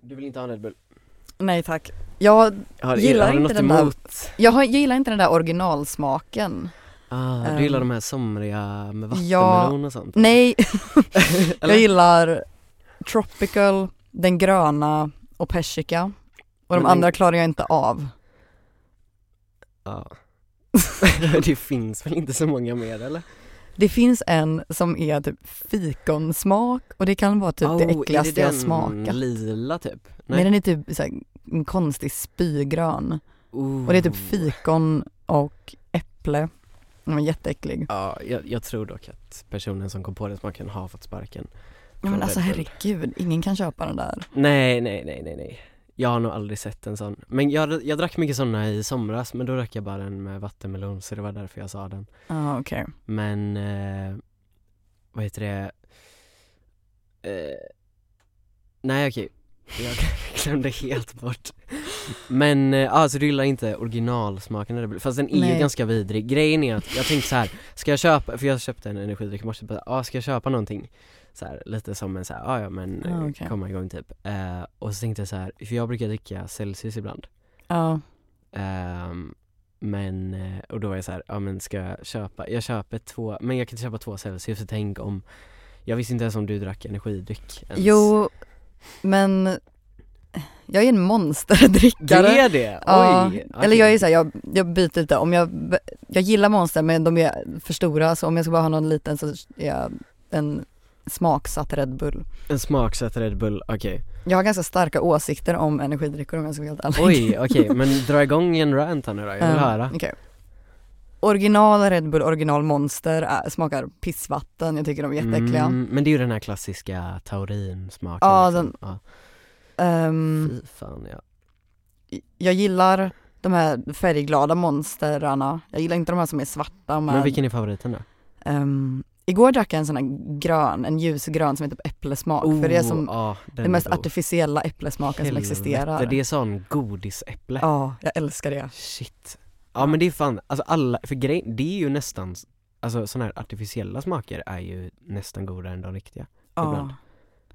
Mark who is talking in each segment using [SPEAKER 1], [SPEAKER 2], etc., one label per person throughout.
[SPEAKER 1] Du vill inte ha en Red Bull?
[SPEAKER 2] Nej tack. Jag,
[SPEAKER 1] Har,
[SPEAKER 2] Gillar
[SPEAKER 1] har
[SPEAKER 2] inte den där-
[SPEAKER 1] emot?
[SPEAKER 2] jag, har, jag gillar inte den där originalsmaken.
[SPEAKER 1] Ah,
[SPEAKER 2] Ehm.
[SPEAKER 1] du gillar de här somriga med
[SPEAKER 2] Ja,
[SPEAKER 1] vattenmelon och sånt?
[SPEAKER 2] Nej, jag gillar tropical, den gröna och persika. Och de
[SPEAKER 1] Men-
[SPEAKER 2] andra klarar jag inte av.
[SPEAKER 1] Ja. det finns väl inte så många mer eller?
[SPEAKER 2] Det finns en som är typ fikonsmak och det kan vara typ det
[SPEAKER 1] Oh,
[SPEAKER 2] äckligaste
[SPEAKER 1] det
[SPEAKER 2] jag
[SPEAKER 1] den
[SPEAKER 2] smakat.
[SPEAKER 1] lila typ?
[SPEAKER 2] Nej den är typ så här, en konstig spygrön.
[SPEAKER 1] Oh.
[SPEAKER 2] Och det är typ fikon och äpple. Den var jätteäcklig.
[SPEAKER 1] Ja, jag, jag tror dock att personen som kom på den smaken har fått sparken.
[SPEAKER 2] Ja, men alltså herregud, ingen kan köpa den där.
[SPEAKER 1] Nej, nej, nej, nej, nej. Jag har nog aldrig sett en sån. Men jag, jag drack mycket såna i somras, men då drack jag bara den med vattenmelon, så det var därför jag sa den.
[SPEAKER 2] Ja okej.
[SPEAKER 1] Men, eh, vad heter det? Eh, nej okej, jag glömde helt bort. Men, eh, alltså du gillar inte originalsmaken Red Bull, fast den är ju ganska vidrig. Grejen är att jag tänkte så här, ska jag köpa, för jag köpte en energidryck i morse, ah, ska jag köpa någonting? Så här, lite som en så här, ah, ja men
[SPEAKER 2] Ah,
[SPEAKER 1] eh,
[SPEAKER 2] okej.
[SPEAKER 1] komma igång typ. Eh, och så tänkte jag så här, för jag brukar dricka Celsius ibland.
[SPEAKER 2] Ja.
[SPEAKER 1] Men, eh, och då var jag så här, ja men ska jag köpa, jag köper två, men jag kan inte köpa två Celsius för tänk om Jag visste inte ens om du drack energidryck ens.
[SPEAKER 2] Jo, men jag är en monsterdrickare.
[SPEAKER 1] Du är det?
[SPEAKER 2] Ja,
[SPEAKER 1] Oj!
[SPEAKER 2] eller jag är såhär, jag, jag byter lite, om jag, jag gillar monster men de är för stora så om jag ska bara ha någon liten så är jag en smaksatt Red Bull.
[SPEAKER 1] En smaksatt Red Bull, okej
[SPEAKER 2] Jag har ganska starka åsikter om energidrycker om jag ska vara helt ärlig.
[SPEAKER 1] Oj, okej, men dra igång en rant här nu då, jag vill
[SPEAKER 2] Ehm,
[SPEAKER 1] höra
[SPEAKER 2] okej. Original Red Bull, original Monster är, smakar pissvatten, jag tycker de är jätteäckliga.
[SPEAKER 1] mm, Men det är ju den här klassiska taurinsmaken
[SPEAKER 2] Ja,
[SPEAKER 1] liksom.
[SPEAKER 2] den-
[SPEAKER 1] ja.
[SPEAKER 2] Ehm,
[SPEAKER 1] Fy fan ja
[SPEAKER 2] jag gillar de här färgglada monsterarna, jag gillar inte de här som är svarta med
[SPEAKER 1] Men vilken är favoriten då?
[SPEAKER 2] Ehm, igår drack jag en sån här grön, en ljusgrön som heter äpplesmak för det är som
[SPEAKER 1] ja, den
[SPEAKER 2] mest
[SPEAKER 1] god.
[SPEAKER 2] artificiella äpplesmaken som
[SPEAKER 1] Helvete,
[SPEAKER 2] existerar.
[SPEAKER 1] Det är sån godisäpple
[SPEAKER 2] Ja, jag älskar det.
[SPEAKER 1] Shit Ja men det är fan, alltså alla, för grejen, det är ju nästan Alltså såna här artificiella smaker är ju nästan godare än de riktiga
[SPEAKER 2] Ja.
[SPEAKER 1] Ibland.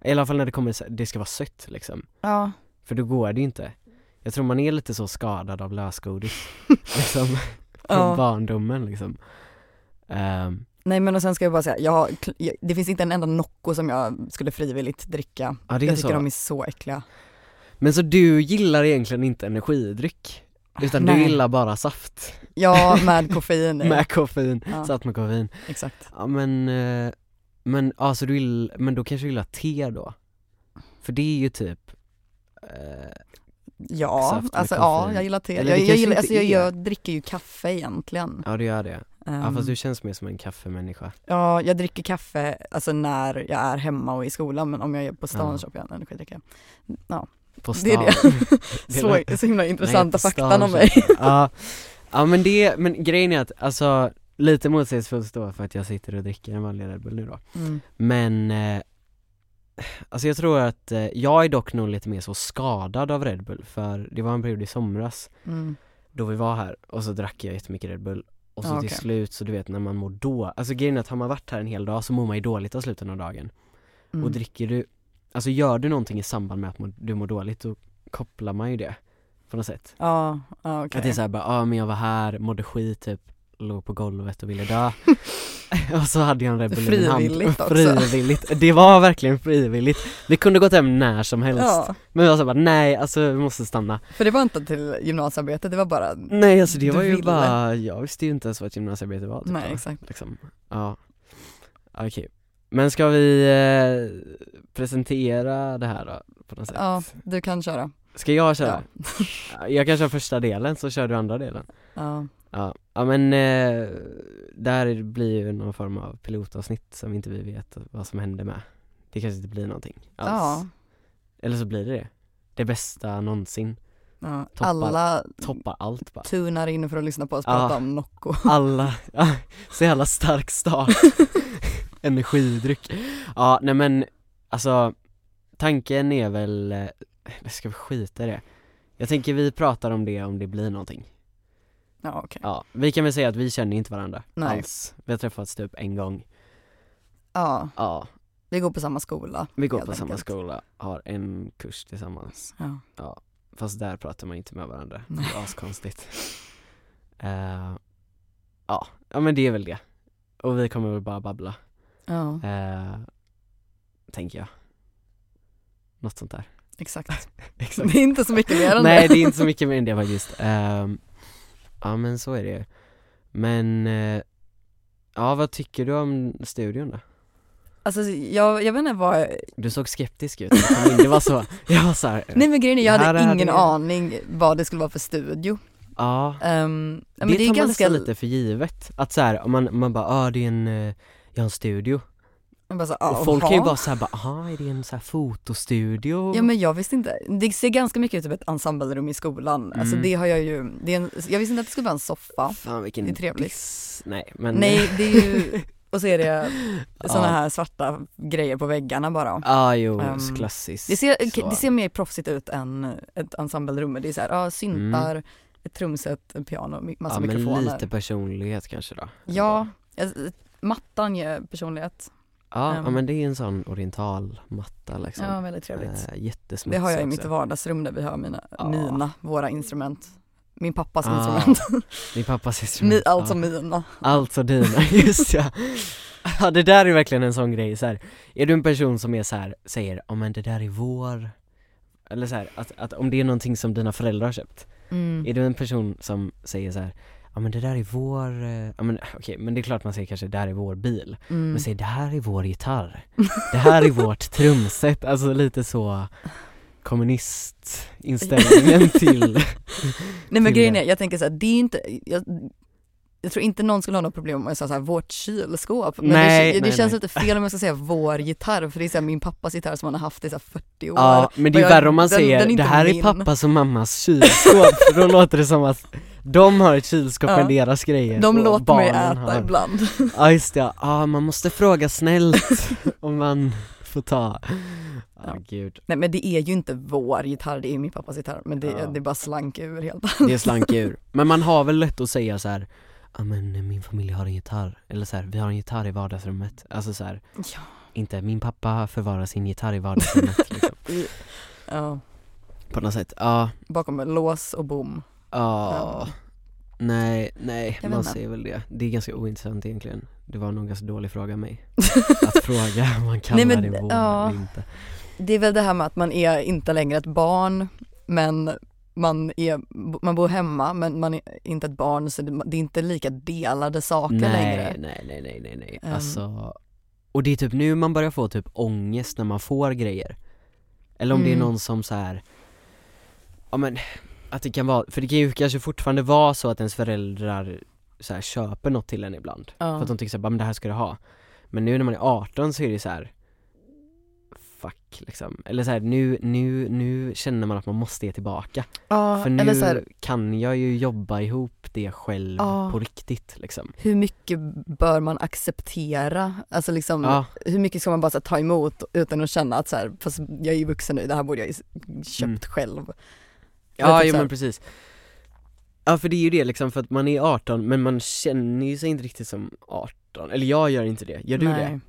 [SPEAKER 1] I alla fall när det kommer, det ska vara sött liksom
[SPEAKER 2] ja.
[SPEAKER 1] För då går det ju inte Jag tror man är lite så skadad av lösgodis Liksom, från
[SPEAKER 2] Ja.
[SPEAKER 1] barndomen liksom Ehm,
[SPEAKER 2] Nej men och sen ska jag bara säga, jag, det finns inte en enda Nocco som jag skulle frivilligt dricka.
[SPEAKER 1] Ja
[SPEAKER 2] Jag tycker
[SPEAKER 1] så
[SPEAKER 2] de är så äckliga.
[SPEAKER 1] Men så du gillar egentligen inte energidryck? Utan du
[SPEAKER 2] Nej.
[SPEAKER 1] gillar bara saft
[SPEAKER 2] Ja, med koffein
[SPEAKER 1] med koffein,
[SPEAKER 2] Ja.
[SPEAKER 1] saft med koffein
[SPEAKER 2] Exakt.
[SPEAKER 1] Ja men, eh, men alltså du vill, men då kanske du gillar te då? För det är ju typ eh,
[SPEAKER 2] Ja, alltså ja,
[SPEAKER 1] koffein.
[SPEAKER 2] jag gillar te.
[SPEAKER 1] Eller
[SPEAKER 2] Jag, jag, gillar, alltså, jag, jag dricker ju kaffe egentligen.
[SPEAKER 1] Ja du gör det, ja
[SPEAKER 2] Ehm,
[SPEAKER 1] fast du känns mer som en kaffemänniska
[SPEAKER 2] Ja, jag dricker kaffe alltså när jag är hemma och i skolan men om jag är på stan
[SPEAKER 1] Ja.
[SPEAKER 2] köper jag en energidricka. Ja,
[SPEAKER 1] På
[SPEAKER 2] det är
[SPEAKER 1] stan
[SPEAKER 2] det. Så, så himla intressanta
[SPEAKER 1] Nej, på
[SPEAKER 2] fakta
[SPEAKER 1] stan
[SPEAKER 2] om mig.
[SPEAKER 1] Ja, ja men det, men grejen är att alltså lite motsägelsefullt då för att jag sitter och dricker en vanlig Red Bull nu då
[SPEAKER 2] Mm.
[SPEAKER 1] Men eh, Alltså jag tror att, eh, jag är dock nog lite mer så skadad av Red Bull för det var en period i somras
[SPEAKER 2] Mm.
[SPEAKER 1] då vi var här och så drack jag jättemycket Red Bull och så
[SPEAKER 2] Ja,
[SPEAKER 1] till
[SPEAKER 2] okej.
[SPEAKER 1] slut så du vet när man mår då, alltså grejen är att har man varit här en hel dag så mår man ju dåligt av slutet av dagen
[SPEAKER 2] Mm.
[SPEAKER 1] och dricker du, alltså gör du någonting i samband med att du mår dåligt då kopplar man ju det på något sätt
[SPEAKER 2] Ja, ja okej.
[SPEAKER 1] Att det är såhär bara, ja ah, men jag var här, mådde skit typ, låg på golvet och ville dö Och så hade jag en Red Bull i min hand
[SPEAKER 2] Frivilligt också.
[SPEAKER 1] Frivilligt, det var verkligen frivilligt Vi kunde gått hem när som helst
[SPEAKER 2] Ja,
[SPEAKER 1] Men jag sa bara nej, alltså vi måste stanna
[SPEAKER 2] för det var inte till gymnasiearbetet, det var bara,
[SPEAKER 1] Nej alltså det var ju
[SPEAKER 2] ville.
[SPEAKER 1] bara, jag visste ju inte ens vad ett gymnasiearbete var typ,
[SPEAKER 2] nej
[SPEAKER 1] då,
[SPEAKER 2] exakt.
[SPEAKER 1] liksom. Ja, okej Men ska vi eh, presentera det här då på något sätt?
[SPEAKER 2] Ja, du kan köra.
[SPEAKER 1] Ska jag köra? Jag kan köra första delen så kör du andra delen
[SPEAKER 2] Ja.
[SPEAKER 1] Ja, ja men eh, där blir ju någon form av pilotavsnitt som inte vi vet vad som händer med Det kanske inte blir någonting alls
[SPEAKER 2] Ja.
[SPEAKER 1] Eller så blir det det Det bästa någonsin
[SPEAKER 2] ja.
[SPEAKER 1] Toppar.
[SPEAKER 2] Alla
[SPEAKER 1] Toppar allt bara
[SPEAKER 2] tunar in för att lyssna på oss
[SPEAKER 1] Ja.
[SPEAKER 2] prata om Nocco.
[SPEAKER 1] Alla, ja, så jävla stark start Energidryck Ja nej men alltså Tanken är väl, eh, ska vi skita i det? Jag tänker vi pratar om det om det blir någonting
[SPEAKER 2] Ja okej.
[SPEAKER 1] Ja, vi kan väl säga att vi känner inte varandra
[SPEAKER 2] Nej.
[SPEAKER 1] alls Vi har träffats typ en gång
[SPEAKER 2] Ja.
[SPEAKER 1] Ja
[SPEAKER 2] Vi går på samma skola.
[SPEAKER 1] Vi går på samma
[SPEAKER 2] enkelt.
[SPEAKER 1] skola, har en kurs tillsammans
[SPEAKER 2] Ja.
[SPEAKER 1] Fast där pratar man inte med varandra, det
[SPEAKER 2] Nej.
[SPEAKER 1] är askonstigt uh, Ja, ja men det är väl det Och vi kommer väl bara babbla,
[SPEAKER 2] ja,
[SPEAKER 1] uh, tänker jag Något sånt där
[SPEAKER 2] exakt.
[SPEAKER 1] Exakt
[SPEAKER 2] Det är inte så mycket mer än
[SPEAKER 1] Nej
[SPEAKER 2] det.
[SPEAKER 1] det är inte så mycket mer än det faktiskt Ehm, Ja men så är det ju Men, eh, ja vad tycker du om studion då?
[SPEAKER 2] Alltså jag, jag vet inte vad,
[SPEAKER 1] Du såg skeptisk ut, kom in. det var så, jag var såhär,
[SPEAKER 2] nej men grejen är jag
[SPEAKER 1] Här
[SPEAKER 2] hade ingen
[SPEAKER 1] det.
[SPEAKER 2] aning vad det skulle vara för studio.
[SPEAKER 1] ja
[SPEAKER 2] Um, ja, men
[SPEAKER 1] det,
[SPEAKER 2] det är
[SPEAKER 1] tar man
[SPEAKER 2] ganska,
[SPEAKER 1] lite för givet, att så här, om man, man bara, ah det är en, eh, jag har en studio
[SPEAKER 2] så, ah,
[SPEAKER 1] Och folk kan ju
[SPEAKER 2] jaha.
[SPEAKER 1] vara såhär bara, aha är det en så här fotostudio?
[SPEAKER 2] Ja men jag visste inte, det ser ganska mycket ut som ett ensemblerum i skolan, alltså
[SPEAKER 1] Mm.
[SPEAKER 2] det har jag ju, det är en, jag visste inte att det skulle vara en soffa.
[SPEAKER 1] Fan vilken
[SPEAKER 2] Det är trevligt.
[SPEAKER 1] diss. Nej men
[SPEAKER 2] Nej det är ju, och så är det sådana
[SPEAKER 1] Ja.
[SPEAKER 2] här svarta grejer på väggarna bara.
[SPEAKER 1] Ja ah, jo,
[SPEAKER 2] Ehm,
[SPEAKER 1] klassiskt
[SPEAKER 2] Det ser, det ser mer proffsigt ut än ett ensemblerum, det är såhär, ja syntar, ett trumset, ett piano, massa
[SPEAKER 1] Mm. ja, men
[SPEAKER 2] mikrofoner.
[SPEAKER 1] lite personlighet kanske då
[SPEAKER 2] Ja, jag- mattan ger personlighet.
[SPEAKER 1] Ja, ja
[SPEAKER 2] Ehm.
[SPEAKER 1] men det är en sån oriental matta liksom
[SPEAKER 2] Ja, väldigt trevligt.
[SPEAKER 1] eh, Jättesmutsig
[SPEAKER 2] Det har jag i mitt
[SPEAKER 1] också.
[SPEAKER 2] vardagsrum där vi har mina,
[SPEAKER 1] Ja.
[SPEAKER 2] mina våra instrument. Min pappas
[SPEAKER 1] Ah,
[SPEAKER 2] instrument.
[SPEAKER 1] Din pappas instrument
[SPEAKER 2] alltså
[SPEAKER 1] ja.
[SPEAKER 2] mina.
[SPEAKER 1] Alltså dina, just ja Ja det där är verkligen en sån grej så här. Är du en person som är så här, säger ja men det där är vår Eller så här, att, att om det är någonting som dina föräldrar har köpt
[SPEAKER 2] Mm.
[SPEAKER 1] Är du en person som säger så här, ja men det där är vår, eh, ja men okej men det är klart man säger kanske det här är vår bil
[SPEAKER 2] Mm.
[SPEAKER 1] Men säg det här är vår gitarr, det här är vårt trumset, alltså lite så kommunistinställningen till
[SPEAKER 2] Nej men
[SPEAKER 1] till
[SPEAKER 2] grejen är, jag tänker såhär, det är inte, jag, jag tror inte någon skulle ha något problem om jag sa såhär, vårt kylskåp. Men
[SPEAKER 1] Nej,
[SPEAKER 2] det, det
[SPEAKER 1] nej,
[SPEAKER 2] känns
[SPEAKER 1] nej.
[SPEAKER 2] lite fel om jag ska säga vår gitarr, för det är såhär min pappas gitarr som han har haft i såhär 40 år.
[SPEAKER 1] Ja men det är
[SPEAKER 2] jag-
[SPEAKER 1] värre om man
[SPEAKER 2] den-
[SPEAKER 1] säger
[SPEAKER 2] den är
[SPEAKER 1] det här är
[SPEAKER 2] min."
[SPEAKER 1] pappas och mammas kylskåp, för då låter det som att de har ett kylskåp
[SPEAKER 2] Ja.
[SPEAKER 1] med deras grejer
[SPEAKER 2] De låter mig äta
[SPEAKER 1] har.
[SPEAKER 2] ibland.
[SPEAKER 1] Ja just det, ja man måste fråga snällt om man får ta Ja
[SPEAKER 2] Ja.
[SPEAKER 1] gud,
[SPEAKER 2] Nej men det är ju inte vår gitarr, det är min pappas gitarr, men det,
[SPEAKER 1] Ja.
[SPEAKER 2] det bara slank ur helt.
[SPEAKER 1] det är slank ur Men man har väl lätt att säga så här. ja men min familj har en gitarr, eller så här, vi har en gitarr i vardagsrummet Alltså så här,
[SPEAKER 2] Ja.
[SPEAKER 1] inte min pappa förvarar sin gitarr i vardagsrummet liksom.
[SPEAKER 2] Ja,
[SPEAKER 1] På något sätt, ja,
[SPEAKER 2] bakom lås och bom.
[SPEAKER 1] Ja. Nej, nej,
[SPEAKER 2] Jag
[SPEAKER 1] man
[SPEAKER 2] inte.
[SPEAKER 1] säger väl det. Det är ganska ointressant egentligen. Det var nog en ganska dålig fråga av mig. Att fråga om man kallar
[SPEAKER 2] Nej, men
[SPEAKER 1] vår
[SPEAKER 2] ja.
[SPEAKER 1] eller inte.
[SPEAKER 2] Det är väl det här med att man är inte längre ett barn, men man, är, man bor hemma men man är inte ett barn så det, det är inte lika delade saker
[SPEAKER 1] Nej,
[SPEAKER 2] längre.
[SPEAKER 1] nej, nej, nej, nej, nej.
[SPEAKER 2] Ehm.
[SPEAKER 1] Alltså, och det är typ nu man börjar få typ ångest när man får grejer. Eller om det är
[SPEAKER 2] Mm.
[SPEAKER 1] någon som så här. ja men, att det kan vara, för det kan ju kanske fortfarande vara så att ens föräldrar så här, köper något till en ibland.
[SPEAKER 2] Ja.
[SPEAKER 1] För att de tycker såhär, men det här ska du ha. Men nu när man är 18 så är det så här. Fuck liksom. Eller så här, nu, nu, nu känner man att man måste ge tillbaka.
[SPEAKER 2] Ja,
[SPEAKER 1] För nu
[SPEAKER 2] här,
[SPEAKER 1] kan jag ju jobba ihop det själv
[SPEAKER 2] Ja.
[SPEAKER 1] på riktigt liksom.
[SPEAKER 2] hur mycket bör man acceptera? Alltså liksom,
[SPEAKER 1] Ja,
[SPEAKER 2] hur mycket ska man bara här, ta emot utan att känna att så här, fast jag är ju vuxen nu, det här borde jag ju köpt
[SPEAKER 1] Mm.
[SPEAKER 2] själv.
[SPEAKER 1] Ja jo men precis. Ja för det är ju det liksom, för att man är 18 men man känner ju sig inte riktigt som 18. Eller jag gör inte det. Gör du det?
[SPEAKER 2] Nej.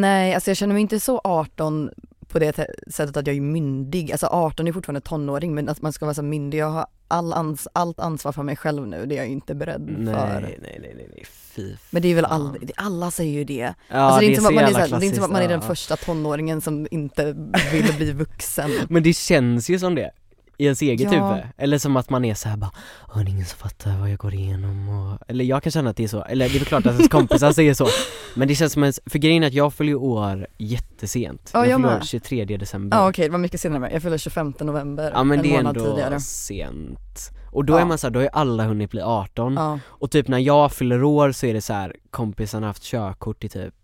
[SPEAKER 2] Nej, alltså jag känner mig inte så 18 på det te- sättet att jag är myndig. Alltså 18 är fortfarande tonåring men att man ska vara så myndig. Jag har all ans- allt ansvar för mig själv nu, det är jag ju inte beredd
[SPEAKER 1] Nej,
[SPEAKER 2] för.
[SPEAKER 1] nej, nej, nej, nej, fy
[SPEAKER 2] Men det är väl
[SPEAKER 1] fan.
[SPEAKER 2] all, alla säger ju det.
[SPEAKER 1] Ja,
[SPEAKER 2] alltså det är, inte som
[SPEAKER 1] så
[SPEAKER 2] att man är,
[SPEAKER 1] jävla
[SPEAKER 2] så här, det är inte som att man är den första tonåringen som inte vill bli vuxen.
[SPEAKER 1] Men det känns ju som det i ens eget
[SPEAKER 2] Ja.
[SPEAKER 1] huvud, eller som att man är så här bara det är ingen som fattar vad jag går igenom och... Eller jag kan känna att det är så, eller det är klart att ens kompisar säger så Men det känns som ens, för grejen är att jag fyller år jättesent
[SPEAKER 2] Ja,
[SPEAKER 1] Jag
[SPEAKER 2] jag
[SPEAKER 1] fyller år
[SPEAKER 2] med.
[SPEAKER 1] 23 december
[SPEAKER 2] Ja okej, det var mycket senare. Jag fyller 25 november,
[SPEAKER 1] Ja men
[SPEAKER 2] en
[SPEAKER 1] det är ändå
[SPEAKER 2] tidigare.
[SPEAKER 1] sent Och då
[SPEAKER 2] Ja.
[SPEAKER 1] är man så här, då är alla hunnit bli 18
[SPEAKER 2] Ja.
[SPEAKER 1] Och typ när jag fyller år så är det så här kompisarna har haft körkort i typ,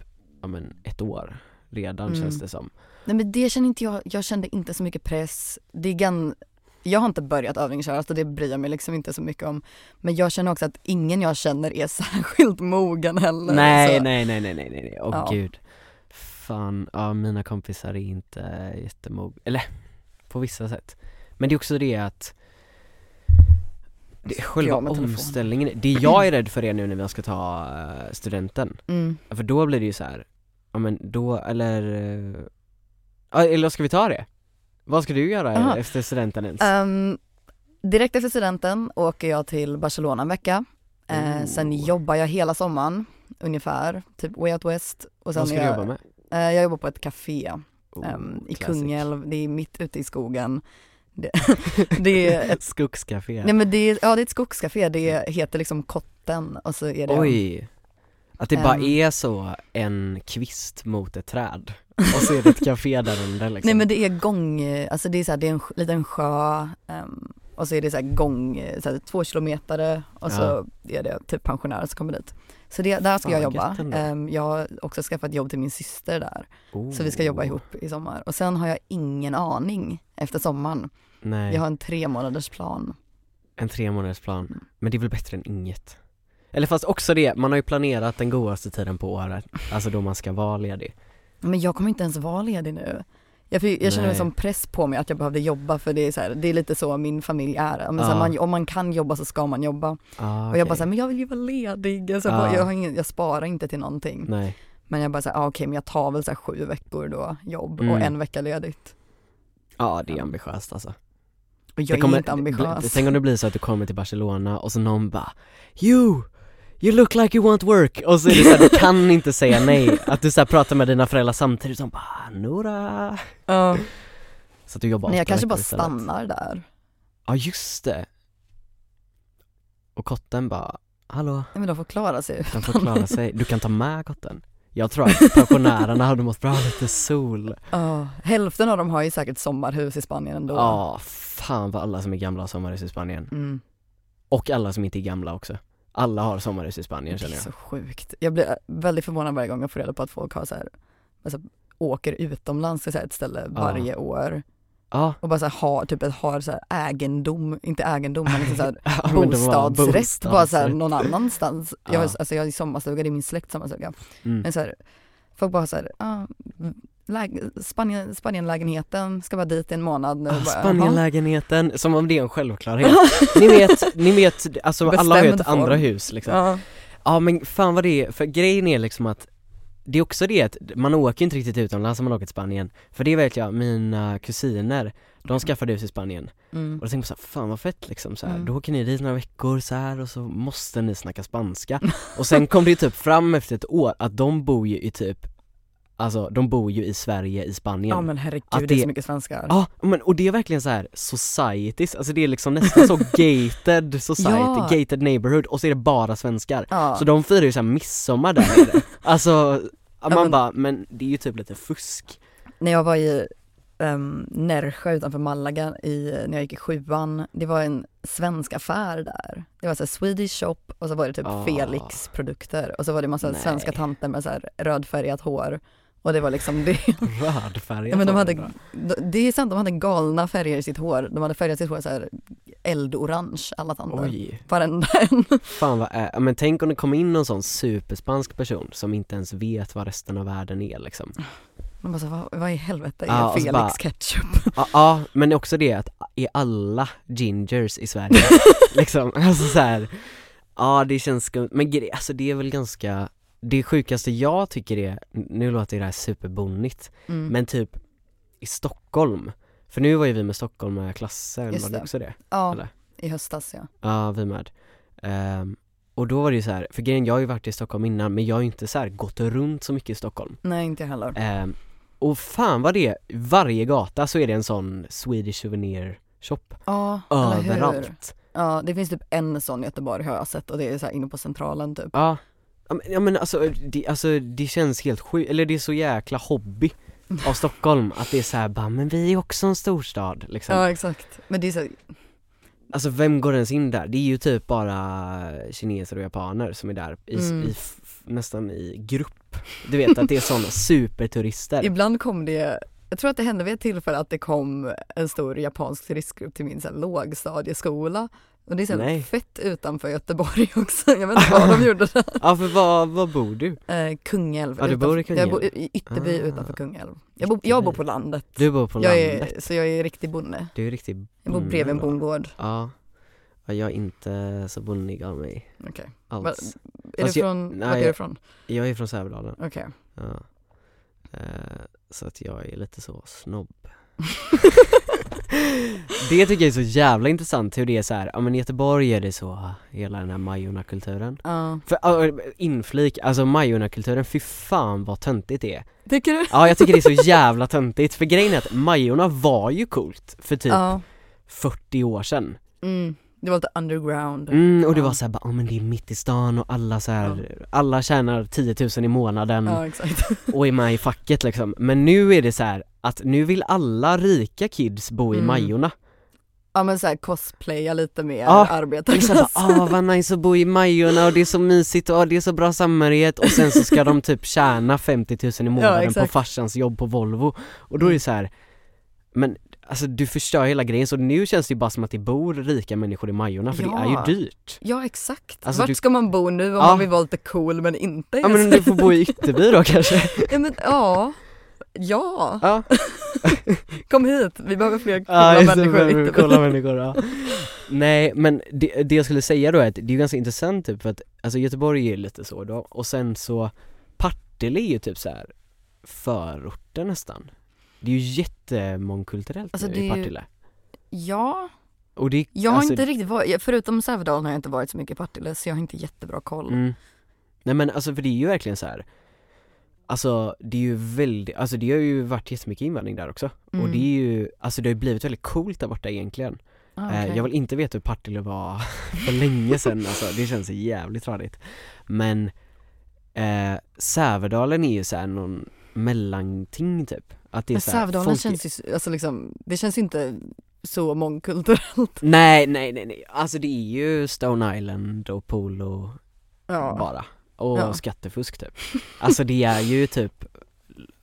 [SPEAKER 1] ja men ett år redan
[SPEAKER 2] Mm.
[SPEAKER 1] känns det som
[SPEAKER 2] Nej men det känner inte jag, jag kände inte så mycket press. Det är gan, jag har inte börjat övningsköra så det bryr jag mig liksom inte så mycket om. Men jag känner också att ingen jag känner är särskilt mogen heller.
[SPEAKER 1] Nej
[SPEAKER 2] så.
[SPEAKER 1] nej nej nej nej nej, åh
[SPEAKER 2] Ja.
[SPEAKER 1] gud Fan, ja mina kompisar är inte jättemog, eller på vissa sätt Men det är också det att det är själva omställningen, det jag är rädd för är nu när vi ska ta eh, studenten
[SPEAKER 2] Mm.
[SPEAKER 1] För då blir det ju så här. ja men då, eller, eh, eller ska vi ta det? Vad ska du göra
[SPEAKER 2] Aha.
[SPEAKER 1] efter studenten ens?
[SPEAKER 2] Ehm, direkt efter studenten åker jag till Barcelona en vecka. Eh, sen
[SPEAKER 1] Oh.
[SPEAKER 2] jobbar jag hela sommaren ungefär, typ Way Out West. Och sen
[SPEAKER 1] Vad ska
[SPEAKER 2] är
[SPEAKER 1] du
[SPEAKER 2] jag,
[SPEAKER 1] jobba med?
[SPEAKER 2] Eh, jag jobbar på ett café
[SPEAKER 1] Oh,
[SPEAKER 2] ehm, i
[SPEAKER 1] classic.
[SPEAKER 2] Kungälv, det är mitt ute i skogen. Det, det är ett,
[SPEAKER 1] Skogscafé
[SPEAKER 2] nej men det är, ja det är ett skogscafé, det heter liksom Kotten och så är det
[SPEAKER 1] Oj! Att det bara
[SPEAKER 2] Ehm.
[SPEAKER 1] är så en kvist mot ett träd och så är det ett café där under liksom
[SPEAKER 2] Nej men det är gång, alltså det är så här, det är en liten sjö ehm, och så är det så här gång, så här, två kilometer och så är det typ pensionärer som kommer dit. Så det, där ska jag jobba. Ehm, jag har också skaffat jobb till min syster där. Så vi ska jobba
[SPEAKER 1] Oh.
[SPEAKER 2] ihop i sommar. Och sen har jag ingen aning efter sommaren.
[SPEAKER 1] Nej,
[SPEAKER 2] Jag har en tre månaders plan.
[SPEAKER 1] en tre månaders plan.
[SPEAKER 2] Mm.
[SPEAKER 1] Men det är väl bättre än inget? Eller fast också det, man har ju planerat den godaste tiden på året, alltså då man ska vara ledig
[SPEAKER 2] Men jag kommer inte ens vara ledig nu. Jag, fick- jag känner
[SPEAKER 1] Nej.
[SPEAKER 2] som press på mig att jag behövde jobba för det är, så här, det är lite så min familj är. Men så här, man, om man kan jobba så ska man jobba.
[SPEAKER 1] ah,
[SPEAKER 2] Och jag bara såhär, men jag vill ju vara ledig. Alltså,
[SPEAKER 1] Ja.
[SPEAKER 2] jag, ingen, jag sparar inte till någonting.
[SPEAKER 1] Nej,
[SPEAKER 2] Men jag bara såhär, ah, okej men jag tar väl så här sju veckor då jobb
[SPEAKER 1] Mm.
[SPEAKER 2] och en vecka ledigt.
[SPEAKER 1] ja det är ambitiöst alltså
[SPEAKER 2] Och jag
[SPEAKER 1] det kommer,
[SPEAKER 2] är inte ambitiös.
[SPEAKER 1] Tänk om det blir så att du kommer till Barcelona och så någon bara You! You look like you want work! Och så är det så här, du kan inte säga nej, att du så här pratar med dina föräldrar samtidigt som bara Nora
[SPEAKER 2] Ja.
[SPEAKER 1] Så att du jobbar
[SPEAKER 2] Nej jag kanske bara
[SPEAKER 1] istället.
[SPEAKER 2] stannar där.
[SPEAKER 1] Ja just det Och kotten bara, hallå,
[SPEAKER 2] Nej, men de får klara sig.
[SPEAKER 1] de får klara sig, du kan ta med kotten Jag tror att pensionärerna hade mått bra lite sol
[SPEAKER 2] Ja, hälften av dem har ju säkert sommarhus i Spanien ändå.
[SPEAKER 1] Ja, fan vad alla som är gamla har sommarhus i Spanien
[SPEAKER 2] Mm.
[SPEAKER 1] Och alla som inte är gamla också Alla har sommarhus i Spanien
[SPEAKER 2] Det
[SPEAKER 1] känner
[SPEAKER 2] är
[SPEAKER 1] jag
[SPEAKER 2] så sjukt. Jag blir väldigt förvånad varje gång jag får reda på att folk har så här, alltså, åker utomlands till så ett ställe varje år
[SPEAKER 1] Ja,
[SPEAKER 2] och bara så här, har, typ har så här egendom, inte egendom men liksom så här,
[SPEAKER 1] ja det
[SPEAKER 2] bostadsrätt bara så här, någon annanstans. Jag, har, alltså, jag har sommarstuga, det är min släkt sommarstuga.
[SPEAKER 1] mm.
[SPEAKER 2] Men så här, folk bara så här, ah, Spanien, Spanienlägenheten, ska bara dit i en månad nu.
[SPEAKER 1] Ah. Spanienlägenheten, som om det är en självklarhet Ni vet, ni vet, alltså alla har ju ett
[SPEAKER 2] Bestämd
[SPEAKER 1] andra
[SPEAKER 2] form.
[SPEAKER 1] hus liksom Ja
[SPEAKER 2] Ja,
[SPEAKER 1] men fan vad det är, för grejen är liksom att Det är också det att man åker inte riktigt utomlands om man åker till Spanien För det vet jag, mina kusiner, de skaffade hus i Spanien
[SPEAKER 2] mm.
[SPEAKER 1] Och då tänkte man såhär, fan vad fett liksom så här.
[SPEAKER 2] Mm.
[SPEAKER 1] då åker ni dit några veckor så här och så måste ni snacka spanska Och sen kom det ju typ fram efter ett år att de bor ju i typ Alltså de bor ju i Sverige, i Spanien
[SPEAKER 2] ja men herregud
[SPEAKER 1] Att
[SPEAKER 2] det är
[SPEAKER 1] det-
[SPEAKER 2] så mycket svenskar.
[SPEAKER 1] Ja, men och det är verkligen så här societies, alltså det är liksom nästan så gated society,
[SPEAKER 2] Ja.
[SPEAKER 1] gated neighborhood och så är det bara svenskar
[SPEAKER 2] Ja.
[SPEAKER 1] Så de firar ju såhär midsommar där nere. Alltså, man
[SPEAKER 2] men-
[SPEAKER 1] bara, men det är ju typ lite fusk
[SPEAKER 2] När jag var i um, Närsjö utanför Malaga i, när jag gick i sjuan, det var en svensk affär där. Det var så Swedish shop och så var det typ
[SPEAKER 1] Ah.
[SPEAKER 2] Felix produkter och så var det massa
[SPEAKER 1] Nej.
[SPEAKER 2] svenska tanter med så rödfärgat hår och det var liksom det.
[SPEAKER 1] Rödfärgat
[SPEAKER 2] Ja, men de hade,
[SPEAKER 1] det
[SPEAKER 2] är sant, de hade galna färger i sitt hår. De hade färgat sitt hår så här eldorange alla tanter.
[SPEAKER 1] Oj,
[SPEAKER 2] Varenda en.
[SPEAKER 1] fan vad ja, men tänk om det kommer in någon sån superspansk person som inte ens vet vad resten av världen är liksom
[SPEAKER 2] De bara så, vad, vad i helvete är
[SPEAKER 1] så
[SPEAKER 2] Felix
[SPEAKER 1] bara-
[SPEAKER 2] ketchup?
[SPEAKER 1] Ja, ja, men också det att är alla gingers i Sverige liksom, alltså så här. Ja det känns skumt, men alltså det är väl ganska Det sjukaste jag tycker är, nu låter det här superbonnigt,
[SPEAKER 2] Mm.
[SPEAKER 1] men typ i Stockholm För nu var ju vi med Stockholm med klasser, var det också det?
[SPEAKER 2] ja,
[SPEAKER 1] eller?
[SPEAKER 2] i höstas ja.
[SPEAKER 1] Ja, vi med Ehm, Och då var det ju så här, för grejen, jag har ju varit i Stockholm innan men jag har ju inte så gått runt så mycket i Stockholm
[SPEAKER 2] Nej inte heller.
[SPEAKER 1] Ehm, Och fan vad det är, varje gata så är det en sån Swedish souvenir shop
[SPEAKER 2] Ja, eller hur?
[SPEAKER 1] Överallt
[SPEAKER 2] Ja, det finns typ en sån i Göteborg har jag sett och det är så inne på centralen typ.
[SPEAKER 1] Ja, Ja, men- alltså det, alltså det känns helt sjukt, eller det är så jäkla hobby av Stockholm att det är så här, bara, men vi är också en storstad liksom
[SPEAKER 2] Ja exakt. Men det är så,
[SPEAKER 1] Alltså vem går ens in där? Det är ju typ bara kineser och japaner som är där i,
[SPEAKER 2] Mm.
[SPEAKER 1] i nästan i grupp Du vet att det är sådana superturister
[SPEAKER 2] ibland kom det, jag tror att det hände vid ett tillfälle att det kom en stor japansk turistgrupp till min så här, lågstadieskola. Och det är så
[SPEAKER 1] Nej.
[SPEAKER 2] fett utanför Göteborg också, jag vet inte vad de gjorde där.
[SPEAKER 1] Ja för var, var bor du?
[SPEAKER 2] Eh, Kungälv.
[SPEAKER 1] Ja, du bor i
[SPEAKER 2] utanför- Jag bor
[SPEAKER 1] Kungälv.
[SPEAKER 2] i Ytterby
[SPEAKER 1] Ah,
[SPEAKER 2] utanför Kungälv. Jag bor, jag bor på landet.
[SPEAKER 1] Du bor på
[SPEAKER 2] jag
[SPEAKER 1] landet,
[SPEAKER 2] är, så jag är riktig bonde.
[SPEAKER 1] du är riktigt
[SPEAKER 2] Jag bor bredvid en
[SPEAKER 1] bonde,
[SPEAKER 2] bondgård.
[SPEAKER 1] Ja, ja jag är inte så bonnig av mig
[SPEAKER 2] Okej.
[SPEAKER 1] alls
[SPEAKER 2] Är
[SPEAKER 1] Fast
[SPEAKER 2] du
[SPEAKER 1] jag-
[SPEAKER 2] från,
[SPEAKER 1] nej,
[SPEAKER 2] vart är du
[SPEAKER 1] jag-
[SPEAKER 2] ifrån?
[SPEAKER 1] Jag är från Sävedalen,
[SPEAKER 2] Okej.
[SPEAKER 1] ja. Eh, så att jag är lite så snobb Det tycker jag är så jävla intressant hur det är så här, ja men i Göteborg är det så, hela den här Majorna-kulturen
[SPEAKER 2] Ja.
[SPEAKER 1] För, uh, inflik, alltså Majorna-kulturen, fy fan vad töntigt det är
[SPEAKER 2] Tycker du?
[SPEAKER 1] Ja jag tycker det är så jävla töntigt, för grejen är att Majorna var ju coolt för typ
[SPEAKER 2] Ja.
[SPEAKER 1] 40 år sedan
[SPEAKER 2] Mm. Det var lite underground.
[SPEAKER 1] Mm, och det
[SPEAKER 2] Ja.
[SPEAKER 1] var såhär, ja men det är mitt i stan och alla så här, alla tjänar 10 000 i månaden
[SPEAKER 2] Ja
[SPEAKER 1] och är med i facket liksom Men nu är det så här att nu vill alla rika kids bo i
[SPEAKER 2] Mm.
[SPEAKER 1] Majorna
[SPEAKER 2] Ja men såhär cosplaya lite mer
[SPEAKER 1] Ja,
[SPEAKER 2] arbetarklass.
[SPEAKER 1] bara, ah vad nice att bo i Majorna och det är så mysigt och ah, det är så bra samhörighet och sen så ska de typ tjäna 50 000 i månaden på
[SPEAKER 2] exakt.
[SPEAKER 1] farsans jobb på Volvo och då är det så här. men alltså du förstör hela grejen så nu känns det ju bara som att det bor rika människor i Majorna för det är
[SPEAKER 2] Ja.
[SPEAKER 1] ju dyrt
[SPEAKER 2] Ja exakt.
[SPEAKER 1] Alltså,
[SPEAKER 2] Vart
[SPEAKER 1] du-
[SPEAKER 2] ska man bo nu om
[SPEAKER 1] Ja.
[SPEAKER 2] man vill vara lite cool men inte
[SPEAKER 1] Ja men du får bo i Ytterby då kanske?
[SPEAKER 2] ja, men, ja. Ja,
[SPEAKER 1] Ja,
[SPEAKER 2] kom hit, vi behöver fler
[SPEAKER 1] ja
[SPEAKER 2] coola
[SPEAKER 1] just det,
[SPEAKER 2] människor i
[SPEAKER 1] coola människor ja. Nej men det, det jag skulle säga då är att det är ganska intressant typ för att alltså Göteborg är lite så då och sen så Partille är ju typ så här förorten nästan Det är ju jättemångkulturellt
[SPEAKER 2] Alltså,
[SPEAKER 1] nu
[SPEAKER 2] det
[SPEAKER 1] i Partille
[SPEAKER 2] Ja,
[SPEAKER 1] och det,
[SPEAKER 2] jag har
[SPEAKER 1] alltså,
[SPEAKER 2] inte riktigt varit, förutom Sävedalen har jag inte varit så mycket i Partille så jag har inte jättebra koll.
[SPEAKER 1] mm. Nej men alltså för det är ju verkligen så här. Alltså det är ju väldigt, alltså det har ju varit jättemycket invandring där också och
[SPEAKER 2] Mm.
[SPEAKER 1] det är ju, alltså det har ju blivit väldigt coolt där borta egentligen
[SPEAKER 2] Ah,
[SPEAKER 1] Eh,
[SPEAKER 2] okej.
[SPEAKER 1] Jag vill inte veta hur Partille var för länge sedan alltså, det känns jävligt tradigt Men eh, Sävedalen är ju såhär någon mellanting typ Att det är
[SPEAKER 2] Men Sävedalen
[SPEAKER 1] folk-
[SPEAKER 2] känns ju, alltså liksom, det känns ju inte så mångkulturellt.
[SPEAKER 1] Nej nej nej nej, alltså det är ju Stone Island och polo
[SPEAKER 2] Ja.
[SPEAKER 1] bara Och
[SPEAKER 2] Ja.
[SPEAKER 1] skattefusk typ Alltså det är ju typ,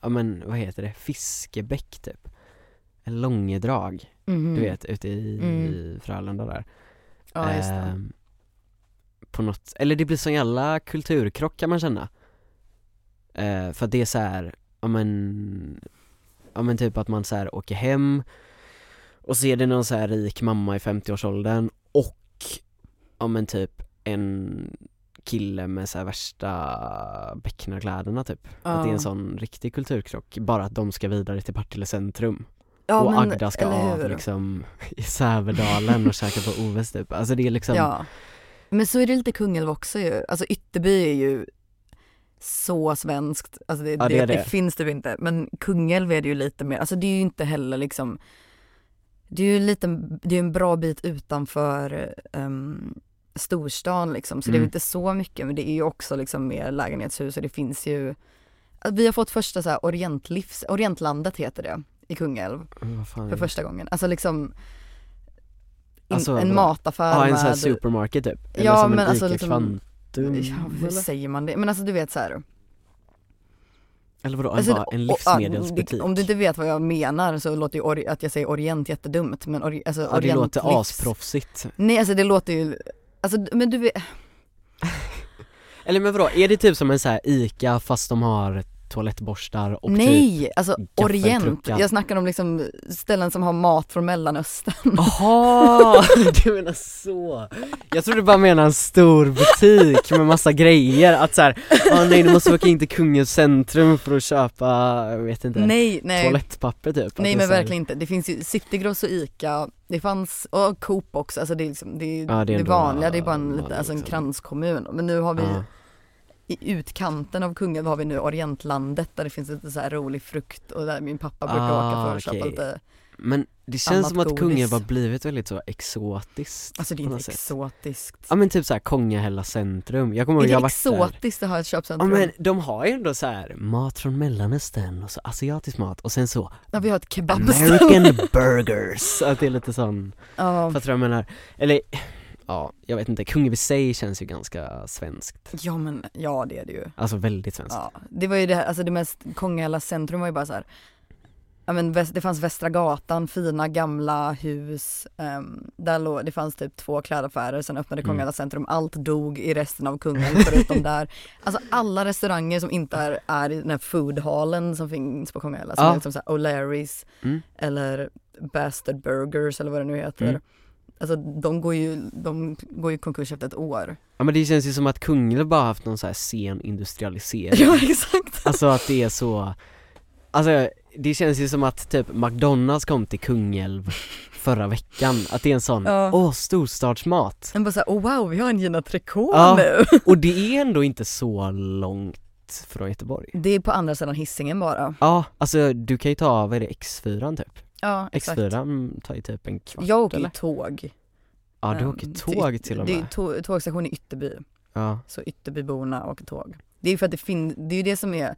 [SPEAKER 1] ja men vad heter det, Fiskebäck typ En Långedrag,
[SPEAKER 2] Mhm.
[SPEAKER 1] du vet ute i,
[SPEAKER 2] Mm.
[SPEAKER 1] Frölunda där
[SPEAKER 2] Ja just det.
[SPEAKER 1] Ehm, på något, eller det blir sån jävla kulturkrock kan man känna Eh, För att det är så här, ja men, ja men typ att man så här åker hem och så är det någon så här rik mamma i 50-årsåldern och, ja men typ en kille med så värsta becknarkläderna typ. Att det är en
[SPEAKER 2] Ja.
[SPEAKER 1] sån riktig kulturkrock, bara att de ska vidare till Partille centrum.
[SPEAKER 2] Ja,
[SPEAKER 1] och
[SPEAKER 2] men,
[SPEAKER 1] Agda ska av liksom i Sävedalen och käka på Oves typ, alltså det är liksom
[SPEAKER 2] Ja. Men så är det lite Kungälv också ju, alltså Ytterby är ju så svenskt, alltså det,
[SPEAKER 1] Ja, det
[SPEAKER 2] det,
[SPEAKER 1] det.
[SPEAKER 2] finns det ju inte, men Kungälv är det ju lite mer, alltså det är ju inte heller liksom Det är ju lite, det är en bra bit utanför um, storstan liksom, så det är
[SPEAKER 1] Mm.
[SPEAKER 2] inte så mycket men det är ju också liksom mer lägenhetshus och det finns ju Vi har fått första så här orientlivs, Orientlandet heter det i Kungälv
[SPEAKER 1] är
[SPEAKER 2] för första gången, alltså liksom in,
[SPEAKER 1] Alltså,
[SPEAKER 2] en mataffär
[SPEAKER 1] Ja en sån här
[SPEAKER 2] med
[SPEAKER 1] supermarket typ? Eller
[SPEAKER 2] Ja,
[SPEAKER 1] som
[SPEAKER 2] men
[SPEAKER 1] en
[SPEAKER 2] alltså liksom-
[SPEAKER 1] Kvantum?
[SPEAKER 2] Ja, hur
[SPEAKER 1] eller?
[SPEAKER 2] säger man det? Men alltså du vet så här.
[SPEAKER 1] eller vadå,
[SPEAKER 2] Alltså,
[SPEAKER 1] bara en livsmedelsbutik?
[SPEAKER 2] det- Om du inte vet vad jag menar så låter ju att jag säger Orient jättedumt men ori- alltså,
[SPEAKER 1] ja, det
[SPEAKER 2] Orient
[SPEAKER 1] låter
[SPEAKER 2] livs-
[SPEAKER 1] asproffsigt
[SPEAKER 2] Nej alltså det låter ju, alltså men du vet,
[SPEAKER 1] Eller men vadå, är det typ som en så här Ica fast de har toalettborstar och typ
[SPEAKER 2] nej alltså Orient, jag snackar om liksom ställen som har mat från mellanöstern.
[SPEAKER 1] Jaha, du menar så! Jag trodde bara menade en stor butik med massa grejer, att såhär, ah, nej du måste åka in till Kungälvs centrum för att köpa, jag vet inte,
[SPEAKER 2] nej nej.
[SPEAKER 1] toalettpapper typ
[SPEAKER 2] Nej men verkligen inte, det finns ju Citygross och Ica, det fanns, och Coop också, alltså det är liksom, det är,
[SPEAKER 1] Ja, det är
[SPEAKER 2] det, vanliga, det är bara en, lite, alltså en
[SPEAKER 1] liksom.
[SPEAKER 2] kranskommun. Men nu har vi
[SPEAKER 1] Ja.
[SPEAKER 2] I utkanten av Kungälv har vi nu Orientlandet där det finns lite så här rolig frukt och där min pappa brukar
[SPEAKER 1] Ah,
[SPEAKER 2] åka för att köpa
[SPEAKER 1] okej.
[SPEAKER 2] lite,
[SPEAKER 1] Men det känns som att
[SPEAKER 2] godis.
[SPEAKER 1] Kungälv har blivit väldigt så exotiskt
[SPEAKER 2] alltså det är inte
[SPEAKER 1] sätt.
[SPEAKER 2] exotiskt.
[SPEAKER 1] Ja men typ såhär Kongahälla centrum, jag kommer
[SPEAKER 2] Är
[SPEAKER 1] ihåg
[SPEAKER 2] det
[SPEAKER 1] jag har varit där
[SPEAKER 2] exotiskt att ha ett
[SPEAKER 1] Ja
[SPEAKER 2] köpcentrum?
[SPEAKER 1] men de har ju ändå så här mat från mellanöstern och så asiatisk mat och sen så
[SPEAKER 2] Ja vi har ett kebabställe.
[SPEAKER 1] American burgers, att det är lite sån,
[SPEAKER 2] Ja.
[SPEAKER 1] fattar du vad jag menar? Eller, ja, jag vet inte, Kungälv i sig känns ju ganska svenskt
[SPEAKER 2] ja men, ja det är det ju.
[SPEAKER 1] Alltså väldigt svenskt
[SPEAKER 2] Ja, det var ju det här, alltså det mest, Kongahälla centrum var ju bara så här. Ja men det fanns Västra gatan, fina gamla hus, ehm, där låg, det fanns typ två klädaffärer, sen öppnade
[SPEAKER 1] Mm.
[SPEAKER 2] Kongahälla centrum, allt dog i resten av Kungälv förutom där. Alltså alla restauranger som inte är, är i den här foodhallen som finns på Kongahälla, som
[SPEAKER 1] Ja.
[SPEAKER 2] är liksom såhär O'Larrys
[SPEAKER 1] mm.
[SPEAKER 2] eller Bastard Burgers eller vad det nu heter.
[SPEAKER 1] Mm.
[SPEAKER 2] Alltså de går ju, de går ju konkurs efter ett år.
[SPEAKER 1] Ja men det känns ju som att Kungälv bara haft någon så här sen industrialisering
[SPEAKER 2] Ja exakt.
[SPEAKER 1] Alltså att det är så Alltså det känns ju som att typ McDonalds kom till Kungälv förra veckan, att det är en sån, åh
[SPEAKER 2] Ja.
[SPEAKER 1] storstadsmat
[SPEAKER 2] En bara såhär, oh wow vi har en Gina Tricot
[SPEAKER 1] Ja.
[SPEAKER 2] nu.
[SPEAKER 1] Och det är ändå inte så långt från Göteborg
[SPEAKER 2] Det är på andra sidan hissingen bara.
[SPEAKER 1] Ja, alltså du kan ju ta, vad är det, X4 typ?
[SPEAKER 2] Ja exakt.
[SPEAKER 1] X4 tar ju typ en kvart
[SPEAKER 2] Jag åker
[SPEAKER 1] eller?
[SPEAKER 2] tåg.
[SPEAKER 1] Ja du
[SPEAKER 2] Ehm,
[SPEAKER 1] åker tåg till och
[SPEAKER 2] Det är
[SPEAKER 1] med
[SPEAKER 2] tå- tågstation i Ytterby,
[SPEAKER 1] Ja,
[SPEAKER 2] så Ytterbyborna åker tåg. Det är ju för att det finns, det är ju det som är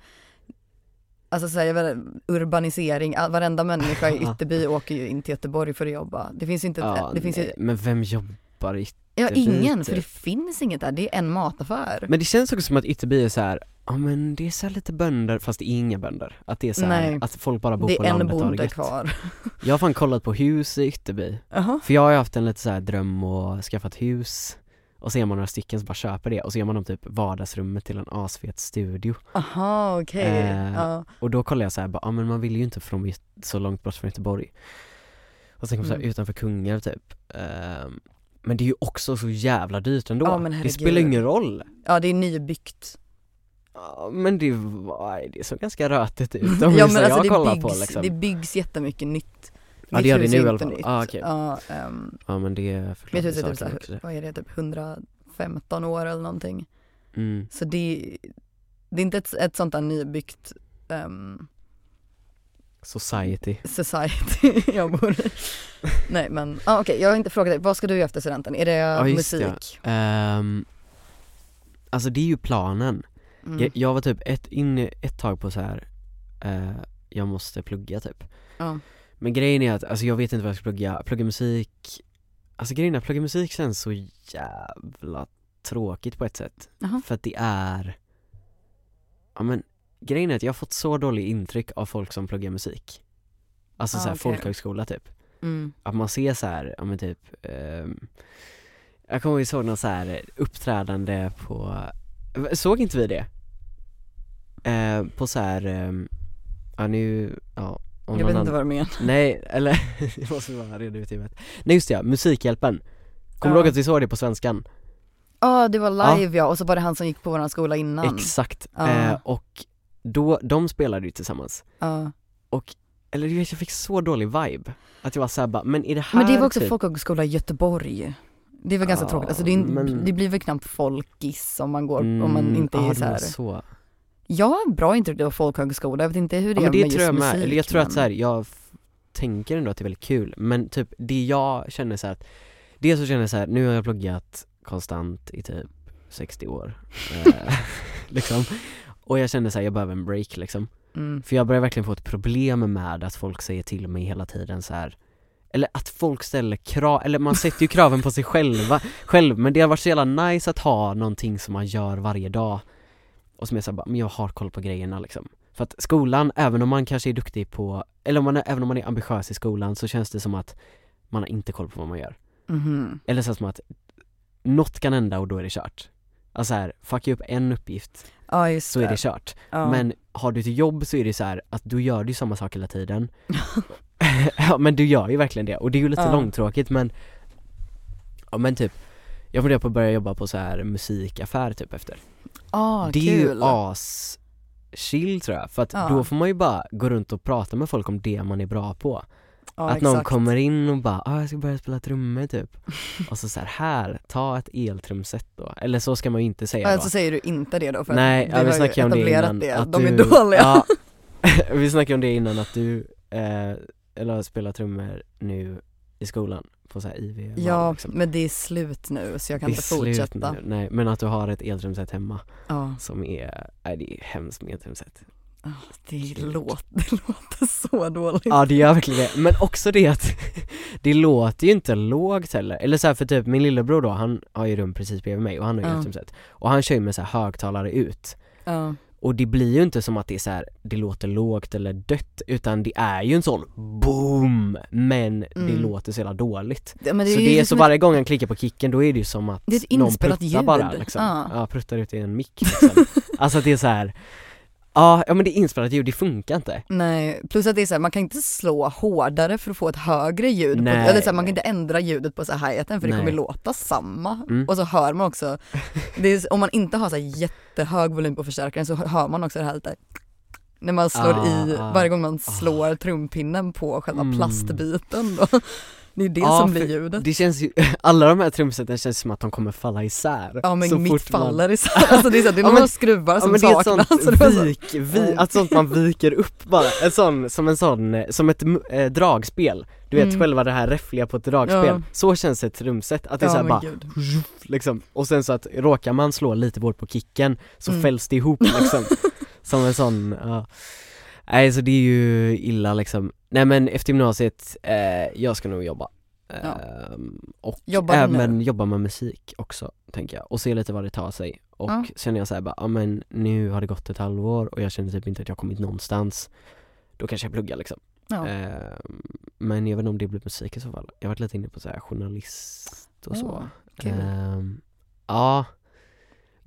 [SPEAKER 2] Alltså så här, jag vet, inte, urbanisering, varenda människa i
[SPEAKER 1] Ja.
[SPEAKER 2] Ytterby åker ju in till Göteborg för att jobba. Det finns inte,
[SPEAKER 1] ja
[SPEAKER 2] det finns ju,
[SPEAKER 1] men vem jobbar i
[SPEAKER 2] ja
[SPEAKER 1] Ytterby,
[SPEAKER 2] ingen, för
[SPEAKER 1] typ?
[SPEAKER 2] det finns inget där, det är en mataffär.
[SPEAKER 1] Men det känns också som att Ytterby är så här. Ja men det är så lite bönder, fast det är inga bönder Att det är så här, att folk bara bor på
[SPEAKER 2] är en
[SPEAKER 1] landet och har det
[SPEAKER 2] bonde
[SPEAKER 1] gött.
[SPEAKER 2] kvar.
[SPEAKER 1] Jag har fan kollat på hus i Ytterby
[SPEAKER 2] Jaha.
[SPEAKER 1] För jag har ju haft en lite så här dröm och skaffat hus Och så är man några stycken som bara köper det och så gör man om typ vardagsrummet till en asfet studio
[SPEAKER 2] Aha okej,
[SPEAKER 1] Eh,
[SPEAKER 2] ja.
[SPEAKER 1] Och då kollar jag så här, bara, ja men man vill ju inte från så långt bort från Göteborg Och så tänker man så här,
[SPEAKER 2] Mm.
[SPEAKER 1] utanför Kungälv typ Ehm, Men det är ju också så jävla dyrt ändå
[SPEAKER 2] Ja,
[SPEAKER 1] Det spelar ingen roll
[SPEAKER 2] ja det är nybyggt.
[SPEAKER 1] Ja, Men det, var, det såg ganska rötigt ut de
[SPEAKER 2] ja men alltså
[SPEAKER 1] jag
[SPEAKER 2] det
[SPEAKER 1] kollar
[SPEAKER 2] byggs,
[SPEAKER 1] på liksom
[SPEAKER 2] det byggs jättemycket nytt.
[SPEAKER 1] Ja, det gör det nu i alla fall.
[SPEAKER 2] nytt.
[SPEAKER 1] Ah, okej.
[SPEAKER 2] Ja, ehm,
[SPEAKER 1] Ja men det förklarar
[SPEAKER 2] är typ såhär,
[SPEAKER 1] också.
[SPEAKER 2] vad är det, typ 115 år eller någonting.
[SPEAKER 1] Mm.
[SPEAKER 2] Så det, det är inte ett, ett sånt där nybyggt ehm,
[SPEAKER 1] Society
[SPEAKER 2] society jag bor i. Nej men, ah, okej jag har inte frågat dig, vad ska du göra efter studenten? Är det
[SPEAKER 1] Ja, just det.
[SPEAKER 2] musik?
[SPEAKER 1] Ehm, Alltså det är ju planen
[SPEAKER 2] Mm.
[SPEAKER 1] jag, jag var typ ett, inne ett tag på så här. eh, jag måste plugga typ
[SPEAKER 2] Ja.
[SPEAKER 1] Men grejen är att, alltså jag vet inte vad jag ska plugga, plugga musik Alltså grejen är att plugga musik känns så jävla tråkigt på ett sätt
[SPEAKER 2] Jaha.
[SPEAKER 1] För att det är Ja men grejen är att jag har fått så dålig intryck av folk som pluggar musik Alltså
[SPEAKER 2] Ah,
[SPEAKER 1] såhär
[SPEAKER 2] okej.
[SPEAKER 1] folkhögskola typ
[SPEAKER 2] Mm.
[SPEAKER 1] Att man ser så här, ja men typ ehm, Jag kommer ihåg någon så här uppträdande på, såg inte vi det? Eh, på så här, ehm, ja nu, ja om
[SPEAKER 2] Jag vet inte vad du menar.
[SPEAKER 1] Nej, eller, det måste vara reda ut i huvudet Nej just det, ja, Musikhjälpen Kommer du
[SPEAKER 2] Ja.
[SPEAKER 1] ihåg att vi såg det på svenskan?
[SPEAKER 2] Ja det var live ja. och så var det han som gick på våran skola innan.
[SPEAKER 1] Exakt,
[SPEAKER 2] Ja.
[SPEAKER 1] eh, och då, de spelade ju tillsammans
[SPEAKER 2] Ja.
[SPEAKER 1] Och, eller du vet jag fick så dålig vibe Att jag var såhär bara, men är det här
[SPEAKER 2] Men det var också
[SPEAKER 1] typ,
[SPEAKER 2] folkhögskola i Göteborg. Det var ganska
[SPEAKER 1] Ja,
[SPEAKER 2] tråkigt, alltså det, är,
[SPEAKER 1] men-
[SPEAKER 2] det blir väl knappt folkis om man går, om man inte
[SPEAKER 1] Mm, ja,
[SPEAKER 2] är
[SPEAKER 1] det
[SPEAKER 2] så här.
[SPEAKER 1] så
[SPEAKER 2] Jag har bra intryck av folkhögskola, jag vet inte hur det
[SPEAKER 1] Ja
[SPEAKER 2] är
[SPEAKER 1] det
[SPEAKER 2] med
[SPEAKER 1] tror
[SPEAKER 2] just
[SPEAKER 1] jag med,
[SPEAKER 2] musik,
[SPEAKER 1] eller jag tror att
[SPEAKER 2] men-
[SPEAKER 1] så här, jag f- tänker ändå att det är väldigt kul, men typ det jag känner så här att Dels så känner jag så här, nu har jag pluggat konstant i typ 60 år, eh, liksom Och jag känner så här, jag behöver en break liksom
[SPEAKER 2] mm.
[SPEAKER 1] För jag börjar verkligen få ett problem med att folk säger till mig hela tiden så här. Eller att folk ställer krav, eller man sätter ju kraven på sig själva, själv Men det har varit så jävla nice att ha någonting som man gör varje dag Och som är såhär men jag har koll på grejerna liksom. För att skolan, även om man kanske är duktig på, eller om man är, även om man är ambitiös i skolan så känns det som att man har inte koll på vad man gör.
[SPEAKER 2] Mhm.
[SPEAKER 1] Eller så som att något kan hända och då är det kört. Alltså här, jag upp en uppgift
[SPEAKER 2] Ja
[SPEAKER 1] så är det kört.
[SPEAKER 2] Ja.
[SPEAKER 1] men har du ett jobb så är det så här att du gör ju samma sak hela tiden. Ja men du gör ju verkligen det. Och det är ju lite
[SPEAKER 2] Ja.
[SPEAKER 1] långtråkigt men Ja men typ Jag funderar på att börja jobba på så här musikaffär typ efter
[SPEAKER 2] ah,
[SPEAKER 1] Det är ju as chill tror jag. För att
[SPEAKER 2] Ja.
[SPEAKER 1] då får man ju bara gå runt och prata med folk om det man är bra på.
[SPEAKER 2] Ja,
[SPEAKER 1] Att någon
[SPEAKER 2] exakt.
[SPEAKER 1] kommer in och bara ah, jag ska börja spela trummor typ. Och så så här, här, ta ett eltrumset då. Eller så ska man ju inte säga då.
[SPEAKER 2] Alltså säger du inte det då för
[SPEAKER 1] Nej,
[SPEAKER 2] att
[SPEAKER 1] ja,
[SPEAKER 2] vi
[SPEAKER 1] snackade om det innan
[SPEAKER 2] det,
[SPEAKER 1] att
[SPEAKER 2] de
[SPEAKER 1] du,
[SPEAKER 2] är dåliga.
[SPEAKER 1] Ja, vi snackade om det innan att du, eh, eller spelar trummor nu i skolan på så här IV
[SPEAKER 2] Ja,
[SPEAKER 1] liksom.
[SPEAKER 2] men det är slut nu så jag kan inte fortsätta.
[SPEAKER 1] nu. Nej, men att du har ett eltrumset hemma
[SPEAKER 2] Ja,
[SPEAKER 1] som är, nej det är hemskt med eltrumset
[SPEAKER 2] det låter, det låter så dåligt.
[SPEAKER 1] Ja det gör verkligen det, men också det att det låter ju inte lågt heller, eller så här, för typ min lillebror då, han har ju rum precis bredvid mig och han har ju
[SPEAKER 2] Ja.
[SPEAKER 1] eltrumset Och han kör ju med så här högtalare ut
[SPEAKER 2] Ja.
[SPEAKER 1] Och det blir ju inte som att det är så här, det låter lågt eller dött utan det är ju en sån boom men det
[SPEAKER 2] Mm.
[SPEAKER 1] låter så jävla dåligt
[SPEAKER 2] Ja, men
[SPEAKER 1] Så det är
[SPEAKER 2] liksom
[SPEAKER 1] så varje gång han klickar på kicken då är det ju som att
[SPEAKER 2] Det
[SPEAKER 1] någon pruttar
[SPEAKER 2] ljud.
[SPEAKER 1] bara liksom.
[SPEAKER 2] Ja.
[SPEAKER 1] Ja, pruttar ut i en mick liksom. Alltså att det är så här. Ja, ja men det är inspelat ljud, det funkar inte
[SPEAKER 2] Nej, plus att det är så här, man kan inte slå hårdare för att få ett högre ljud. På, eller så här, man kan inte ändra ljudet på så här hi-haten för det
[SPEAKER 1] Nej.
[SPEAKER 2] kommer låta samma.
[SPEAKER 1] Mm.
[SPEAKER 2] Och så hör man också, det är, om man inte har så här jättehög volym på förstärkaren så hör man också det här lite när man slår
[SPEAKER 1] Ah,
[SPEAKER 2] i,
[SPEAKER 1] ah,
[SPEAKER 2] varje gång man slår trumpinnen på själva
[SPEAKER 1] Mm.
[SPEAKER 2] plastbiten då. Det är det
[SPEAKER 1] Ja,
[SPEAKER 2] som blir ljudet.
[SPEAKER 1] Det känns ju, alla de här trumseten känns som att de kommer falla isär
[SPEAKER 2] Ja men
[SPEAKER 1] så
[SPEAKER 2] mitt
[SPEAKER 1] fort man-
[SPEAKER 2] faller isär, alltså det är, så, det är
[SPEAKER 1] Ja,
[SPEAKER 2] några
[SPEAKER 1] men-
[SPEAKER 2] skruvar
[SPEAKER 1] Ja
[SPEAKER 2] som
[SPEAKER 1] men det är ett
[SPEAKER 2] saknas.
[SPEAKER 1] sånt
[SPEAKER 2] så
[SPEAKER 1] vik, vi, att sånt man viker upp bara, en sån, som en sån, som ett eh, dragspel Du vet
[SPEAKER 2] Mm.
[SPEAKER 1] själva det här räffliga på ett dragspel,
[SPEAKER 2] Ja.
[SPEAKER 1] så känns ett trumset, att det är
[SPEAKER 2] Ja,
[SPEAKER 1] såhär bara liksom, och sen så att råkar man slå lite hårt på kicken så
[SPEAKER 2] Mm.
[SPEAKER 1] fälls det ihop liksom Som en sån, ja Nej så det är ju illa liksom Nej men efter gymnasiet, eh, jag ska nog jobba
[SPEAKER 2] Ja.
[SPEAKER 1] Ehm, Och
[SPEAKER 2] Jobbar
[SPEAKER 1] även
[SPEAKER 2] nu?
[SPEAKER 1] jobba med musik också, tänker jag, och se lite vad det tar sig Och
[SPEAKER 2] Ja.
[SPEAKER 1] känner jag såhär bara, ja men nu har det gått ett halvår och jag känner typ inte att jag har kommit någonstans Då kanske jag pluggar liksom
[SPEAKER 2] Ja.
[SPEAKER 1] Ehm, Men jag vet inte om det blir musik i så fall Jag har varit lite inne på så här journalist och så
[SPEAKER 2] kul.
[SPEAKER 1] Ehm, Ja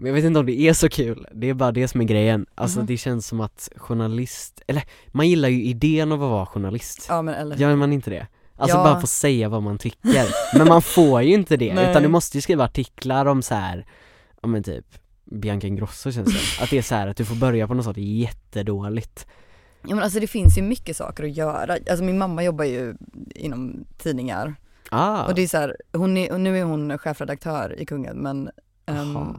[SPEAKER 1] Men jag vet inte om det är så kul, det är bara det som är grejen Alltså
[SPEAKER 2] Mhm.
[SPEAKER 1] det känns som att journalist, eller man gillar ju idén av att vara journalist
[SPEAKER 2] Ja men eller
[SPEAKER 1] Gör man inte det? Alltså
[SPEAKER 2] Ja.
[SPEAKER 1] bara få säga vad man tycker, men man får ju inte det
[SPEAKER 2] Nej.
[SPEAKER 1] utan du måste ju skriva artiklar om så här, ja men typ Bianca Ingrosso känns det att det är så här att du får börja på något sånt jättedåligt
[SPEAKER 2] Ja men alltså det finns ju mycket saker att göra, alltså min mamma jobbar ju inom tidningar
[SPEAKER 1] Ah,
[SPEAKER 2] och det är så här, hon är, nu är hon chefredaktör i Kungen men
[SPEAKER 1] aha.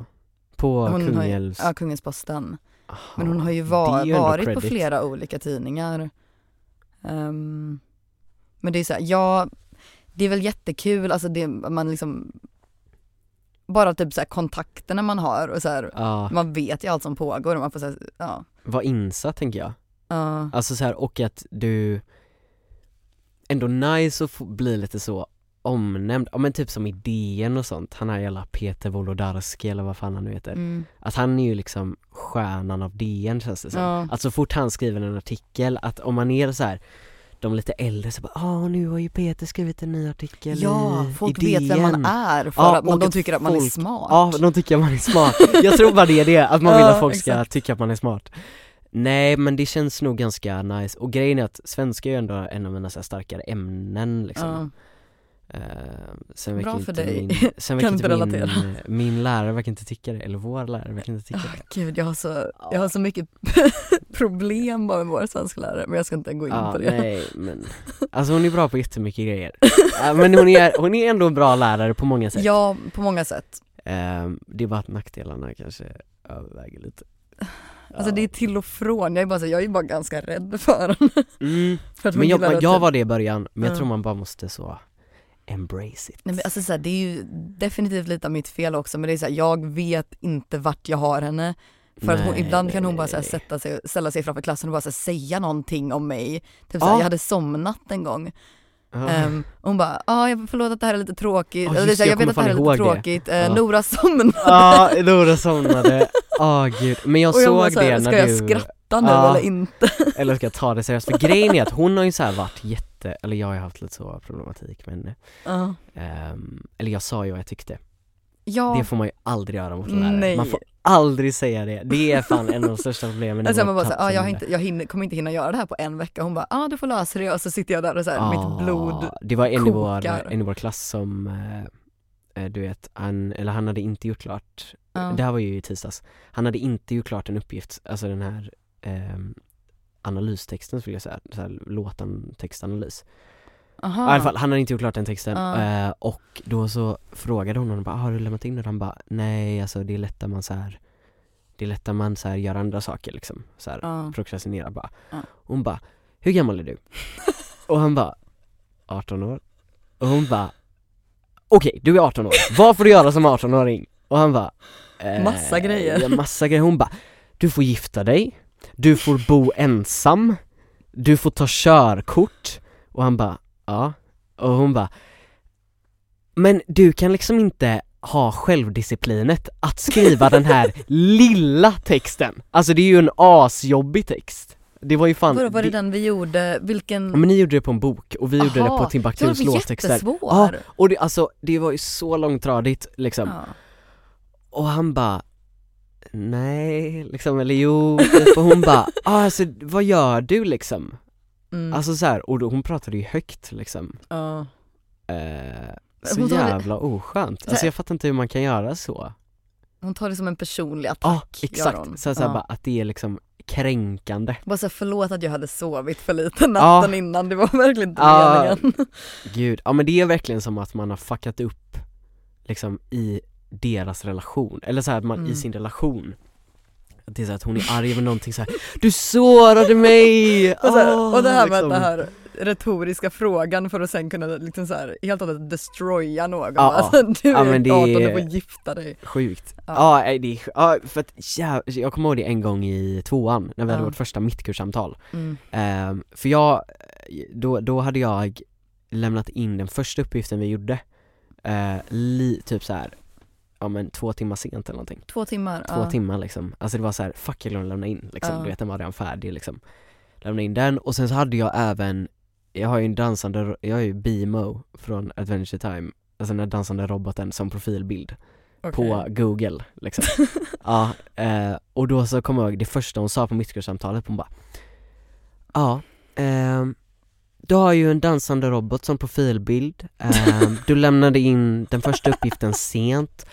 [SPEAKER 1] På
[SPEAKER 2] hon har
[SPEAKER 1] Kungälvs,
[SPEAKER 2] ja Kungens Posten
[SPEAKER 1] aha,
[SPEAKER 2] Men hon har ju var, varit på flera olika tidningar. Ehm, Men det är så här, ja det är väl jättekul, alltså det, man liksom bara typ så här kontakterna man har och så här,
[SPEAKER 1] Ja,
[SPEAKER 2] man vet ju allt som pågår och man får säga, ja,
[SPEAKER 1] var insatt tänker jag.
[SPEAKER 2] Ja,
[SPEAKER 1] Alltså så här, och att du Ändå nice att bli lite så omnämnd, ja men typ som i DN och sånt, han är jävla Peter Wolodarski eller vad fan han nu heter
[SPEAKER 2] mm,
[SPEAKER 1] Att han är ju liksom stjärnan av DN känns det som
[SPEAKER 2] ja,
[SPEAKER 1] Att så fort han skriver en artikel, att om man är så här de lite äldre så bara ah nu har ju Peter skrivit en ny artikel
[SPEAKER 2] ja,
[SPEAKER 1] i,
[SPEAKER 2] folk
[SPEAKER 1] i
[SPEAKER 2] vet vem man
[SPEAKER 1] DN."
[SPEAKER 2] är för
[SPEAKER 1] Ja,
[SPEAKER 2] att man, de tycker att man är smart
[SPEAKER 1] Ja, de tycker att man är smart. Jag tror bara det är det, att man vill att folk ska
[SPEAKER 2] exakt.
[SPEAKER 1] tycka att man är smart Nej men det känns nog ganska nice, och grejen är att svenska är ju ändå en av mina så här starkare ämnen liksom
[SPEAKER 2] Ja.
[SPEAKER 1] Sen
[SPEAKER 2] Bra för dig.
[SPEAKER 1] min, sen
[SPEAKER 2] Kan inte
[SPEAKER 1] min,
[SPEAKER 2] relatera.
[SPEAKER 1] eh, min lärare verkar inte tycka det, eller vår lärare verkar inte tycka
[SPEAKER 2] Ah,
[SPEAKER 1] det
[SPEAKER 2] Gud jag har så, jag har så mycket problem bara med vår svensklärare men jag ska inte gå in
[SPEAKER 1] Ja,
[SPEAKER 2] på det
[SPEAKER 1] nej men, alltså hon är bra på jättemycket grejer Men hon är, hon är ändå en bra lärare på många sätt
[SPEAKER 2] Ja, på många sätt.
[SPEAKER 1] Ehm, Det är bara att nackdelarna kanske överväger lite
[SPEAKER 2] Alltså det är till och från, jag är bara, så, jag är bara ganska rädd för henne.
[SPEAKER 1] mm.
[SPEAKER 2] För
[SPEAKER 1] Men jag, jag
[SPEAKER 2] typ-
[SPEAKER 1] var det i början, men jag
[SPEAKER 2] Ja.
[SPEAKER 1] tror man bara måste så embrace it
[SPEAKER 2] Nej men alltså så här, det är ju definitivt lite av mitt fel också men det är så här, jag vet inte vart jag har henne. För att hon,
[SPEAKER 1] Nej,
[SPEAKER 2] ibland
[SPEAKER 1] nej,
[SPEAKER 2] kan hon
[SPEAKER 1] nej,
[SPEAKER 2] bara så här,
[SPEAKER 1] nej.
[SPEAKER 2] sätta sig, ställa sig framför klassen och bara så här, säga någonting om mig. Typ så
[SPEAKER 1] Ja.
[SPEAKER 2] jag hade somnat en gång. Ehm, och hon bara, ja jag förlåt att det här är lite tråkigt, är
[SPEAKER 1] just det,
[SPEAKER 2] jag vet
[SPEAKER 1] jag
[SPEAKER 2] att det här är lite
[SPEAKER 1] ihåg det.
[SPEAKER 2] tråkigt, Eh,
[SPEAKER 1] Ja.
[SPEAKER 2] Nora somnade.
[SPEAKER 1] Ja, Nora somnade, åh gud, men jag
[SPEAKER 2] jag
[SPEAKER 1] såg
[SPEAKER 2] bara så här,
[SPEAKER 1] det
[SPEAKER 2] ska
[SPEAKER 1] när
[SPEAKER 2] jag
[SPEAKER 1] du,
[SPEAKER 2] skratta nu eller inte?
[SPEAKER 1] eller ska jag ta det seriöst? För grejen är att hon har ju så här varit jätte, eller jag har haft lite så problematik med henne
[SPEAKER 2] Ja.
[SPEAKER 1] Ehm, Eller jag sa ju vad jag tyckte,
[SPEAKER 2] Ja,
[SPEAKER 1] det får man ju aldrig göra mot en lärare,
[SPEAKER 2] Nej.
[SPEAKER 1] man får aldrig säga det, det är fan en av de största problemen
[SPEAKER 2] Alltså man bara såhär, ah, jag, inte, jag hinner, kommer inte hinna göra det här på en vecka. Hon bara, ah du får lösa det och så sitter jag där och så här, mitt blod
[SPEAKER 1] Ah, Det var en i, vår, en i vår klass som, eh, eh, du vet, han, eller han hade inte gjort klart,
[SPEAKER 2] Ja.
[SPEAKER 1] det här var ju i tisdags, han hade inte gjort klart en uppgift, alltså den här ehm, analystexten skulle jag säga, så här, låtan textanalys.
[SPEAKER 2] Aha.
[SPEAKER 1] Ja, I alla fall, han hade inte gjort klart den texten eh, och då så frågade hon honom bara, "Ah, har du lämnat in den? Han bara, nej alltså det är lätt att man så här det är lätt att man så här gör andra saker liksom, så här,
[SPEAKER 2] Ja.
[SPEAKER 1] prokrastinerar bara.
[SPEAKER 2] Ja.
[SPEAKER 1] Hon bara, hur gammal är du? och han bara, 18 år. Och hon bara, okej du är 18 år, vad får du göra som 18-åring? Och han bara, eh,
[SPEAKER 2] Massa grejer.
[SPEAKER 1] Ja massa grejer, hon bara, du får gifta dig, du får bo ensam, du får ta körkort. Och han bara, ja. Och hon bara, men du kan liksom inte ha självdisciplinet att skriva den här lilla texten. Alltså det är ju en asjobbig text. Det var ju fan,
[SPEAKER 2] Vadå, var det
[SPEAKER 1] det-
[SPEAKER 2] den vi gjorde, vilken?
[SPEAKER 1] Ja, men ni gjorde det på en bok och vi gjorde det
[SPEAKER 2] Aha,
[SPEAKER 1] på
[SPEAKER 2] det
[SPEAKER 1] Timbuktus
[SPEAKER 2] var
[SPEAKER 1] låttexter.
[SPEAKER 2] jättesvår.
[SPEAKER 1] Ja, och det, alltså, det var ju så långtradigt liksom.
[SPEAKER 2] Ja.
[SPEAKER 1] Och han bara Nej, liksom, eller jo, typ, och hon bara, ah, alltså vad gör du liksom?
[SPEAKER 2] Mm.
[SPEAKER 1] Alltså så här, och då, hon pratade ju högt liksom
[SPEAKER 2] ja.
[SPEAKER 1] eh, Så
[SPEAKER 2] Hon tar det-
[SPEAKER 1] jävla oskönt,
[SPEAKER 2] Så här-
[SPEAKER 1] alltså jag fattar inte hur man kan göra så
[SPEAKER 2] Hon tar det som en personlig attack. gör
[SPEAKER 1] exakt,
[SPEAKER 2] hon.
[SPEAKER 1] så, så här,
[SPEAKER 2] Ja.
[SPEAKER 1] bara att det är liksom kränkande
[SPEAKER 2] Bara så här, förlåt att jag hade sovit för lite natten
[SPEAKER 1] Ja.
[SPEAKER 2] innan, det var verkligen inte meningen.
[SPEAKER 1] Gud, ja men det är verkligen som att man har fuckat upp liksom i deras relation, eller så här att man
[SPEAKER 2] Mm.
[SPEAKER 1] i sin relation det är så att hon är arg över någonting så här. Du sårade mig!
[SPEAKER 2] Och, så här, och det här med
[SPEAKER 1] liksom.
[SPEAKER 2] den här retoriska frågan för att sen kunna liksom så här, helt och hållet destroya någon.
[SPEAKER 1] Ja,
[SPEAKER 2] alltså, du
[SPEAKER 1] ja,
[SPEAKER 2] är
[SPEAKER 1] men det
[SPEAKER 2] 18,
[SPEAKER 1] är-
[SPEAKER 2] du får gifta dig.
[SPEAKER 1] Sjukt.
[SPEAKER 2] Ja.
[SPEAKER 1] Ja, det är, ja för att ja, jag kommer ihåg det en gång i tvåan när vi hade
[SPEAKER 2] Ja.
[SPEAKER 1] vårt första mittkurssamtal.
[SPEAKER 2] Mm.
[SPEAKER 1] Ehm, för jag, då, då hade jag lämnat in den första uppgiften vi gjorde, eh, li, typ så här, ja men två timmar sent eller någonting.
[SPEAKER 2] Två timmar.
[SPEAKER 1] Två
[SPEAKER 2] ja.
[SPEAKER 1] timmar liksom, alltså det var så här, fuck jag glömde lämna in liksom,
[SPEAKER 2] Ja.
[SPEAKER 1] du vet den var redan färdig liksom. Lämna in den och sen så hade jag även, jag har ju en dansande, jag har ju BMO från Adventure Time, alltså den här dansande roboten som profilbild
[SPEAKER 2] Okej.
[SPEAKER 1] på google liksom. ja, eh, och då så kommer jag ihåg det första hon sa på mittkurssamtalet, hon bara Ja, ehm, du har ju en dansande robot som profilbild, ehm, du lämnade in den första uppgiften sent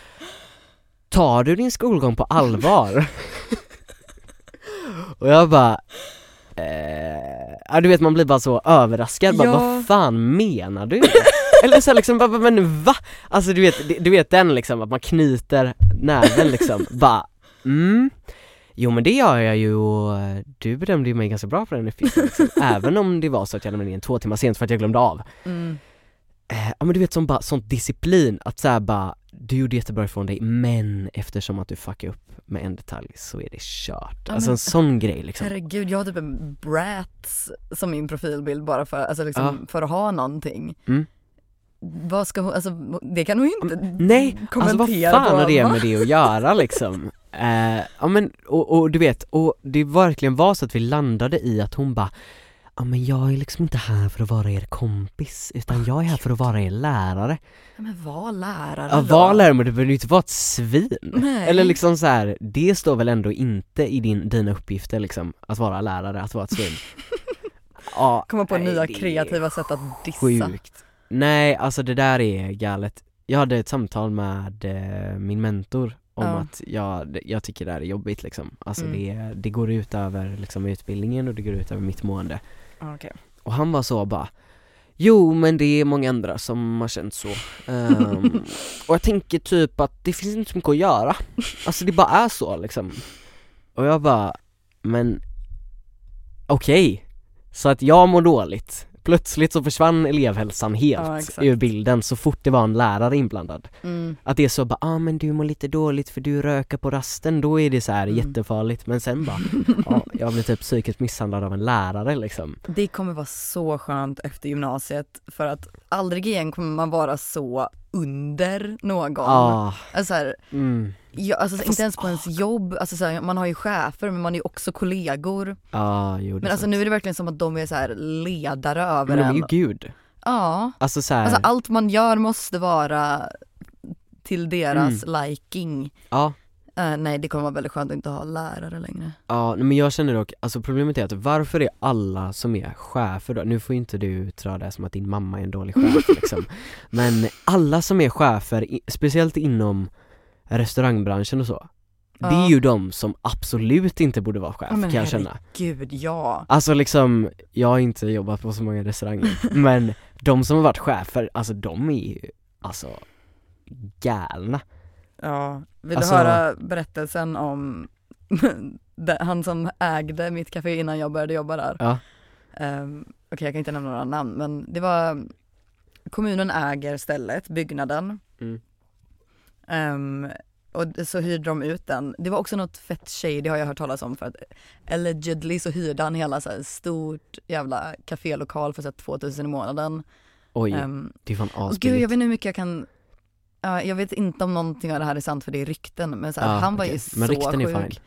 [SPEAKER 1] Tar du din skolgång på allvar? och jag bara eh, ja du vet man blir bara så överraskad, bara,
[SPEAKER 2] Ja.
[SPEAKER 1] vad fan menar du? Eller så liksom, bara, men va? Alltså du vet, du vet den liksom, att man knyter näven liksom, bara mm Jo men det gör jag ju och du bedömde ju mig ganska bra på den uppgiften liksom. Även om det var så att jag lämnade in två timmar sent för att jag glömde av
[SPEAKER 2] Mm.
[SPEAKER 1] Eh, Ja men du vet som bara, sånt disciplin, att såhär bara Du gjorde jättebra ifrån dig men eftersom att du fuckade upp med en detalj så är det kört
[SPEAKER 2] Ja,
[SPEAKER 1] Alltså
[SPEAKER 2] men-
[SPEAKER 1] en sån grej liksom
[SPEAKER 2] Herregud, jag har typ en Bratz som min profilbild bara för, alltså liksom, för att ha någonting.
[SPEAKER 1] Mm.
[SPEAKER 2] Vad ska hon, alltså det kan hon ju inte
[SPEAKER 1] Nej, alltså vad
[SPEAKER 2] kommentera
[SPEAKER 1] fan
[SPEAKER 2] på.
[SPEAKER 1] har det med det att göra liksom? Eh, ja men, och, och du vet, och det verkligen var så att vi landade i att hon bara Ja men jag är liksom inte här för att vara er kompis, utan jag är här för att vara er lärare
[SPEAKER 2] Ja, Men var lärare
[SPEAKER 1] Ja
[SPEAKER 2] då.
[SPEAKER 1] var lärare men du behöver ju inte vara ett svin
[SPEAKER 2] Nej.
[SPEAKER 1] Eller liksom så här, det står väl ändå inte i din, dina uppgifter liksom, att vara lärare, att vara ett svin Ja,
[SPEAKER 2] Komma på
[SPEAKER 1] nej,
[SPEAKER 2] nya kreativa sätt att dissa.
[SPEAKER 1] Sjukt. Nej, alltså det där är galet. Jag hade ett samtal med eh, min mentor om
[SPEAKER 2] Ja.
[SPEAKER 1] att jag, jag tycker det här är jobbigt liksom. Alltså
[SPEAKER 2] Mm.
[SPEAKER 1] det, det går ut över liksom utbildningen och det går ut över mitt mående.
[SPEAKER 2] Ja, okej.
[SPEAKER 1] Och han var så bara Jo men det är många andra som har känt så. Ehm, och jag tänker typ att det finns inte så mycket att göra. Alltså det bara är så liksom. Och jag bara, men okej. Så att jag mår dåligt. Plötsligt så försvann elevhälsan helt
[SPEAKER 2] Ja,
[SPEAKER 1] ur bilden så fort det var en lärare inblandad.
[SPEAKER 2] Mm.
[SPEAKER 1] Att det är så bara, ah men du mår lite dåligt för du röker på rasten, då är det så här
[SPEAKER 2] Mm.
[SPEAKER 1] jättefarligt. Men sen bara, ja jag blir typ psykiskt misshandlad av en lärare liksom.
[SPEAKER 2] Det kommer vara så skönt efter gymnasiet för att aldrig igen kommer man vara så under någon.
[SPEAKER 1] Ah,
[SPEAKER 2] Alltså, så här,
[SPEAKER 1] mm.
[SPEAKER 2] ja, alltså
[SPEAKER 1] Fast-
[SPEAKER 2] inte ens på ens jobb, alltså, så här, man har ju chefer men man är ju också kollegor.
[SPEAKER 1] Ja, jo
[SPEAKER 2] Men alltså nu är det verkligen som att de är så här ledare över
[SPEAKER 1] Men
[SPEAKER 2] en.
[SPEAKER 1] ju gud.
[SPEAKER 2] Ja,
[SPEAKER 1] Alltså så
[SPEAKER 2] alltså allt man gör måste vara till deras
[SPEAKER 1] Mm.
[SPEAKER 2] liking.
[SPEAKER 1] ja,
[SPEAKER 2] Eh, nej det kommer vara väldigt skönt att inte ha lärare längre.
[SPEAKER 1] ja, men jag känner dock, alltså problemet är att varför är alla som är chefer då, nu får inte du dra det som att din mamma är en dålig chef liksom Men alla som är chefer, speciellt inom restaurangbranschen och så Det är
[SPEAKER 2] Ja.
[SPEAKER 1] ju de som absolut inte borde vara chef
[SPEAKER 2] Ja, men
[SPEAKER 1] kan jag känna
[SPEAKER 2] Gud ja.
[SPEAKER 1] Alltså liksom, jag har inte jobbat på så många restauranger, men de som har varit chefer, alltså de är ju, alltså galna
[SPEAKER 2] Ja, vill
[SPEAKER 1] Alltså-
[SPEAKER 2] du höra berättelsen om han som ägde mitt café innan jag började jobba där?
[SPEAKER 1] Ja,
[SPEAKER 2] Um, Okej jag kan inte nämna några namn men det var Kommunen äger stället, byggnaden
[SPEAKER 1] Mm.
[SPEAKER 2] Ehm, Och så hyrde de ut den. Det var också något fett shady har jag hört talas om för att allegedly så hyrde han hela så här stort jävla kafélokal för så här 2000 i månaden.
[SPEAKER 1] oj,
[SPEAKER 2] Ehm,
[SPEAKER 1] det är fan
[SPEAKER 2] och gud jag
[SPEAKER 1] asbilligt
[SPEAKER 2] vet inte hur mycket jag kan Ja, jag vet inte om någonting av det här är sant för det är rykten men så här,
[SPEAKER 1] Ja,
[SPEAKER 2] han var
[SPEAKER 1] okej.
[SPEAKER 2] ju
[SPEAKER 1] Men
[SPEAKER 2] så
[SPEAKER 1] rykten är
[SPEAKER 2] sjuk.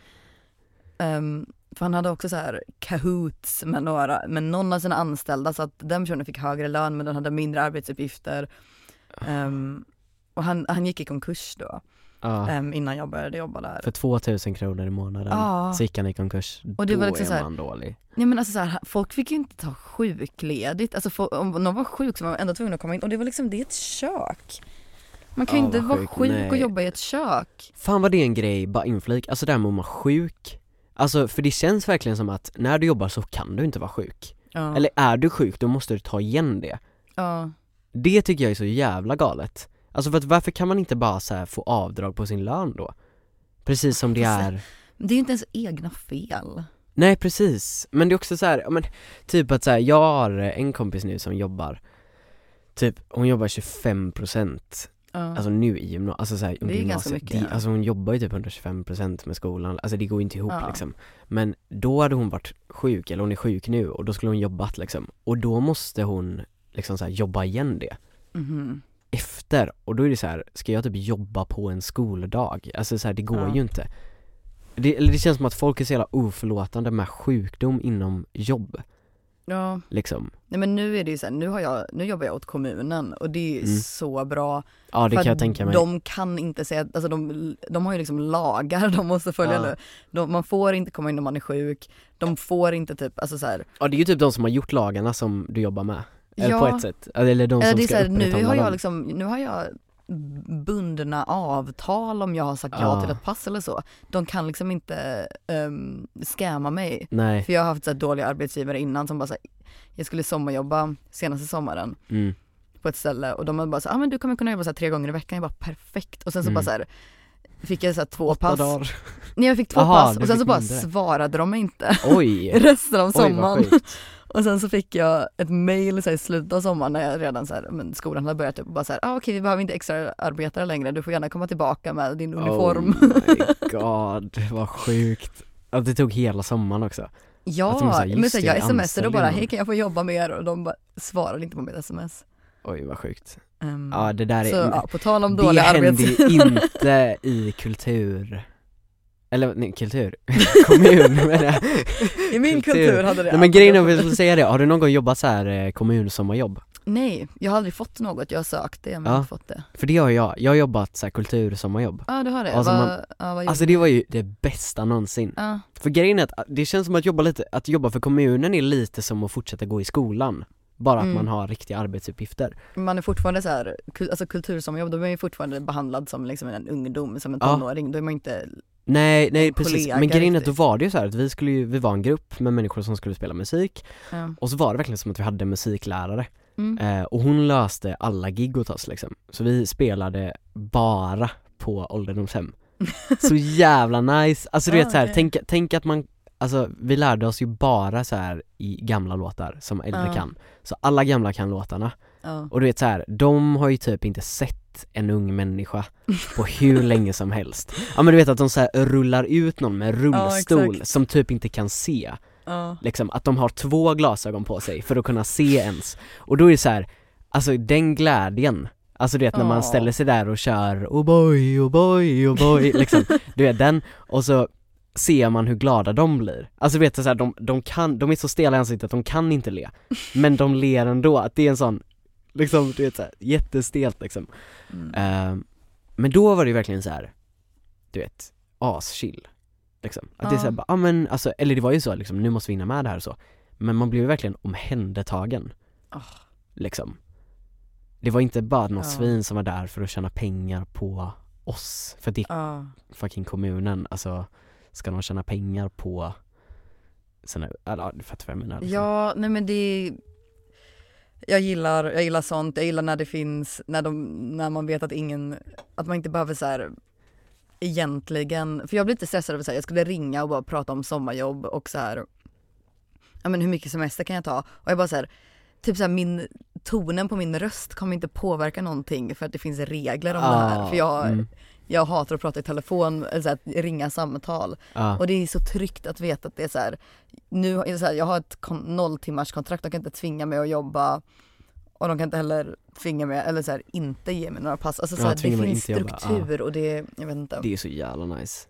[SPEAKER 2] Ehm, för han hade också så här kahoots med några, med någon av sina anställda så att den personen fick högre lön men den hade mindre arbetsuppgifter. Ehm, och han, han gick i konkurs då,
[SPEAKER 1] Ja,
[SPEAKER 2] ehm, innan jag började jobba där.
[SPEAKER 1] för 2000 kronor i månaden
[SPEAKER 2] Ja.
[SPEAKER 1] så gick han i konkurs,
[SPEAKER 2] Och det
[SPEAKER 1] då
[SPEAKER 2] var liksom
[SPEAKER 1] är
[SPEAKER 2] så här-
[SPEAKER 1] man dålig
[SPEAKER 2] Nej men alltså så här, folk fick ju inte ta sjukledigt, alltså om någon var sjuk så var man ändå tvungen att komma in och det var liksom, det är ett kök. Man kan ju
[SPEAKER 1] Ja,
[SPEAKER 2] inte vara
[SPEAKER 1] sjukt.
[SPEAKER 2] sjuk och jobba i ett kök.
[SPEAKER 1] Fan vad det är en grej, bara inflik, alltså det här med att vara sjuk Alltså för det känns verkligen som att när du jobbar så kan du inte vara sjuk.
[SPEAKER 2] Ja.
[SPEAKER 1] Eller är du sjuk då måste du ta igen det.
[SPEAKER 2] ja.
[SPEAKER 1] Det tycker jag är så jävla galet. Alltså för att varför kan man inte bara så få avdrag på sin lön då? Precis som det är
[SPEAKER 2] Det är ju inte ens egna fel.
[SPEAKER 1] Nej precis, men det är också så här, men typ att så här, jag har en kompis nu som jobbar Typ, hon jobbar 25%
[SPEAKER 2] Ja.
[SPEAKER 1] Alltså nu i gymnasiet, alltså så här,
[SPEAKER 2] Det är
[SPEAKER 1] under
[SPEAKER 2] ganska mycket.
[SPEAKER 1] Det, alltså hon jobbar ju typ 125% med skolan, alltså det går inte ihop
[SPEAKER 2] Ja.
[SPEAKER 1] liksom Men då hade hon varit sjuk, eller hon är sjuk nu, och då skulle hon jobbat liksom Och då måste hon liksom så här, jobba igen det
[SPEAKER 2] Mhm.
[SPEAKER 1] efter, och då är det så här, ska jag typ jobba på en skoldag? Alltså så här, det går
[SPEAKER 2] Ja.
[SPEAKER 1] ju inte det, eller det känns som att folk är så jävla oförlåtande med sjukdom inom jobb,
[SPEAKER 2] Ja,
[SPEAKER 1] liksom
[SPEAKER 2] nej men nu är det ju så här, nu, har jag, nu jobbar jag åt kommunen och det är ju
[SPEAKER 1] Mm.
[SPEAKER 2] så bra.
[SPEAKER 1] Ja det kan jag tänka mig
[SPEAKER 2] De kan inte säga, alltså de, de har ju liksom lagar de måste följa
[SPEAKER 1] Ja.
[SPEAKER 2] nu. De, man får inte komma in om man är sjuk, de får inte typ, alltså så här,
[SPEAKER 1] Ja det är ju typ de som har gjort lagarna som du jobbar med, eller
[SPEAKER 2] Ja.
[SPEAKER 1] på ett sätt, eller de
[SPEAKER 2] eller
[SPEAKER 1] som
[SPEAKER 2] det är
[SPEAKER 1] ska
[SPEAKER 2] så här, nu har jag liksom, nu har jag bundna avtal om jag har sagt ja
[SPEAKER 1] Ja.
[SPEAKER 2] till ett pass eller så. De kan liksom inte um, scamma mig.
[SPEAKER 1] Nej,
[SPEAKER 2] För jag har haft så dåliga arbetsgivare innan som bara så här, jag skulle sommarjobba senaste sommaren
[SPEAKER 1] mm.
[SPEAKER 2] på ett ställe och de bara så ah, men du kommer kunna jobba så här tre gånger i veckan, jag bara perfekt och sen så
[SPEAKER 1] Mm.
[SPEAKER 2] bara så här fick jag så två
[SPEAKER 1] Åtta
[SPEAKER 2] pass.
[SPEAKER 1] dagar
[SPEAKER 2] Nej jag fick två
[SPEAKER 1] Aha,
[SPEAKER 2] pass och sen så bara
[SPEAKER 1] mindre.
[SPEAKER 2] svarade de mig inte
[SPEAKER 1] Oj!
[SPEAKER 2] resten av
[SPEAKER 1] Oj
[SPEAKER 2] sommaren.
[SPEAKER 1] sjukt
[SPEAKER 2] och sen så fick jag ett mail så här, i slutet av sommaren när jag redan så här, men skolan hade börjat typ, och bara så här, ah, okej vi behöver inte extra arbetare längre, du får gärna komma tillbaka med din uniform.
[SPEAKER 1] Oh my god, vad sjukt Att det tog hela sommaren också
[SPEAKER 2] ja,
[SPEAKER 1] sa, just
[SPEAKER 2] men så
[SPEAKER 1] det,
[SPEAKER 2] jag smsade och bara, hej kan jag få jobba mer? Och de bara svarade inte på mitt sms.
[SPEAKER 1] Oj vad sjukt
[SPEAKER 2] Um,
[SPEAKER 1] Ja det där är,
[SPEAKER 2] så ja, på tal om
[SPEAKER 1] det
[SPEAKER 2] dåliga
[SPEAKER 1] händer
[SPEAKER 2] arbets...
[SPEAKER 1] ju inte i kultur Eller nej, kultur, kommun menar jag.
[SPEAKER 2] I min kultur. hade det
[SPEAKER 1] Nej men grejen är, jag vill säga det, har du någon gång jobbat så här eh, kommunsommarjobb?
[SPEAKER 2] Nej, jag har aldrig fått något, jag har sökt det men
[SPEAKER 1] Ja.
[SPEAKER 2] inte fått det.
[SPEAKER 1] För det har jag, jag har jobbat så här kultursommarjobb.
[SPEAKER 2] Ja du har det,
[SPEAKER 1] Alltså,
[SPEAKER 2] vad,
[SPEAKER 1] man-
[SPEAKER 2] ja, vad
[SPEAKER 1] Alltså det var ju det bästa någonsin.
[SPEAKER 2] Ja,
[SPEAKER 1] För grejen är att det känns som att jobba lite, att jobba för kommunen är lite som att fortsätta gå i skolan. Bara att
[SPEAKER 2] Mm.
[SPEAKER 1] man har riktiga arbetsuppgifter.
[SPEAKER 2] Man är fortfarande så här, kul, alltså kultursommarjobb, då är man ju fortfarande behandlad som liksom en ungdom, som en
[SPEAKER 1] Ja.
[SPEAKER 2] tonåring, då är man inte,
[SPEAKER 1] Nej, nej
[SPEAKER 2] En
[SPEAKER 1] precis, men grejen är att då var det ju så här att vi skulle ju, vi var en grupp med människor som skulle spela musik
[SPEAKER 2] ja.
[SPEAKER 1] Och så var det verkligen som att vi hade musiklärare
[SPEAKER 2] Mm.
[SPEAKER 1] eh, Och hon löste alla gig åt oss liksom Så vi spelade bara på ålderdomshem Så jävla nice, alltså du
[SPEAKER 2] Ah,
[SPEAKER 1] vet så här,
[SPEAKER 2] okej.
[SPEAKER 1] tänk, tänk att man Alltså vi lärde oss ju bara så här i gamla låtar som äldre
[SPEAKER 2] Ja.
[SPEAKER 1] kan Så alla gamla kan låtarna
[SPEAKER 2] ja.
[SPEAKER 1] Och du vet så här, de har ju typ inte sett en ung människa på hur länge som helst Ja men du vet att de så här rullar ut någon med rullstol
[SPEAKER 2] exakt.
[SPEAKER 1] som typ inte kan se
[SPEAKER 2] ja.
[SPEAKER 1] Liksom att de har två glasögon på sig för att kunna se ens Och då är det så här, alltså den glädjen Alltså du vet när man
[SPEAKER 2] Ja.
[SPEAKER 1] ställer sig där och kör oh boy, oh boy, oh boy liksom Du vet den, och så ser man hur glada de blir Alltså du vet så här, de, de kan, de är så stela i ansiktet att de kan inte le Men de ler ändå, att det är en sån Liksom du vet såhär, jättestelt liksom
[SPEAKER 2] Mm.
[SPEAKER 1] Ehm, Men då var det ju verkligen så här, du vet, aschill liksom. Att det är såhär, bara, ja men alltså, eller det var ju så liksom, nu måste vi hinna med det här och så Men man blev ju verkligen omhändertagen
[SPEAKER 2] Ah.
[SPEAKER 1] Liksom Det var inte bara någon
[SPEAKER 2] Ja.
[SPEAKER 1] svin som var där för att tjäna pengar på oss, för det är
[SPEAKER 2] Ja.
[SPEAKER 1] fucking kommunen, alltså Ska de tjäna pengar på såna, ja du fattar vad jag menar liksom.
[SPEAKER 2] Ja, nej men det jag gillar, jag gillar sånt, jag gillar när det finns, när, de, när man vet att ingen, att man inte behöver så här egentligen, för jag blir lite stressad över så här, jag skulle ringa och bara prata om sommarjobb och så här, ja men hur mycket semester kan jag ta? Och jag bara så här, typ så här, min, tonen på min röst kommer inte påverka någonting för att det finns regler om det här.
[SPEAKER 1] Ah,
[SPEAKER 2] För jag,
[SPEAKER 1] mm,
[SPEAKER 2] jag hatar att prata i telefon, eller så här, ringa samtal.
[SPEAKER 1] ja.
[SPEAKER 2] Och det är så tryggt att veta att det är så här, nu så här, jag har ett kon- noll timmars kontrakt, de kan inte tvinga mig att jobba och de kan inte heller tvinga mig, eller så här, inte ge mig några pass. Alltså så
[SPEAKER 1] Ja,
[SPEAKER 2] här, det finns struktur och det, jag vet inte.
[SPEAKER 1] Det är så jävla nice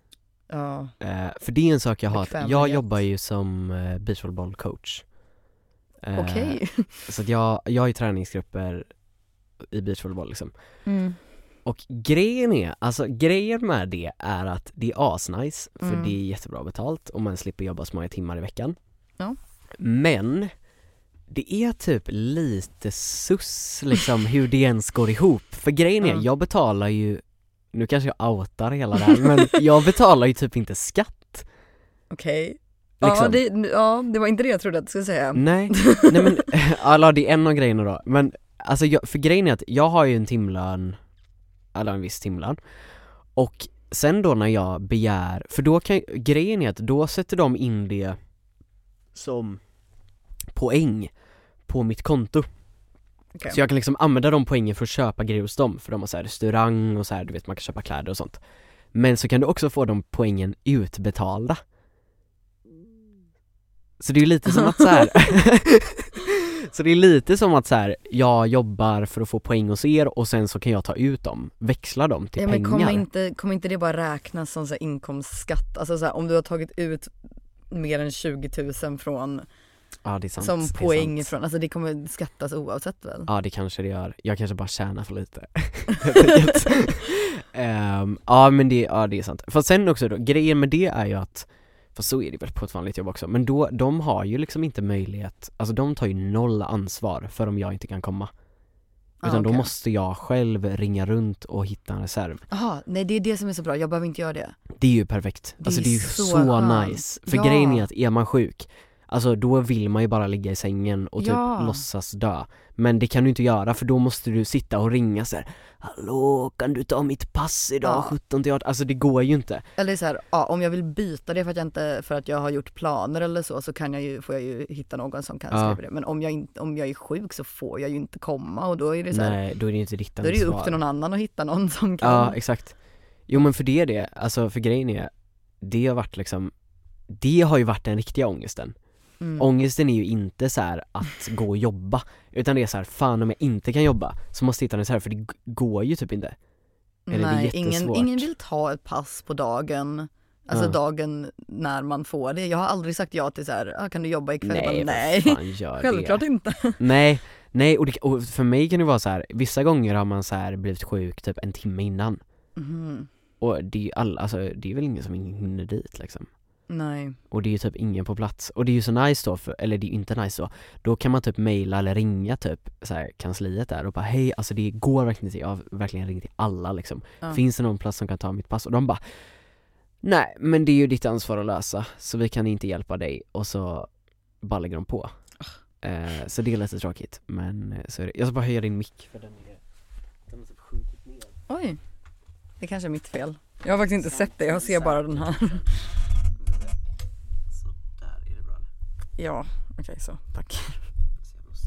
[SPEAKER 2] Ja.
[SPEAKER 1] Eh, för det är en sak jag har, jag jobbar ju som uh, beachvolleybollcoach Eh,
[SPEAKER 2] Okej.
[SPEAKER 1] Så att jag, jag har ju träningsgrupper i beachvolleyboll liksom
[SPEAKER 2] Mm.
[SPEAKER 1] Och grejen är, alltså grejen med det är att det är asnice för
[SPEAKER 2] Mm.
[SPEAKER 1] det är jättebra betalt och man slipper jobba så många timmar i veckan
[SPEAKER 2] Ja.
[SPEAKER 1] Men det är typ lite sus liksom hur det ens går ihop För grejen är,
[SPEAKER 2] Ja.
[SPEAKER 1] jag betalar ju, nu kanske jag outar hela det här men jag betalar ju typ inte skatt
[SPEAKER 2] Okej. Ja,
[SPEAKER 1] Liksom.
[SPEAKER 2] det, ja, det var inte det jag trodde att du skulle säga.
[SPEAKER 1] Nej, nej men, alla det är en av grejerna då, men alltså jag, för grejen är att jag har ju en timlön, eller en viss timlön, och sen då när jag begär, för då kan, grejen är att då sätter de in det som poäng på mitt konto.
[SPEAKER 2] Okej.
[SPEAKER 1] Så jag kan liksom använda de poängen för att köpa grejer hos dem, för de har så här restaurang och så här, du vet man kan köpa kläder och sånt. Men så kan du också få de poängen utbetalda. Så det är ju lite som att så här. Så det är lite som att så här, jag jobbar för att få poäng hos er och sen så kan jag ta ut dem, växla dem till
[SPEAKER 2] Ja, men
[SPEAKER 1] pengar.
[SPEAKER 2] kommer inte, kommer inte det bara räknas som så inkomstskatt? Alltså så här, om du har tagit ut mer än 20 000 från,
[SPEAKER 1] ja det är sant,
[SPEAKER 2] som poäng
[SPEAKER 1] sant.
[SPEAKER 2] från, alltså det kommer skattas oavsett väl?
[SPEAKER 1] Ja det kanske det gör, jag kanske bara tjänar för lite. Ehm, Ja men det, ja det är sant. För sen också då, grejen med det är ju att för så är det väl på ett vanligt jobb också, men då, de har ju liksom inte möjlighet, alltså de tar ju noll ansvar för om jag inte kan komma.
[SPEAKER 2] Ah,
[SPEAKER 1] Utan då
[SPEAKER 2] okej.
[SPEAKER 1] måste jag själv ringa runt och hitta en reserv.
[SPEAKER 2] Jaha, nej det är det som är så bra, jag behöver inte göra det.
[SPEAKER 1] Det är ju perfekt,
[SPEAKER 2] Det
[SPEAKER 1] alltså
[SPEAKER 2] är
[SPEAKER 1] det är ju
[SPEAKER 2] så
[SPEAKER 1] så, nice. För
[SPEAKER 2] Ja.
[SPEAKER 1] grejen är att är man sjuk, alltså då vill man ju bara ligga i sängen och typ
[SPEAKER 2] Ja.
[SPEAKER 1] låtsas dö. Men det kan du inte göra för då måste du sitta och ringa så här. Hallå, kan du ta mitt pass idag
[SPEAKER 2] Ja.
[SPEAKER 1] 17 till 18? Alltså det går ju inte.
[SPEAKER 2] Eller så här, ja, om jag vill byta det för att jag inte, för att jag har gjort planer eller så, så kan jag ju, får jag ju hitta någon som kan
[SPEAKER 1] Ja.
[SPEAKER 2] skriva det. Men om jag, inte, om jag är sjuk så får jag ju inte komma och då är det så här,
[SPEAKER 1] Nej, då är det inte ditt
[SPEAKER 2] då
[SPEAKER 1] ansvar.
[SPEAKER 2] är det ju upp till någon annan att hitta någon som kan.
[SPEAKER 1] Ja, exakt. Jo men för det är det, alltså för grejen är, det har varit liksom, det har ju varit den riktiga ångesten.
[SPEAKER 2] Mm.
[SPEAKER 1] Ångesten är ju inte så här att gå och jobba, utan det är så här, fan om jag inte kan jobba så måste jag hitta en reserv för det går ju typ inte. eller det är
[SPEAKER 2] Nej, ingen,
[SPEAKER 1] jättesvårt.
[SPEAKER 2] ingen vill ta ett pass på dagen, alltså
[SPEAKER 1] Ja.
[SPEAKER 2] dagen när man får det. Jag har aldrig sagt ja till så här, ah, kan du jobba ikväll?
[SPEAKER 1] Nej,
[SPEAKER 2] bara, nej.
[SPEAKER 1] fan
[SPEAKER 2] Självklart
[SPEAKER 1] det?
[SPEAKER 2] inte.
[SPEAKER 1] Nej, nej och, det, och för mig kan det vara så här. vissa gånger har man så här blivit sjuk typ en timme innan
[SPEAKER 2] Mhm.
[SPEAKER 1] och det är ju alla, alltså det är väl ingen som hinner dit liksom.
[SPEAKER 2] Nej.
[SPEAKER 1] Och det är ju typ ingen på plats. Och det är ju så nice då, för, eller det är ju inte nice då, då kan man typ mejla eller ringa typ så här, kansliet där och bara hej, alltså det går verkligen inte, jag har verkligen ringt till alla liksom.
[SPEAKER 2] Ja.
[SPEAKER 1] Finns det någon plats som kan ta mitt pass? Och de bara Nej, men det är ju ditt ansvar att lösa, så vi kan inte hjälpa dig. Och så bara lägger de på. Eh, så det är lite tråkigt, men eh, så är det. Jag ska bara höja din mick för den är, den har typ sjunkit ner.
[SPEAKER 2] Oj. Det kanske är mitt fel. Jag har faktiskt inte sett det, jag ser bara den här.
[SPEAKER 1] Så där är det bra eller?
[SPEAKER 2] Ja, okej så, tack.
[SPEAKER 1] Så mer.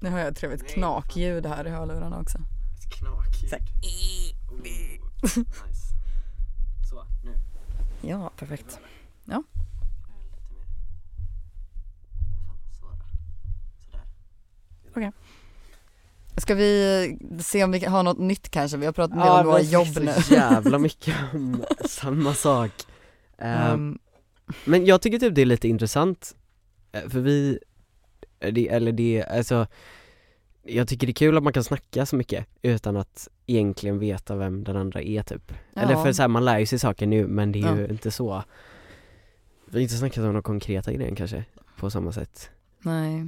[SPEAKER 2] Nu har jag ett trevligt
[SPEAKER 1] Nej,
[SPEAKER 2] knakljud här i hörlurarna också.
[SPEAKER 1] Ett knakljud.
[SPEAKER 2] Så
[SPEAKER 1] Oh, nice. Så, nu.
[SPEAKER 2] Ja, perfekt.
[SPEAKER 1] Lite mer. Vad fan, så där. Sådär.
[SPEAKER 2] Ska vi se om vi kan ha något nytt kanske? Vi har pratat del om våra jobb nu.
[SPEAKER 1] så jävla mycket om samma sak. Eh,
[SPEAKER 2] Um,
[SPEAKER 1] Men jag tycker typ det är lite intressant, eh, för vi, eh, det, eller det, alltså Jag tycker det är kul att man kan snacka så mycket utan att egentligen veta vem den andra är typ Eller
[SPEAKER 2] Ja.
[SPEAKER 1] för så här, man lär ju sig saker nu men det är ju
[SPEAKER 2] Ja.
[SPEAKER 1] inte så Vi har inte snackat om några konkreta grejer kanske, på samma sätt
[SPEAKER 2] nej.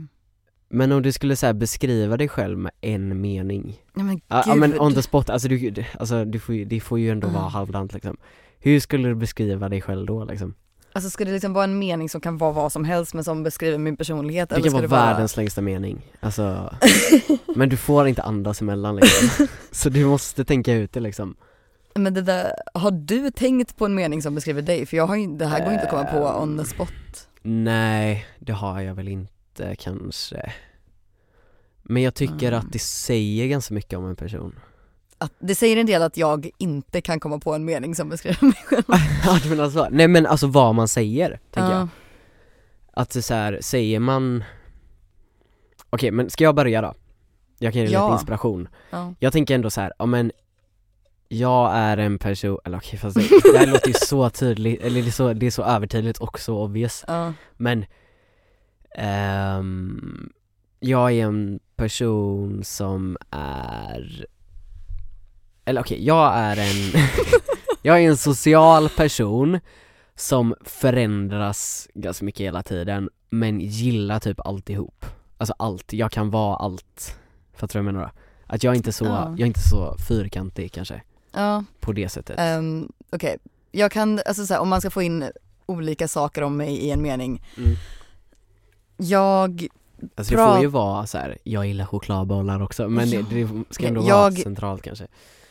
[SPEAKER 1] Men om du skulle så här, beskriva dig själv med en mening
[SPEAKER 2] Nej men
[SPEAKER 1] Ja
[SPEAKER 2] gud.
[SPEAKER 1] ja, men on the spot, alltså, du, alltså du får ju, det får ju ändå vara
[SPEAKER 2] Mm.
[SPEAKER 1] halvdant liksom Hur skulle du beskriva dig själv då liksom?
[SPEAKER 2] Alltså ska det liksom vara en mening som kan vara vad som helst men som beskriver min personlighet?
[SPEAKER 1] Det kan vara
[SPEAKER 2] det vara...
[SPEAKER 1] världens längsta mening, alltså Men du får inte andas emellan liksom Så du måste tänka ut det liksom
[SPEAKER 2] Men det där, har du tänkt på en mening som beskriver dig? För jag har ju, det här går inte att komma på
[SPEAKER 1] Ehm.
[SPEAKER 2] on the spot.
[SPEAKER 1] Nej, det har jag väl inte kanske Men jag tycker
[SPEAKER 2] Mm.
[SPEAKER 1] att det säger ganska mycket om en person
[SPEAKER 2] Att, det säger en del att jag inte kan komma på en mening som beskriver mig själv.
[SPEAKER 1] Ja du menar så? Nej men alltså vad man säger, tänker
[SPEAKER 2] Ja.
[SPEAKER 1] jag Att det så här, säger man Okej men ska jag börja då? Jag kan ge dig
[SPEAKER 2] Ja.
[SPEAKER 1] lite inspiration
[SPEAKER 2] Ja.
[SPEAKER 1] Jag tänker ändå så här, ja men Jag är en person, eller okej fast det, det här låter ju så tydligt, eller det är så, det är så övertydligt och så obvious
[SPEAKER 2] Ja.
[SPEAKER 1] Men ehm, Jag är en person som är Eller okej, jag är en Jag är en social person som förändras ganska mycket hela tiden men gillar typ alltihop Alltså allt, jag kan vara allt Fattar du vad jag menar? Att jag är inte så,
[SPEAKER 2] Ja.
[SPEAKER 1] jag är inte så fyrkantig kanske,
[SPEAKER 2] Ja,
[SPEAKER 1] på det sättet
[SPEAKER 2] um, okej. Jag kan, alltså så här, om man ska få in olika saker om mig i en mening.
[SPEAKER 1] mm.
[SPEAKER 2] Jag,
[SPEAKER 1] Alltså det får ju vara så här. jag gillar chokladbollar också men det, det ska ändå
[SPEAKER 2] Jag-
[SPEAKER 1] vara centralt kanske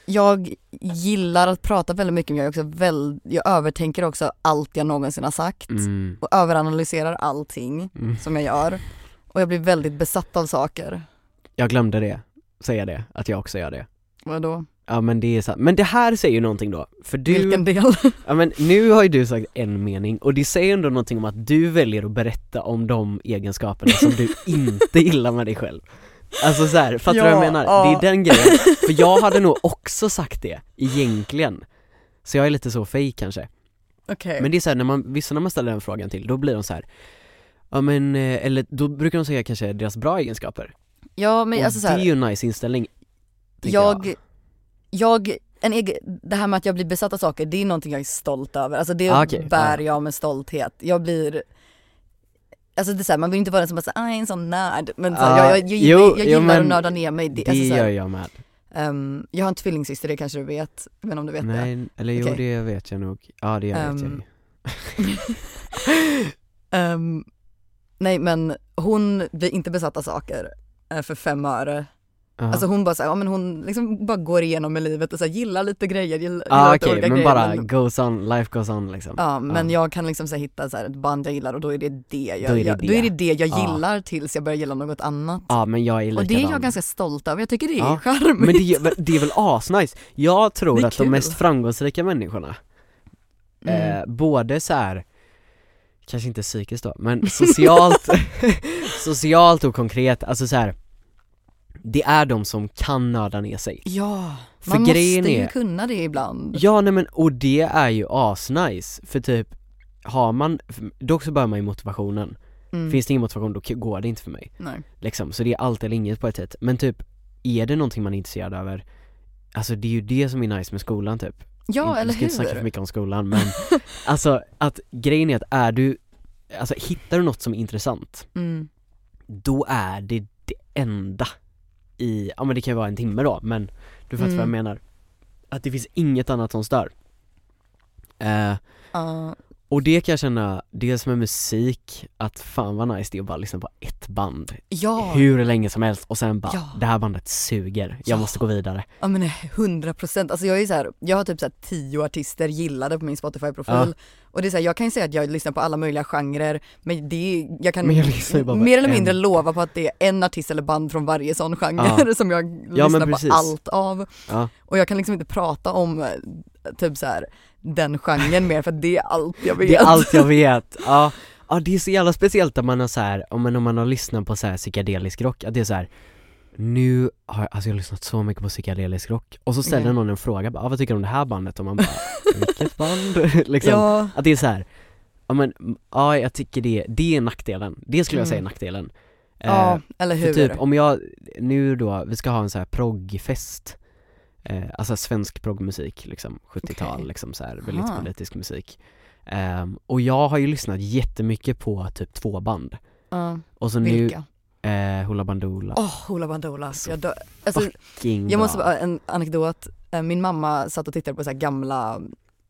[SPEAKER 2] jag gillar att prata väldigt mycket men jag är också väl, jag övertänker också allt jag någonsin har sagt
[SPEAKER 1] mm.
[SPEAKER 2] och överanalyserar allting
[SPEAKER 1] Mm.
[SPEAKER 2] som jag gör. Och jag blir väldigt besatt av saker.
[SPEAKER 1] Jag glömde det, säga det, att jag också gör det
[SPEAKER 2] Vadå?
[SPEAKER 1] Ja men det är sant, men det här säger ju någonting då, för du,
[SPEAKER 2] Vilken del?
[SPEAKER 1] ja men nu har ju du sagt en mening och det säger ändå någonting om att du väljer att berätta om de egenskaperna som du inte gillar med dig själv Alltså så här, fattar du vad jag
[SPEAKER 2] Ja,
[SPEAKER 1] menar?
[SPEAKER 2] ja.
[SPEAKER 1] Det är den grejen, för jag hade nog också sagt det, egentligen Så jag är lite så fake kanske
[SPEAKER 2] Okej.
[SPEAKER 1] Men det är så här, när man, vissa när man ställer den frågan till, då blir de så här. Ja men, eh, eller då brukar de säga kanske deras bra egenskaper
[SPEAKER 2] Ja men
[SPEAKER 1] och
[SPEAKER 2] alltså så
[SPEAKER 1] det är ju en nice inställning tänker
[SPEAKER 2] jag, jag, en egen, det här med att jag blir besatt av saker, det är någonting jag är stolt över. Alltså det
[SPEAKER 1] Ah, okej.
[SPEAKER 2] bär
[SPEAKER 1] Ja,
[SPEAKER 2] jag med stolthet. Jag blir Alltså det är så här, man vill inte vara den som bara säger ah, jag är en sån nörd. Men så här,
[SPEAKER 1] Ah,
[SPEAKER 2] jag, jag, jag,
[SPEAKER 1] jo,
[SPEAKER 2] jag, jag
[SPEAKER 1] jo,
[SPEAKER 2] gillar
[SPEAKER 1] men
[SPEAKER 2] att nörda ner mig. Det,
[SPEAKER 1] Det
[SPEAKER 2] alltså, så
[SPEAKER 1] gör jag med
[SPEAKER 2] ehm, jag har en tvillingsyster, det kanske du vet. Jag inte om du vet det.
[SPEAKER 1] Nej, eller jo det vet jag nog, ja det vet jag ju
[SPEAKER 2] Ehm, Ehm, nej men hon blir inte besatt av saker eh, för fem öre.
[SPEAKER 1] Ja.
[SPEAKER 2] Alltså hon bara så här, ja men hon liksom bara går igenom med livet och så här, gillar lite grejer, gillar,
[SPEAKER 1] ah,
[SPEAKER 2] gillar lite
[SPEAKER 1] okej,
[SPEAKER 2] olika
[SPEAKER 1] men
[SPEAKER 2] grejer.
[SPEAKER 1] bara
[SPEAKER 2] men-
[SPEAKER 1] goes on, life goes on liksom
[SPEAKER 2] Ja men
[SPEAKER 1] Ja.
[SPEAKER 2] jag kan liksom så här, hitta så här, ett band jag gillar och då är det det jag,
[SPEAKER 1] Då är det
[SPEAKER 2] jag,
[SPEAKER 1] det.
[SPEAKER 2] Då är det, det jag
[SPEAKER 1] Ja.
[SPEAKER 2] gillar tills jag börjar gilla något annat.
[SPEAKER 1] Ja men jag är
[SPEAKER 2] och
[SPEAKER 1] likadan
[SPEAKER 2] det är jag ganska stolt över, jag tycker det är charmigt.
[SPEAKER 1] Men det, är- det är väl asnice? Jag tror att de
[SPEAKER 2] kul.
[SPEAKER 1] mest framgångsrika människorna,
[SPEAKER 2] Mm.
[SPEAKER 1] eh, både så här kanske inte psykiskt då, men socialt, socialt och konkret, alltså så här. Det är de som kan nörda ner sig
[SPEAKER 2] Ja,
[SPEAKER 1] För
[SPEAKER 2] man måste ju
[SPEAKER 1] är-
[SPEAKER 2] kunna det ibland.
[SPEAKER 1] Ja nej men, och det är ju asnice, för typ har man, dock så bör man ju motivationen,
[SPEAKER 2] Mm.
[SPEAKER 1] finns det ingen motivation då går det inte för mig
[SPEAKER 2] Nej.
[SPEAKER 1] liksom, så det är allt eller inget på ett sätt, men typ är det någonting man är intresserad över, alltså det är ju det som är nice med skolan typ
[SPEAKER 2] Ja
[SPEAKER 1] inte,
[SPEAKER 2] eller
[SPEAKER 1] vi ska inte snacka för
[SPEAKER 2] hur?
[SPEAKER 1] mycket om skolan men Alltså att grejen är att är du, alltså hittar du något som är intressant
[SPEAKER 2] Mm.
[SPEAKER 1] Då är det det enda i, ja men det kan ju vara en timme då men du fattar vad jag
[SPEAKER 2] Mm.
[SPEAKER 1] menar. Att det finns inget annat som stör. Eh,
[SPEAKER 2] Ja,
[SPEAKER 1] Och det kan jag känna, dels med musik, att fan vad nice det är att bara lyssna på ett band
[SPEAKER 2] ja.
[SPEAKER 1] hur länge som helst och sen bara,
[SPEAKER 2] Ja.
[SPEAKER 1] det här bandet suger, jag
[SPEAKER 2] Ja.
[SPEAKER 1] måste gå vidare
[SPEAKER 2] Ja men hundra procent, alltså jag är så här, jag har typ så här tio artister gillade på min Spotify-profil
[SPEAKER 1] Ja.
[SPEAKER 2] och det är så här, jag kan ju säga att jag lyssnar på alla möjliga genrer men det jag kan
[SPEAKER 1] Men jag
[SPEAKER 2] mer eller
[SPEAKER 1] en.
[SPEAKER 2] mindre lova på att det är en artist eller band från varje sån genre som jag lyssnar på allt av
[SPEAKER 1] Ja,
[SPEAKER 2] och jag kan liksom inte prata om typ så här den genren mer för att det är allt jag vet.
[SPEAKER 1] Det är allt jag vet, ja Ja det är så jävla speciellt om man har så här, om man, om man har lyssnat på så här psykedelisk rock, att det är så här. Nu har jag, alltså jag har lyssnat så mycket på psykedelisk rock, och så ställer
[SPEAKER 2] Mm.
[SPEAKER 1] någon en fråga, bara, ah, vad tycker du om det här bandet? Och man bara, vilket band? liksom,
[SPEAKER 2] Ja,
[SPEAKER 1] att det är så här. ja men, mm, ja jag tycker det, det är nackdelen, det skulle jag säga är
[SPEAKER 2] Mm.
[SPEAKER 1] nackdelen
[SPEAKER 2] ja
[SPEAKER 1] Eh,
[SPEAKER 2] eller
[SPEAKER 1] för
[SPEAKER 2] hur.
[SPEAKER 1] typ om jag, nu då, vi ska ha en så här proggfest eh, Alltså svensk proggmusik liksom, 70-tal
[SPEAKER 2] Okej.
[SPEAKER 1] liksom så här, väldigt
[SPEAKER 2] Aha.
[SPEAKER 1] politisk musik Ehm, Och jag har ju lyssnat jättemycket på typ två band
[SPEAKER 2] ja,
[SPEAKER 1] Och så
[SPEAKER 2] vilka?
[SPEAKER 1] nu, eh, Hoola Bandoola,
[SPEAKER 2] Åh, Hoola Bandoola.
[SPEAKER 1] Så
[SPEAKER 2] Jag dör. Alltså, Jag måste bara, en anekdot. Eh, Min mamma satt och tittade på så gamla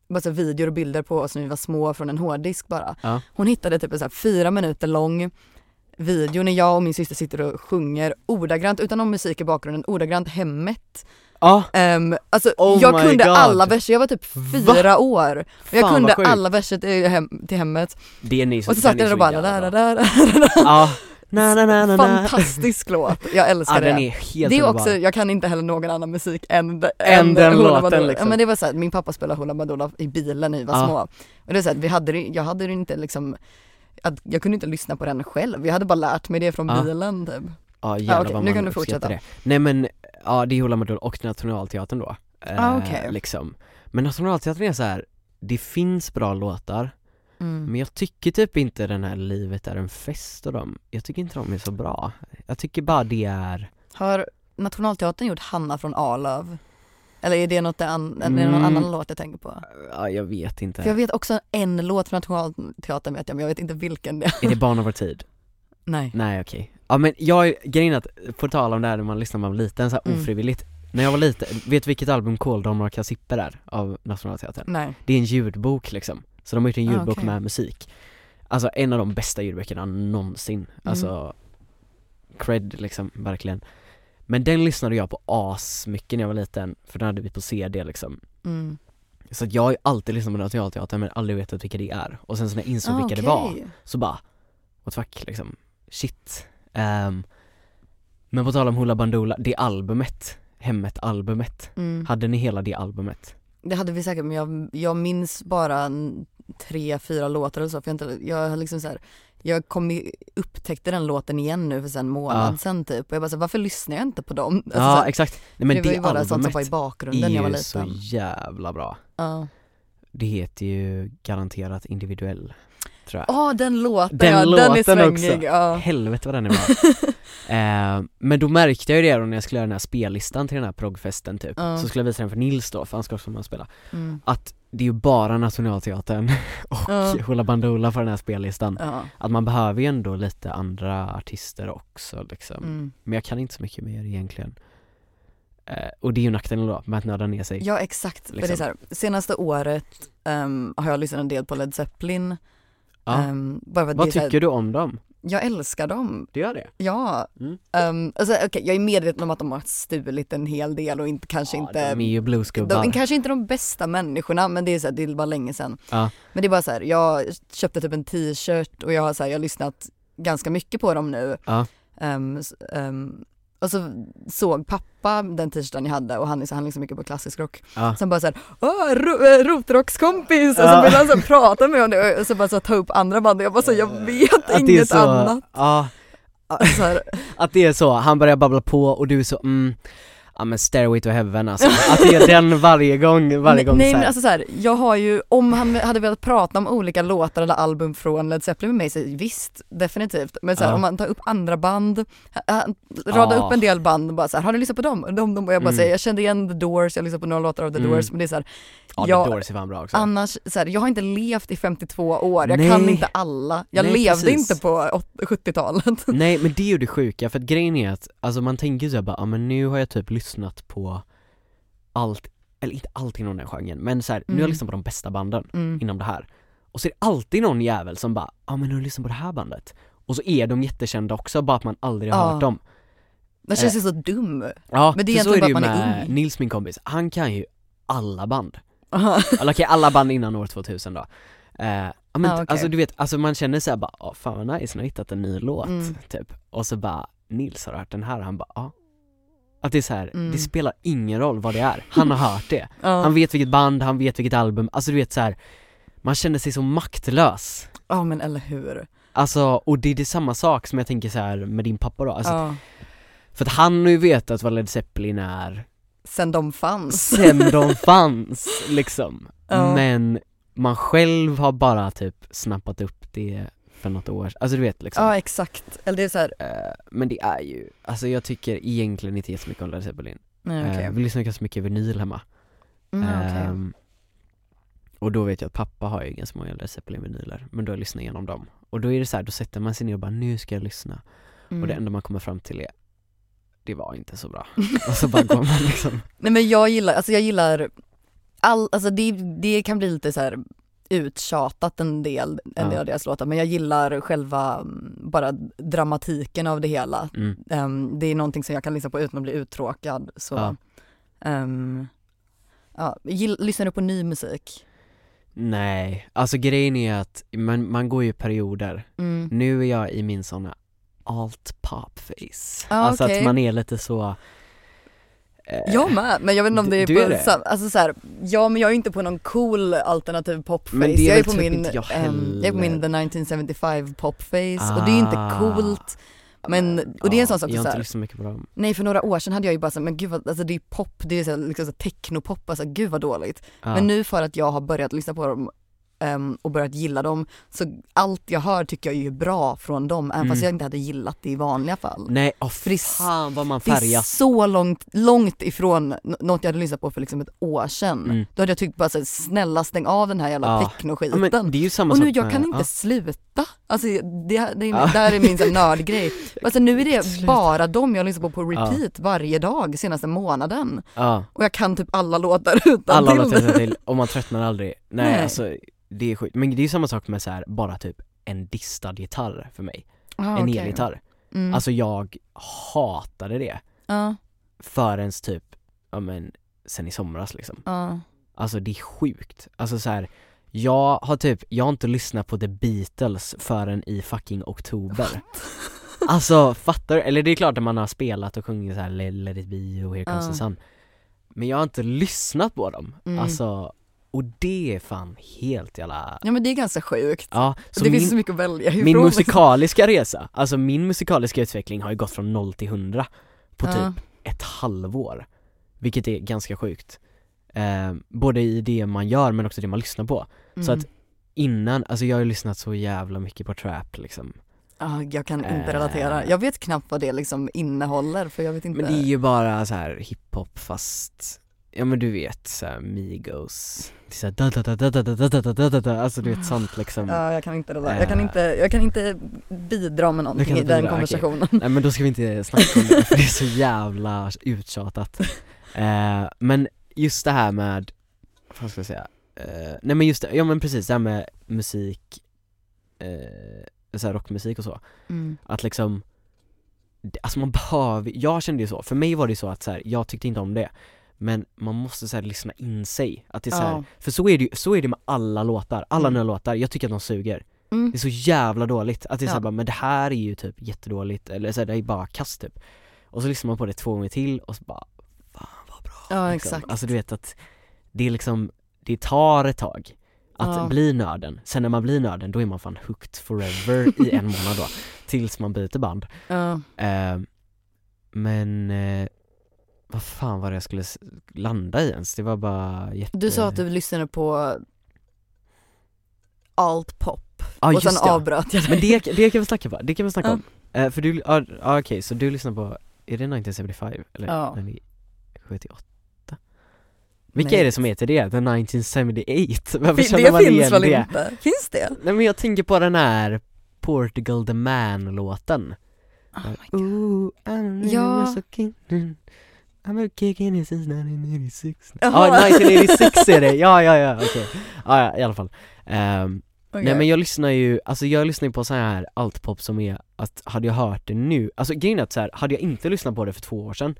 [SPEAKER 2] bara så videor och bilder på oss när vi var små från en hårddisk bara.
[SPEAKER 1] Ja.
[SPEAKER 2] Hon hittade typ en så fyra minuter lång video när jag och min syster sitter och sjunger ordagrant, utan någon musik i bakgrunden, ordagrant hemmet.
[SPEAKER 1] Ja,
[SPEAKER 2] Um, alltså
[SPEAKER 1] Oh
[SPEAKER 2] jag kunde
[SPEAKER 1] God.
[SPEAKER 2] alla verser, jag var typ
[SPEAKER 1] Va?
[SPEAKER 2] fyra år. Och jag
[SPEAKER 1] Fan,
[SPEAKER 2] kunde alla verser till, hem, till hemmet.
[SPEAKER 1] det är ni som,
[SPEAKER 2] Och så satt jag där och bara da, da, da, da.
[SPEAKER 1] Ja, na na na na
[SPEAKER 2] Fantastisk låt, jag älskar
[SPEAKER 1] Ja
[SPEAKER 2] det.
[SPEAKER 1] den är helt
[SPEAKER 2] Det är också, jag kan inte heller någon annan musik än,
[SPEAKER 1] Än den
[SPEAKER 2] Hoola
[SPEAKER 1] låten, liksom.
[SPEAKER 2] Ja men det var så här, min pappa spelade Hoola Bandoola i bilen när vi var
[SPEAKER 1] Ja.
[SPEAKER 2] små. Och det är så här, vi hade, jag hade det inte liksom, att jag kunde inte lyssna på den själv, jag hade bara lärt mig det från
[SPEAKER 1] Ja.
[SPEAKER 2] bilen typ.
[SPEAKER 1] Ja jävlar
[SPEAKER 2] okej,
[SPEAKER 1] vad
[SPEAKER 2] nu
[SPEAKER 1] man
[SPEAKER 2] kan du fortsätta.
[SPEAKER 1] det. Nej men, ja det är Hoola Bandoola och Nationalteatern då eh,
[SPEAKER 2] Ah, okej.
[SPEAKER 1] liksom Men Nationalteatern är så här. det finns bra låtar
[SPEAKER 2] Mm.
[SPEAKER 1] Men jag tycker typ inte den här Livet är en fest och dem, jag tycker inte de är så bra Jag tycker bara det är
[SPEAKER 2] Har Nationalteatern gjort Hanna från Arlöv? Eller är det något, an, är det någon
[SPEAKER 1] Mm.
[SPEAKER 2] annan låt jag tänker på?
[SPEAKER 1] Ja jag vet inte
[SPEAKER 2] För jag vet också en låt från Nationalteatern vet jag, men jag vet inte vilken det är.
[SPEAKER 1] Är det Barn av vår tid?
[SPEAKER 2] Nej.
[SPEAKER 1] Nej okej, Ja men jag, grejen att, på tal om det här när man lyssnar när man var liten så här
[SPEAKER 2] Mm.
[SPEAKER 1] ofrivilligt När jag var liten, vet du vilket album Kåldolmar och kassipper är av Nationalteatern?
[SPEAKER 2] Nej.
[SPEAKER 1] Det är en ljudbok liksom, så de har gjort en
[SPEAKER 2] Ah,
[SPEAKER 1] ljudbok
[SPEAKER 2] okej.
[SPEAKER 1] med musik Alltså en av de bästa ljudböckerna någonsin, alltså cred liksom, verkligen Men den lyssnade jag på as mycket när jag var liten, för den hade vi på CD liksom
[SPEAKER 2] Mm.
[SPEAKER 1] Så att jag har ju alltid lyssnat på Nationalteatern men aldrig vetat vilka det är Och sen så när jag insåg
[SPEAKER 2] Ah,
[SPEAKER 1] vilka det
[SPEAKER 2] okej.
[SPEAKER 1] var, så bara What fuck liksom, shit Ehm, Men på tal om Hoola Bandoola, det albumet, Hemmet-albumet
[SPEAKER 2] Mm.
[SPEAKER 1] Hade ni hela det albumet?
[SPEAKER 2] Det hade vi säkert men jag, jag minns bara tre, fyra låtar eller så för jag, inte, jag har liksom så här, jag kom i, upptäckte den låten igen nu för sen en månad
[SPEAKER 1] Ja.
[SPEAKER 2] sen typ och jag bara så här, varför lyssnar jag inte på dem? Alltså, så
[SPEAKER 1] ja
[SPEAKER 2] här,
[SPEAKER 1] exakt, nej men
[SPEAKER 2] det
[SPEAKER 1] det,
[SPEAKER 2] var ju bara sånt som var i bakgrunden när jag
[SPEAKER 1] är ju så jävla bra
[SPEAKER 2] Ja.
[SPEAKER 1] Det heter ju garanterat individuell, tror jag
[SPEAKER 2] Åh den låten
[SPEAKER 1] Den
[SPEAKER 2] ja, den är
[SPEAKER 1] låten
[SPEAKER 2] svängig.
[SPEAKER 1] också.
[SPEAKER 2] Ja.
[SPEAKER 1] Helvete vad den är bra eh, Men då märkte jag ju det då när jag skulle göra den här spellistan till den här proggfesten typ
[SPEAKER 2] Ja.
[SPEAKER 1] Så skulle jag visa den för Nils då, för han ska också vara med och spela
[SPEAKER 2] Mm.
[SPEAKER 1] Att det är ju bara Nationalteatern och
[SPEAKER 2] Ja.
[SPEAKER 1] Hoola Bandoola på den här spellistan
[SPEAKER 2] Ja.
[SPEAKER 1] Att man behöver ju ändå lite andra artister också liksom
[SPEAKER 2] Mm.
[SPEAKER 1] Men jag kan inte så mycket mer egentligen eh, Och det är ju nackdelen då, med att nörda ner sig
[SPEAKER 2] ja exakt, för det är
[SPEAKER 1] Liksom.
[SPEAKER 2] så här, senaste året ehm, har jag lyssnat en del på Led Zeppelin.
[SPEAKER 1] Ja.
[SPEAKER 2] Bara att
[SPEAKER 1] Vad
[SPEAKER 2] är så här,
[SPEAKER 1] tycker du om dem?
[SPEAKER 2] Jag älskar dem,
[SPEAKER 1] Du gör det?
[SPEAKER 2] ja.
[SPEAKER 1] Mm.
[SPEAKER 2] Um, alltså, okej, jag är medveten om att de har stulit en hel del och inte, kanske
[SPEAKER 1] ja,
[SPEAKER 2] inte
[SPEAKER 1] de är ju bluesgubbar
[SPEAKER 2] de är kanske inte de bästa människorna men det är så här, det var länge sedan.
[SPEAKER 1] Ja.
[SPEAKER 2] Men det är bara så här, jag köpte typ en t-shirt och jag har så här, jag har lyssnat ganska mycket på dem nu.
[SPEAKER 1] Ja.
[SPEAKER 2] S- ehm, och så såg pappa den t-shirten jag hade och han, så, han lyssnar mycket på klassisk rock.
[SPEAKER 1] Ja.
[SPEAKER 2] Sen bara såhär, åh ro, äh, rotrockskompis! Och så
[SPEAKER 1] Ja.
[SPEAKER 2] vill han så prata med om det och så bara så ta upp andra band och jag bara så, jag vet
[SPEAKER 1] Att
[SPEAKER 2] inget
[SPEAKER 1] så,
[SPEAKER 2] annat.
[SPEAKER 1] Ja, att det är så, han börjar babbla på och du är så mm, ja men stairway to heaven alltså, att det är den varje gång, varje gång
[SPEAKER 2] nej
[SPEAKER 1] så
[SPEAKER 2] men alltså så här, jag har ju, om han hade velat prata om olika låtar eller album från Led Zeppelin med mig så visst, definitivt. Men så här,
[SPEAKER 1] Ja.
[SPEAKER 2] om man tar upp andra band, radar
[SPEAKER 1] Ja.
[SPEAKER 2] upp en del band och bara så här, har du lyssnat på dem? De, de, och jag bara
[SPEAKER 1] Mm.
[SPEAKER 2] säger, jag kände igen The Doors, jag lyssnade på några låtar av The
[SPEAKER 1] Mm.
[SPEAKER 2] Doors, men det är så här,
[SPEAKER 1] Ja,
[SPEAKER 2] jag-
[SPEAKER 1] The Doors är fan bra också
[SPEAKER 2] annars, så här, jag har inte levt i 52 år, jag
[SPEAKER 1] Nej.
[SPEAKER 2] kan inte alla. Jag
[SPEAKER 1] Nej,
[SPEAKER 2] levde
[SPEAKER 1] precis.
[SPEAKER 2] inte på åt- 70-talet.
[SPEAKER 1] Nej men det är ju det sjuka, för att grejen är att, alltså man tänker såhär bara, ja men nu har jag typ lyssnat på allt, eller inte allt inom den genren, men så här, nu har jag
[SPEAKER 2] Mm.
[SPEAKER 1] lyssnat på de bästa banden
[SPEAKER 2] Mm.
[SPEAKER 1] inom det här Och så är det alltid någon jävel som bara, ja men nu har du lyssnat på det här bandet Och så är de jättekända också, bara att man aldrig har
[SPEAKER 2] Ja.
[SPEAKER 1] hört dem
[SPEAKER 2] Man känns ju så dum.
[SPEAKER 1] Ja,
[SPEAKER 2] Men det är egentligen bara att man är ung.
[SPEAKER 1] Nils min kompis, han kan ju alla band Eller okej, alla band innan år 2000 då eh, men,
[SPEAKER 2] Ah, okej.
[SPEAKER 1] Alltså du vet, alltså man känner såhär bara, åh fan vad nice, nu har jag hittat en ny låt,
[SPEAKER 2] Mm.
[SPEAKER 1] typ Och så bara, Nils har du hört den här? Han bara, ja Att det är så här,
[SPEAKER 2] Mm.
[SPEAKER 1] det spelar ingen roll vad det är, han har hört det
[SPEAKER 2] Ja,
[SPEAKER 1] Han vet vilket band, han vet vilket album, alltså du vet så här. Man känner sig så maktlös
[SPEAKER 2] Ja, men eller hur.
[SPEAKER 1] Alltså, och det är det samma sak som jag tänker så här med din pappa då, alltså,
[SPEAKER 2] ja.
[SPEAKER 1] för att han har ju vetat vad Led Zeppelin är
[SPEAKER 2] Sen de fanns.
[SPEAKER 1] sen de fanns liksom
[SPEAKER 2] Ja.
[SPEAKER 1] Men man själv har bara typ snappat upp det för något år alltså du vet liksom
[SPEAKER 2] Ja exakt, eller det är så här,
[SPEAKER 1] Eh, Men det är ju, alltså jag tycker egentligen inte jättemycket om Led Zeppelin
[SPEAKER 2] nej.
[SPEAKER 1] Eh, Vi lyssnar ganska mycket vinyl hemma
[SPEAKER 2] Mm, okej.
[SPEAKER 1] Ehm, Och då vet jag att pappa har ju ganska många Led Zeppelin-vinyler, men då har jag igenom dem Och då är det så här, då sätter man sig ner och bara nu ska jag lyssna
[SPEAKER 2] Mm.
[SPEAKER 1] Och det enda man kommer fram till är det var inte så bra. Och så bara går man liksom
[SPEAKER 2] Nej men jag gillar, alltså jag gillar all, alltså det, det kan bli lite så här uttjatat en del, en del av deras låtar men jag gillar själva mm, bara dramatiken av det hela.
[SPEAKER 1] mm.
[SPEAKER 2] Ehm, det är någonting som jag kan lyssna på utan att bli uttråkad så
[SPEAKER 1] Ja.
[SPEAKER 2] ehm, ja, gill, lyssnar du på ny musik?
[SPEAKER 1] Nej, alltså grejen är att man, man går ju perioder
[SPEAKER 2] Mm.
[SPEAKER 1] Nu är jag i min såna alt pop face
[SPEAKER 2] Ah,
[SPEAKER 1] Alltså
[SPEAKER 2] okej.
[SPEAKER 1] att man är lite så
[SPEAKER 2] Jag med, men jag vet inte om det är
[SPEAKER 1] Du-
[SPEAKER 2] på,
[SPEAKER 1] är det?
[SPEAKER 2] sam- alltså så här, ja men jag är inte på någon cool alternativ popface,
[SPEAKER 1] Men det är
[SPEAKER 2] jag är på
[SPEAKER 1] typ
[SPEAKER 2] min,
[SPEAKER 1] jag
[SPEAKER 2] jag är på min. The 1975 popface och det är inte
[SPEAKER 1] Ah.
[SPEAKER 2] coolt Men, och det är en sån sak
[SPEAKER 1] Jag har inte lyssnat mycket på dem
[SPEAKER 2] nej för några år sedan hade jag ju bara så här, men gud vad, alltså det är pop, det är så här, liksom så här technopop, alltså gud vad dåligt
[SPEAKER 1] ja.
[SPEAKER 2] Men nu för att jag har börjat lyssna på dem ehm, och börjat gilla dem. Så allt jag hör tycker jag är ju bra från dem, även fast
[SPEAKER 1] Mm.
[SPEAKER 2] jag inte hade gillat det i vanliga fall.
[SPEAKER 1] Nej, åh
[SPEAKER 2] För det
[SPEAKER 1] fan vad man
[SPEAKER 2] Det är
[SPEAKER 1] färgas
[SPEAKER 2] så långt, långt ifrån något jag hade lyssnat på för liksom ett år sedan.
[SPEAKER 1] Mm.
[SPEAKER 2] Då hade jag tyckt bara så här, snälla stäng av den här jävla
[SPEAKER 1] Ja.
[SPEAKER 2] techno-skiten.
[SPEAKER 1] ja, det är ju samma
[SPEAKER 2] och nu, jag kan inte
[SPEAKER 1] ja.
[SPEAKER 2] sluta. Alltså det, det,
[SPEAKER 1] Ja.
[SPEAKER 2] det här är min så här nördgrej. Alltså nu är det
[SPEAKER 1] Sluta.
[SPEAKER 2] bara dem jag lyssnar på på repeat varje dag senaste månaden. Och jag kan typ alla låtar utan
[SPEAKER 1] alla låtar till och man tröttnar aldrig Nej,
[SPEAKER 2] Nej.
[SPEAKER 1] alltså det är sjukt, men det är samma sak med så här, bara typ en distad gitarr för mig,
[SPEAKER 2] Ah,
[SPEAKER 1] en
[SPEAKER 2] okej.
[SPEAKER 1] elgitarr
[SPEAKER 2] Mm.
[SPEAKER 1] Alltså jag hatade det
[SPEAKER 2] Ja,
[SPEAKER 1] förrän typ, ja men sen i somras liksom
[SPEAKER 2] ja.
[SPEAKER 1] Alltså det är sjukt, alltså så här. Jag har typ, jag har inte lyssnat på The Beatles förrän i fucking oktober Alltså fattar du? Eller det är klart att man har spelat och sjungit såhär Let, it be och Here comes
[SPEAKER 2] Ja.
[SPEAKER 1] the sun Men jag har inte lyssnat på dem,
[SPEAKER 2] Mm.
[SPEAKER 1] alltså Och det är fan helt jävla
[SPEAKER 2] ja men det är ganska sjukt.
[SPEAKER 1] Ja, så
[SPEAKER 2] det
[SPEAKER 1] min,
[SPEAKER 2] finns så mycket att välja ifrån.
[SPEAKER 1] min
[SPEAKER 2] liksom.
[SPEAKER 1] musikaliska resa, alltså min musikaliska utveckling har ju gått från 0 till 100 på
[SPEAKER 2] Ja.
[SPEAKER 1] typ ett halvår Vilket är ganska sjukt eh, Både i det man gör men också det man lyssnar på Så
[SPEAKER 2] Mm.
[SPEAKER 1] att innan, alltså jag har ju lyssnat så jävla mycket på trap liksom
[SPEAKER 2] Ja, jag kan inte
[SPEAKER 1] Eh.
[SPEAKER 2] relatera. Jag vet knappt vad det liksom innehåller för jag vet inte.
[SPEAKER 1] Men det är ju bara så här hiphop fast Ja men du vet såhär Migos Det är så här da da da da da da da da da Alltså du vet sånt liksom
[SPEAKER 2] Ja, jag kan inte relatera. Jag kan
[SPEAKER 1] Eh.
[SPEAKER 2] inte, jag kan inte bidra med någonting i den konversationen.
[SPEAKER 1] Nej men då ska vi inte snacka om det för det är så jävla uttjatat eh, Men just det här med, vad ska jag säga? Eh, nej men just det, ja men precis det här med musik, eh, så här rockmusik och så
[SPEAKER 2] Mm.
[SPEAKER 1] Att liksom det- Alltså man behöver, jag kände ju så, för mig var det ju så att så här, jag tyckte inte om det Men man måste så här, lyssna in sig, att det är så här,
[SPEAKER 2] Ja.
[SPEAKER 1] för så är det ju, så är det med alla låtar, alla
[SPEAKER 2] Mm.
[SPEAKER 1] nya låtar, jag tycker att de suger
[SPEAKER 2] Mm.
[SPEAKER 1] det är så jävla dåligt, att det är
[SPEAKER 2] Ja.
[SPEAKER 1] såhär men det här är ju typ jättedåligt, eller så här, det är bara kast typ Och så lyssnar man på det två gånger till och så bara, fan vad bra
[SPEAKER 2] Ja,
[SPEAKER 1] liksom.
[SPEAKER 2] exakt.
[SPEAKER 1] Alltså du vet att det är liksom, det tar ett tag att
[SPEAKER 2] Ja.
[SPEAKER 1] bli nörden, sen när man blir nörden då är man fan hooked forever i en månad då Tills man byter band
[SPEAKER 2] Ja.
[SPEAKER 1] eh, Men, eh, vad fan var det jag skulle landa i ens? Det var bara jätte...
[SPEAKER 2] Du sa att du lyssnade på alt pop
[SPEAKER 1] ah,
[SPEAKER 2] och sen
[SPEAKER 1] det.
[SPEAKER 2] avbröt jag dig.
[SPEAKER 1] Men det, det kan vi snacka på, det kan vi snacka
[SPEAKER 2] Ja.
[SPEAKER 1] om Eh, För du, ja ah, okej, så du lyssnar på, är det 1975? Eller
[SPEAKER 2] Ja.
[SPEAKER 1] 1978? Vilka
[SPEAKER 2] Nej.
[SPEAKER 1] är det som heter det? The 1978? Varför känner
[SPEAKER 2] det
[SPEAKER 1] man
[SPEAKER 2] finns
[SPEAKER 1] igen
[SPEAKER 2] väl
[SPEAKER 1] det?
[SPEAKER 2] inte? Finns det?
[SPEAKER 1] Nej men jag tänker på den här Portugal the Man-låten
[SPEAKER 2] Oh my God.
[SPEAKER 1] Ooh,
[SPEAKER 2] Ja.
[SPEAKER 1] I'm a kicking it since 1986
[SPEAKER 2] Jaha.
[SPEAKER 1] Ja, 1986 är det, ja ja ja okej. Ja ja, i alla fall. Ehm,
[SPEAKER 2] Okej.
[SPEAKER 1] Nej men jag lyssnar ju, alltså jag lyssnar ju på så här altpop som är att, hade jag hört det nu, alltså grejen är att så här, hade jag inte lyssnat på det för två år sedan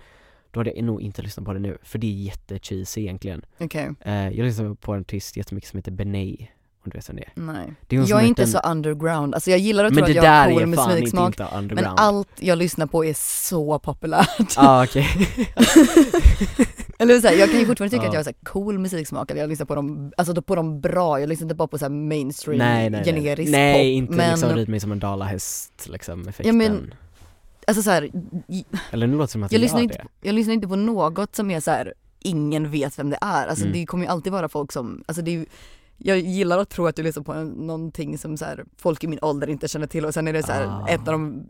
[SPEAKER 1] Då hade jag nog inte lyssnat på det nu, för det är jättecheesy egentligen.
[SPEAKER 2] Okej,
[SPEAKER 1] eh, Jag lyssnar på en artist jättemycket som heter Benay, om du vet vem det är
[SPEAKER 2] nej.
[SPEAKER 1] Det är hon som
[SPEAKER 2] Jag är inte
[SPEAKER 1] en-
[SPEAKER 2] så underground, alltså jag gillar att
[SPEAKER 1] Men
[SPEAKER 2] tro att jag har cool musiksmak men allt jag lyssnar på är så populärt.
[SPEAKER 1] ah, okej
[SPEAKER 2] Eller så här, jag kan ju fortfarande tycka
[SPEAKER 1] Ja.
[SPEAKER 2] att jag har så cool musiksmak, eller jag lyssnar på dem, alltså på dem bra, jag lyssnar inte bara på så mainstream
[SPEAKER 1] Nej nej
[SPEAKER 2] generisk
[SPEAKER 1] nej, nej
[SPEAKER 2] pop.
[SPEAKER 1] inte
[SPEAKER 2] men,
[SPEAKER 1] liksom rid mig som en dalahäst liksom effekten
[SPEAKER 2] Ja, men- alltså så här, j-
[SPEAKER 1] Eller nu låter det som att
[SPEAKER 2] jag
[SPEAKER 1] jag
[SPEAKER 2] lyssnar,
[SPEAKER 1] gör
[SPEAKER 2] inte,
[SPEAKER 1] det
[SPEAKER 2] jag lyssnar inte på något som är så här, ingen vet vem det är. Alltså
[SPEAKER 1] Mm.
[SPEAKER 2] det kommer ju alltid vara folk som, alltså det är ju, jag gillar att tro att du lyssnar på någonting som så här, folk i min ålder inte känner till och sen är det så här,
[SPEAKER 1] Ah.
[SPEAKER 2] ett av de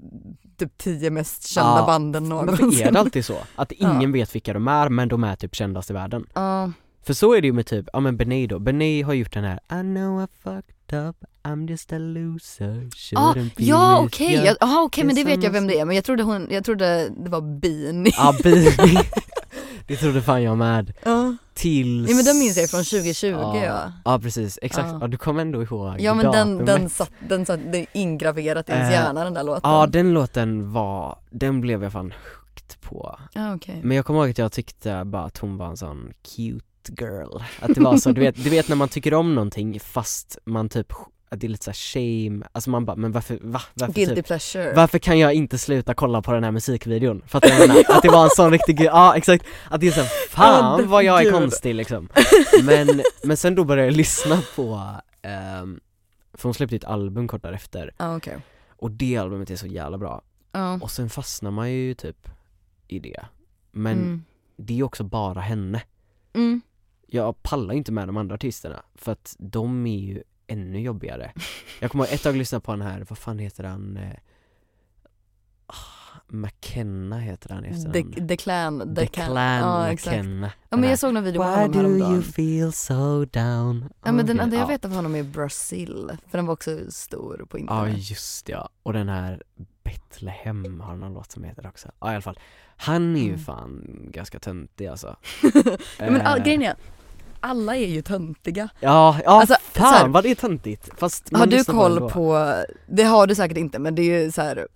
[SPEAKER 2] typ tio mest kända
[SPEAKER 1] Ja,
[SPEAKER 2] banden
[SPEAKER 1] Men
[SPEAKER 2] någonsin.
[SPEAKER 1] varför är det alltid så? Att ingen vet vilka de är men de är typ kändast i världen
[SPEAKER 2] Ja,
[SPEAKER 1] För så är det ju med typ, ja men Benay då, Benay har gjort den här I know I fucked up, I'm just a loser,
[SPEAKER 2] ah, ja
[SPEAKER 1] with
[SPEAKER 2] okej,
[SPEAKER 1] you.
[SPEAKER 2] ja, okej men det vet jag vem det är men jag trodde hon, jag trodde det var Beanie.
[SPEAKER 1] Ja, Beanie Det trodde fan jag med,
[SPEAKER 2] Ja.
[SPEAKER 1] tills
[SPEAKER 2] ja men den minns jag från 2020
[SPEAKER 1] ja.
[SPEAKER 2] ja.
[SPEAKER 1] Ja precis, exakt,
[SPEAKER 2] Ja.
[SPEAKER 1] ja, du kommer ändå ihåg
[SPEAKER 2] Ja men den,
[SPEAKER 1] datumet.
[SPEAKER 2] den satt, den satt, är ingraverat i ens
[SPEAKER 1] Eh,
[SPEAKER 2] hjärna den där låten.
[SPEAKER 1] Ja den låten var, den blev jag fan hooked på
[SPEAKER 2] Ja, okej.
[SPEAKER 1] Men jag kommer ihåg att jag tyckte bara att hon var en sån cute girl Att det var så, du vet, du vet när man tycker om någonting fast man typ, att det är lite såhär shame, alltså man bara, men varför, va? Varför,
[SPEAKER 2] Guilty
[SPEAKER 1] typ,
[SPEAKER 2] pleasure.
[SPEAKER 1] varför kan jag inte sluta kolla på den här musikvideon? Vad jag menar? Att det var en sån riktig ja exakt, att det är såhär, fan
[SPEAKER 2] Ja,
[SPEAKER 1] vad jag är konstig liksom Men, men sen då började jag lyssna på, ehm, för hon släppte ett album kort därefter
[SPEAKER 2] Ja okej.
[SPEAKER 1] och det albumet är så jävla bra
[SPEAKER 2] Ja.
[SPEAKER 1] och sen fastnar man ju typ i det Men
[SPEAKER 2] Mm.
[SPEAKER 1] det är också bara henne
[SPEAKER 2] Mm.
[SPEAKER 1] Jag pallar inte med de andra artisterna för att de är ju ännu jobbigare. Jag kommer ett tag lyssnade på den här, vad fan heter han? Eh, ah, McKenna heter han i
[SPEAKER 2] The, the Clan,
[SPEAKER 1] The Clan.
[SPEAKER 2] Ja, exakt.
[SPEAKER 1] McKenna.
[SPEAKER 2] Ja
[SPEAKER 1] Den
[SPEAKER 2] men jag såg någon video på
[SPEAKER 1] Why
[SPEAKER 2] honom
[SPEAKER 1] do you
[SPEAKER 2] häromdagen.
[SPEAKER 1] feel so down?
[SPEAKER 2] Ja men den
[SPEAKER 1] Okej,
[SPEAKER 2] enda jag
[SPEAKER 1] ja.
[SPEAKER 2] vet av honom är Brazil, för den var också stor på
[SPEAKER 1] Ja
[SPEAKER 2] internet.
[SPEAKER 1] just ja, och den här Betlehem har någon låt som heter också. Ja i alla fall, han är ju
[SPEAKER 2] Mm.
[SPEAKER 1] fan ganska töntig alltså.
[SPEAKER 2] Ja, men
[SPEAKER 1] Eh,
[SPEAKER 2] grejen är, alla är ju töntiga
[SPEAKER 1] Ja, ja
[SPEAKER 2] Alltså, så
[SPEAKER 1] fan
[SPEAKER 2] här-
[SPEAKER 1] vad det är töntigt fast
[SPEAKER 2] Har du koll
[SPEAKER 1] ändå.
[SPEAKER 2] på, det har du säkert inte men det är ju så här.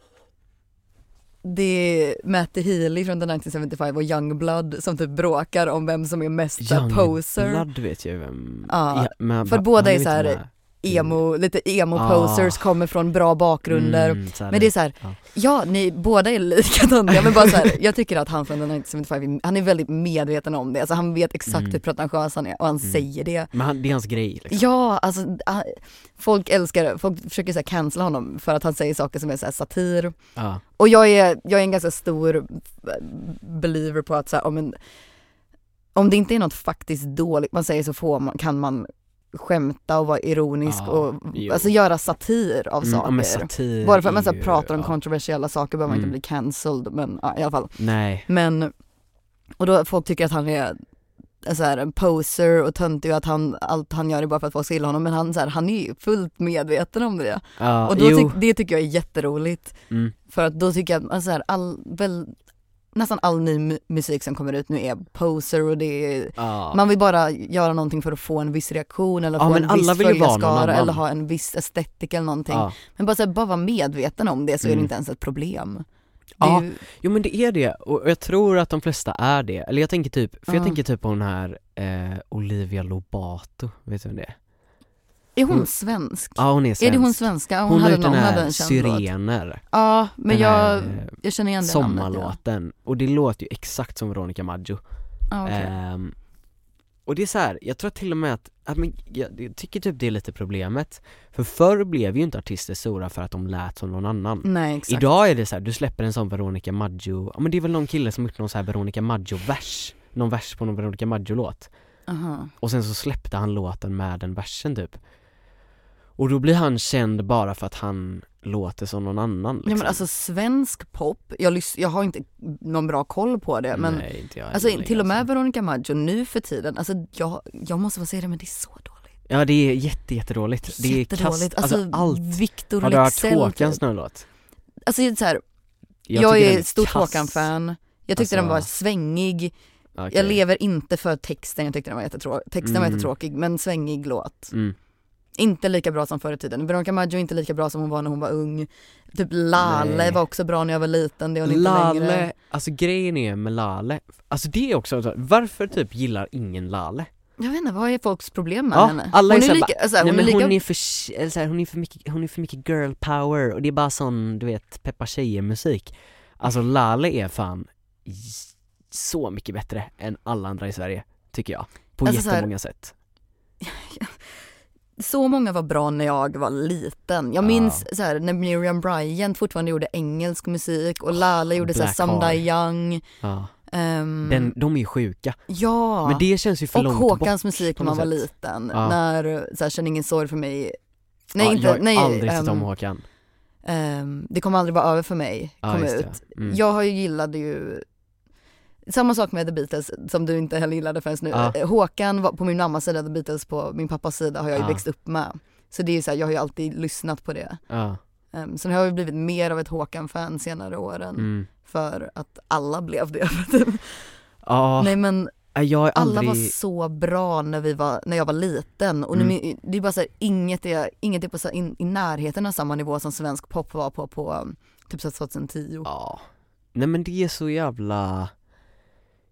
[SPEAKER 2] Det är Matty Healy från The 1975 och Youngblood som typ bråkar om vem som är mest poser
[SPEAKER 1] Youngblood vet jag ju vem
[SPEAKER 2] Ja,
[SPEAKER 1] men
[SPEAKER 2] för båda är så här. Emo, lite emo
[SPEAKER 1] Ah.
[SPEAKER 2] kommer från bra bakgrunder
[SPEAKER 1] Mm,
[SPEAKER 2] Men det är så här,
[SPEAKER 1] ja.
[SPEAKER 2] ja ni båda är lika töntiga men bara så här, jag tycker att han från The 1975, han är väldigt medveten om det, alltså han vet exakt
[SPEAKER 1] Mm.
[SPEAKER 2] hur pretentiös han är och han
[SPEAKER 1] Mm.
[SPEAKER 2] säger det
[SPEAKER 1] Men han, det är hans grej liksom.
[SPEAKER 2] Ja, alltså ah, folk älskar, folk försöker så här cancella honom för att han säger saker som är så här satir
[SPEAKER 1] Ja.
[SPEAKER 2] Och jag är, jag är en ganska stor believer på att så här, om, en, om det inte är något faktiskt dåligt man säger så får man, kan man skämta och vara ironisk
[SPEAKER 1] Ja,
[SPEAKER 2] och
[SPEAKER 1] jo.
[SPEAKER 2] alltså göra satir av
[SPEAKER 1] Mm,
[SPEAKER 2] saker.
[SPEAKER 1] satir
[SPEAKER 2] Bara för att man så
[SPEAKER 1] är
[SPEAKER 2] här, pratar om
[SPEAKER 1] ja.
[SPEAKER 2] kontroversiella saker behöver man
[SPEAKER 1] Mm.
[SPEAKER 2] inte bli cancelled men ja, i alla fall.
[SPEAKER 1] Nej,
[SPEAKER 2] Men, och då folk tycker att han är så här, en poser och töntig och att han, allt han gör är bara för att folk ska gilla honom men han, så här, han är ju fullt medveten om det.
[SPEAKER 1] ja,
[SPEAKER 2] Och då tyck, det tycker jag är jätteroligt.
[SPEAKER 1] Mm.
[SPEAKER 2] För att då tycker jag att alltså här, all, väl, nästan all ny mu- musik som kommer ut nu är poser och det är,
[SPEAKER 1] Ja.
[SPEAKER 2] man vill bara göra någonting för att få en viss reaktion eller
[SPEAKER 1] Ja,
[SPEAKER 2] få en viss följarskara eller ha en viss estetik eller någonting.
[SPEAKER 1] ja.
[SPEAKER 2] Men bara, så här, bara vara medveten om det så är det
[SPEAKER 1] Mm.
[SPEAKER 2] inte ens ett problem.
[SPEAKER 1] Ja.
[SPEAKER 2] ju,
[SPEAKER 1] Jo men det är det, och jag tror att de flesta är det. Eller jag tänker typ, för jag
[SPEAKER 2] Ja.
[SPEAKER 1] tänker typ på den här eh, Olivia Lobato, vet du vem det är?
[SPEAKER 2] Är hon
[SPEAKER 1] Hon-
[SPEAKER 2] svensk?
[SPEAKER 1] Ja hon är svensk.
[SPEAKER 2] Är det hon svenska? Hon,
[SPEAKER 1] Hon
[SPEAKER 2] hade
[SPEAKER 1] den
[SPEAKER 2] någon, hade
[SPEAKER 1] här
[SPEAKER 2] en känd låt.
[SPEAKER 1] Syrener,
[SPEAKER 2] Ja, men
[SPEAKER 1] den
[SPEAKER 2] jag,
[SPEAKER 1] här, eh,
[SPEAKER 2] jag känner igen det namnet. Ja.
[SPEAKER 1] sommarlåten. Och det låter ju exakt som Veronica Maggio.
[SPEAKER 2] Ja, okej.
[SPEAKER 1] Ehm, och det är så här, jag tror till och med att, att men, jag, jag tycker typ det är lite problemet För förr blev ju inte artister stora för att de lät som någon annan
[SPEAKER 2] Nej exakt.
[SPEAKER 1] Idag är det så här, du släpper en sån Veronica Maggio, ja men det är väl någon kille som gjort någon så här Veronica Maggio-vers Någon vers på någon Veronica Maggio-låt
[SPEAKER 2] Aha.
[SPEAKER 1] Och sen så släppte han låten med den versen typ Och då blir han känd bara för att han låter som någon annan liksom.
[SPEAKER 2] Ja men alltså svensk pop, jag, jag har inte någon bra koll på det men
[SPEAKER 1] Nej, inte jag
[SPEAKER 2] Alltså till och med
[SPEAKER 1] alltså.
[SPEAKER 2] Veronica Maggio nu för tiden, alltså jag, jag måste bara säga det men det är så dåligt.
[SPEAKER 1] Ja det är jätte, jättedåligt Det är
[SPEAKER 2] Jättedåligt.
[SPEAKER 1] kast, alltså, allt
[SPEAKER 2] Victor
[SPEAKER 1] Har du hört Håkans
[SPEAKER 2] typ.
[SPEAKER 1] nya låt?
[SPEAKER 2] Alltså är så här, jag,
[SPEAKER 1] den
[SPEAKER 2] är ett stort. Håkan-fan, jag tyckte den
[SPEAKER 1] Alltså-
[SPEAKER 2] var svängig,
[SPEAKER 1] Okej.
[SPEAKER 2] jag lever inte för texten, jag tyckte den var jättetråkig, texten var
[SPEAKER 1] Mm.
[SPEAKER 2] jättetråkig men svängig låt.
[SPEAKER 1] mm.
[SPEAKER 2] Inte lika bra som förr i tiden. Veronica Maggio är inte lika bra som hon var när hon var ung. Typ Lale
[SPEAKER 1] Nej.
[SPEAKER 2] var också bra när jag var liten, det är hon inte
[SPEAKER 1] Lale,
[SPEAKER 2] längre.
[SPEAKER 1] alltså grejen är med Lale, alltså det är också så, varför typ gillar ingen Lale?
[SPEAKER 2] Jag vet inte, vad är folks problem med
[SPEAKER 1] Ja,
[SPEAKER 2] henne?
[SPEAKER 1] alla är
[SPEAKER 2] hon, är
[SPEAKER 1] här
[SPEAKER 2] lika, alltså,
[SPEAKER 1] Nej
[SPEAKER 2] hon är
[SPEAKER 1] men
[SPEAKER 2] lika
[SPEAKER 1] hon är för, eller så här, hon är för mycket, hon är för mycket girl power och det är bara sån, du vet, peppa tjejer musik Alltså Lale är fan så mycket bättre än alla andra i Sverige, tycker jag, på
[SPEAKER 2] Alltså så här-
[SPEAKER 1] jättemånga sätt
[SPEAKER 2] så många var bra när jag var liten. Jag
[SPEAKER 1] Ja.
[SPEAKER 2] minns så här, när Miriam Bryant fortfarande gjorde engelsk musik och Lala gjorde så här,
[SPEAKER 1] Black
[SPEAKER 2] Some
[SPEAKER 1] Heart.
[SPEAKER 2] Die Young.
[SPEAKER 1] Ja,
[SPEAKER 2] Ehm,
[SPEAKER 1] den, de är ju sjuka,
[SPEAKER 2] ja,
[SPEAKER 1] men det känns ju för
[SPEAKER 2] och
[SPEAKER 1] långt
[SPEAKER 2] Håkans
[SPEAKER 1] bort
[SPEAKER 2] musik när man var
[SPEAKER 1] sätt.
[SPEAKER 2] liten.
[SPEAKER 1] Ja.
[SPEAKER 2] När så här, Känn ingen sorg för mig. Nej inte,
[SPEAKER 1] jag har
[SPEAKER 2] nej.
[SPEAKER 1] aldrig sett om Håkan
[SPEAKER 2] ehm, det kommer aldrig vara över för mig, kom ut.
[SPEAKER 1] Mm.
[SPEAKER 2] Jag har ju gillade ju samma sak med The Beatles som du inte heller gillade förrän nu.
[SPEAKER 1] Ja.
[SPEAKER 2] Eh, Håkan var på min mammas sida, The Beatles på min pappas sida har jag ju
[SPEAKER 1] Ja.
[SPEAKER 2] växt upp med. Så det är ju så här, jag har ju alltid lyssnat på det.
[SPEAKER 1] Ja,
[SPEAKER 2] Um, sen har jag ju blivit mer av ett Håkan-fan senare åren
[SPEAKER 1] mm.
[SPEAKER 2] för att alla blev det.
[SPEAKER 1] ja
[SPEAKER 2] Nej men
[SPEAKER 1] jag har
[SPEAKER 2] alla
[SPEAKER 1] aldrig
[SPEAKER 2] var så bra när, vi var, när jag var liten och nu,
[SPEAKER 1] Mm.
[SPEAKER 2] det är bara så här, inget är, inget är på så, in, i närheten av samma nivå som svensk pop var på, på typ så 2010.
[SPEAKER 1] Ja, nej men det är så jävla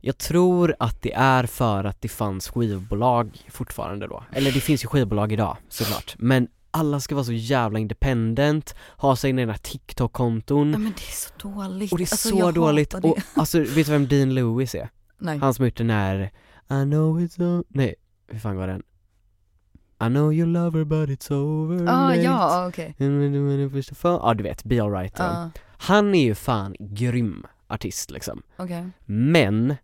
[SPEAKER 1] Jag tror att det är för att det fanns skivbolag fortfarande då, eller det finns ju skivbolag idag såklart, men alla ska vara så jävla independent, ha sina egna TikTok-konton
[SPEAKER 2] Ja, men det är så dåligt.
[SPEAKER 1] och det är
[SPEAKER 2] Alltså,
[SPEAKER 1] så dåligt, och alltså vet du vem Dean Lewis är?
[SPEAKER 2] Nej.
[SPEAKER 1] Han som gjort den här I know it's o- nej, hur fan var den? I know you love her but it's over
[SPEAKER 2] ah, ja, okej.
[SPEAKER 1] Ja du vet, Be Alright
[SPEAKER 2] Ja,
[SPEAKER 1] Han är ju fan grym artist liksom
[SPEAKER 2] okej.
[SPEAKER 1] Men,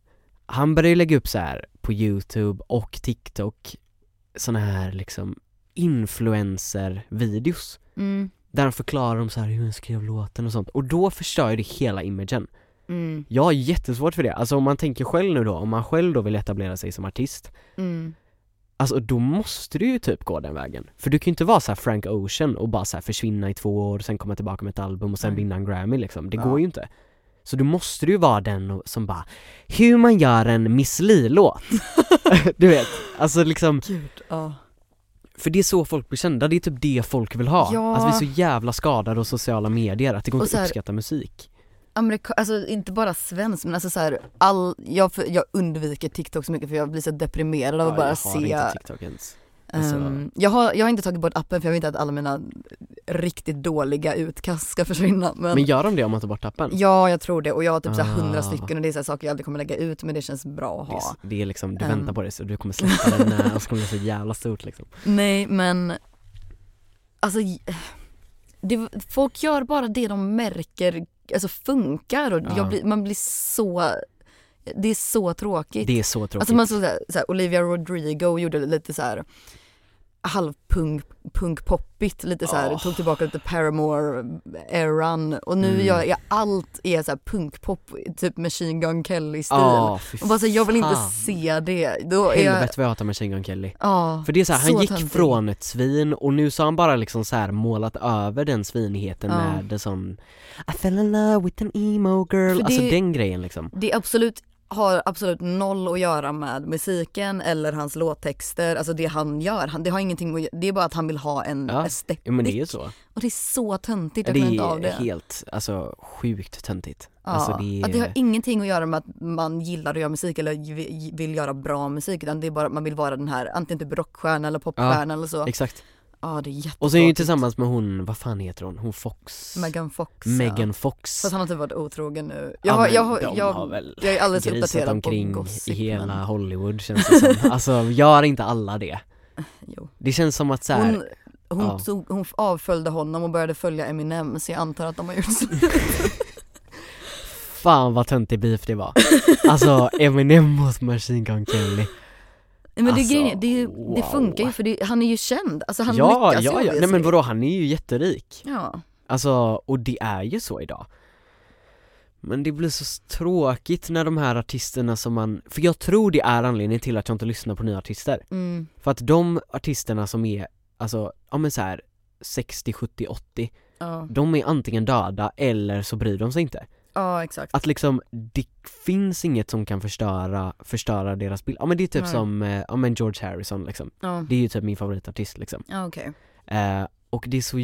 [SPEAKER 1] han började ju lägga upp så här på youtube och tiktok såna här liksom influencer-videos.
[SPEAKER 2] Mm.
[SPEAKER 1] Där de förklarar om så här hur de skrev låten och sånt. Och då förstör ju det hela imagen.
[SPEAKER 2] Mm.
[SPEAKER 1] Jag har jättesvårt för det, alltså om man tänker själv nu då, om man själv då vill etablera sig som artist.
[SPEAKER 2] Mm.
[SPEAKER 1] Alltså då måste du ju typ gå den vägen. För du kan ju inte vara så här Frank Ocean och bara så försvinna i två år sen komma tillbaka med ett album och sen vinna en Grammy liksom, det
[SPEAKER 2] Ja.
[SPEAKER 1] går ju inte Så då måste du ju vara den som bara Hur man gör en Miss Li-låt Du vet, alltså liksom
[SPEAKER 2] Gud, ja.
[SPEAKER 1] För det är så folk blir kända, det är typ det folk vill ha
[SPEAKER 2] Ja.
[SPEAKER 1] Alltså vi är så jävla skadade av sociala medier att det går inte att uppskatta musik
[SPEAKER 2] Amerika- alltså inte bara svensk men alltså så här, all, jag, jag undviker TikTok så mycket för jag blir så deprimerad av att
[SPEAKER 1] Ja,
[SPEAKER 2] bara
[SPEAKER 1] jag har
[SPEAKER 2] se
[SPEAKER 1] inte TikTok ens Alltså-
[SPEAKER 2] Ehm, jag, har, jag har inte tagit bort appen för jag vill inte att alla mina riktigt dåliga utkast ska försvinna men,
[SPEAKER 1] Men gör de det om man tar bort appen?
[SPEAKER 2] Ja jag tror det och jag har typ så här
[SPEAKER 1] Ah.
[SPEAKER 2] hundra stycken och det är så här saker jag aldrig kommer lägga ut men det känns bra att
[SPEAKER 1] Det är,
[SPEAKER 2] ha.
[SPEAKER 1] det är liksom, du
[SPEAKER 2] Ehm.
[SPEAKER 1] väntar på det så du kommer släppa den när, och så kommer det bli så jävla stort liksom
[SPEAKER 2] Nej men Alltså det, folk gör bara det de märker alltså funkar och
[SPEAKER 1] Ja.
[SPEAKER 2] jag blir, man blir så Det är så tråkigt.
[SPEAKER 1] Det är så tråkigt
[SPEAKER 2] Alltså man såg såhär, såhär, Olivia Rodrigo gjorde lite så här halvpunk, punkpoppigt, lite så här,
[SPEAKER 1] Oh.
[SPEAKER 2] tog tillbaka lite Paramore-eran och nu
[SPEAKER 1] Mm.
[SPEAKER 2] gör jag allt är så här punkpop, typ Machine Gun Kelly-stil.
[SPEAKER 1] Fy
[SPEAKER 2] och bara så, jag vill inte se det. Då jag,
[SPEAKER 1] Helvete vad jag hatar Machine Gun Kelly
[SPEAKER 2] ja,
[SPEAKER 1] För det är så här, han
[SPEAKER 2] så
[SPEAKER 1] gick
[SPEAKER 2] töntig.
[SPEAKER 1] från ett svin och nu så har han bara liksom så här målat över den svinigheten med en sån I fell in love with an emo girl,
[SPEAKER 2] För
[SPEAKER 1] alltså
[SPEAKER 2] det-
[SPEAKER 1] den grejen liksom
[SPEAKER 2] Det är absolut har absolut noll att göra med musiken eller hans låttexter, alltså det han gör. Han, det har ingenting att, det är bara att han vill ha en
[SPEAKER 1] Ja,
[SPEAKER 2] estetik.
[SPEAKER 1] Jo men det är så,
[SPEAKER 2] Och det är så töntigt, jag
[SPEAKER 1] det
[SPEAKER 2] inte av
[SPEAKER 1] är
[SPEAKER 2] det.
[SPEAKER 1] helt, alltså sjukt töntigt
[SPEAKER 2] Ja,
[SPEAKER 1] Alltså det
[SPEAKER 2] att det har
[SPEAKER 1] är,
[SPEAKER 2] ingenting att göra med att man gillar att göra musik eller vi- vill göra bra musik utan det är bara att man vill vara den här antingen typ rockstjärna eller popstjärna eller så. Ja det är jättetråkigt.
[SPEAKER 1] Och så är ju tillsammans med hon, vad fan heter hon? Hon Fox?
[SPEAKER 2] Megan Fox.
[SPEAKER 1] Megan
[SPEAKER 2] Ja.
[SPEAKER 1] Fox
[SPEAKER 2] Fast han har typ varit otrogen nu.
[SPEAKER 1] Ja,
[SPEAKER 2] Jag, har,
[SPEAKER 1] men
[SPEAKER 2] jag, har, jag,
[SPEAKER 1] har väl
[SPEAKER 2] jag är alldeles uppdaterad på gossip.
[SPEAKER 1] i hela
[SPEAKER 2] men,
[SPEAKER 1] Hollywood känns det som Alltså gör inte alla det?
[SPEAKER 2] jo.
[SPEAKER 1] Det känns som att så här,
[SPEAKER 2] Hon, hon,
[SPEAKER 1] ja.
[SPEAKER 2] tog, hon avföljde honom och började följa Eminem så jag antar att de har gjort så.
[SPEAKER 1] fan vad töntig beef det var Alltså Eminem mot Machine Gun Kelly
[SPEAKER 2] men det,
[SPEAKER 1] Alltså,
[SPEAKER 2] grejen, det, är ju- det funkar ju för det, han är ju känd, alltså han
[SPEAKER 1] Ja,
[SPEAKER 2] lyckas ju
[SPEAKER 1] ja, ja, nej men vadå han är ju jätterik.
[SPEAKER 2] Ja,
[SPEAKER 1] Alltså, och det är ju så idag. Men det blir så tråkigt när de här artisterna som man, för jag tror det är anledningen till att jag inte lyssnar på nya artister.
[SPEAKER 2] Mm,
[SPEAKER 1] För att de artisterna som är, alltså, ja men så här 60, 70, 80
[SPEAKER 2] ja,
[SPEAKER 1] De är antingen döda eller så bryr de sig inte
[SPEAKER 2] ja exakt.
[SPEAKER 1] Att liksom, det finns inget som kan förstöra, förstöra deras bild Ja men det är typ
[SPEAKER 2] Nej.
[SPEAKER 1] som, eh, ja men George Harrison liksom
[SPEAKER 2] Ja,
[SPEAKER 1] Det är ju typ min favoritartist liksom
[SPEAKER 2] ja okej.
[SPEAKER 1] eh, Och det är så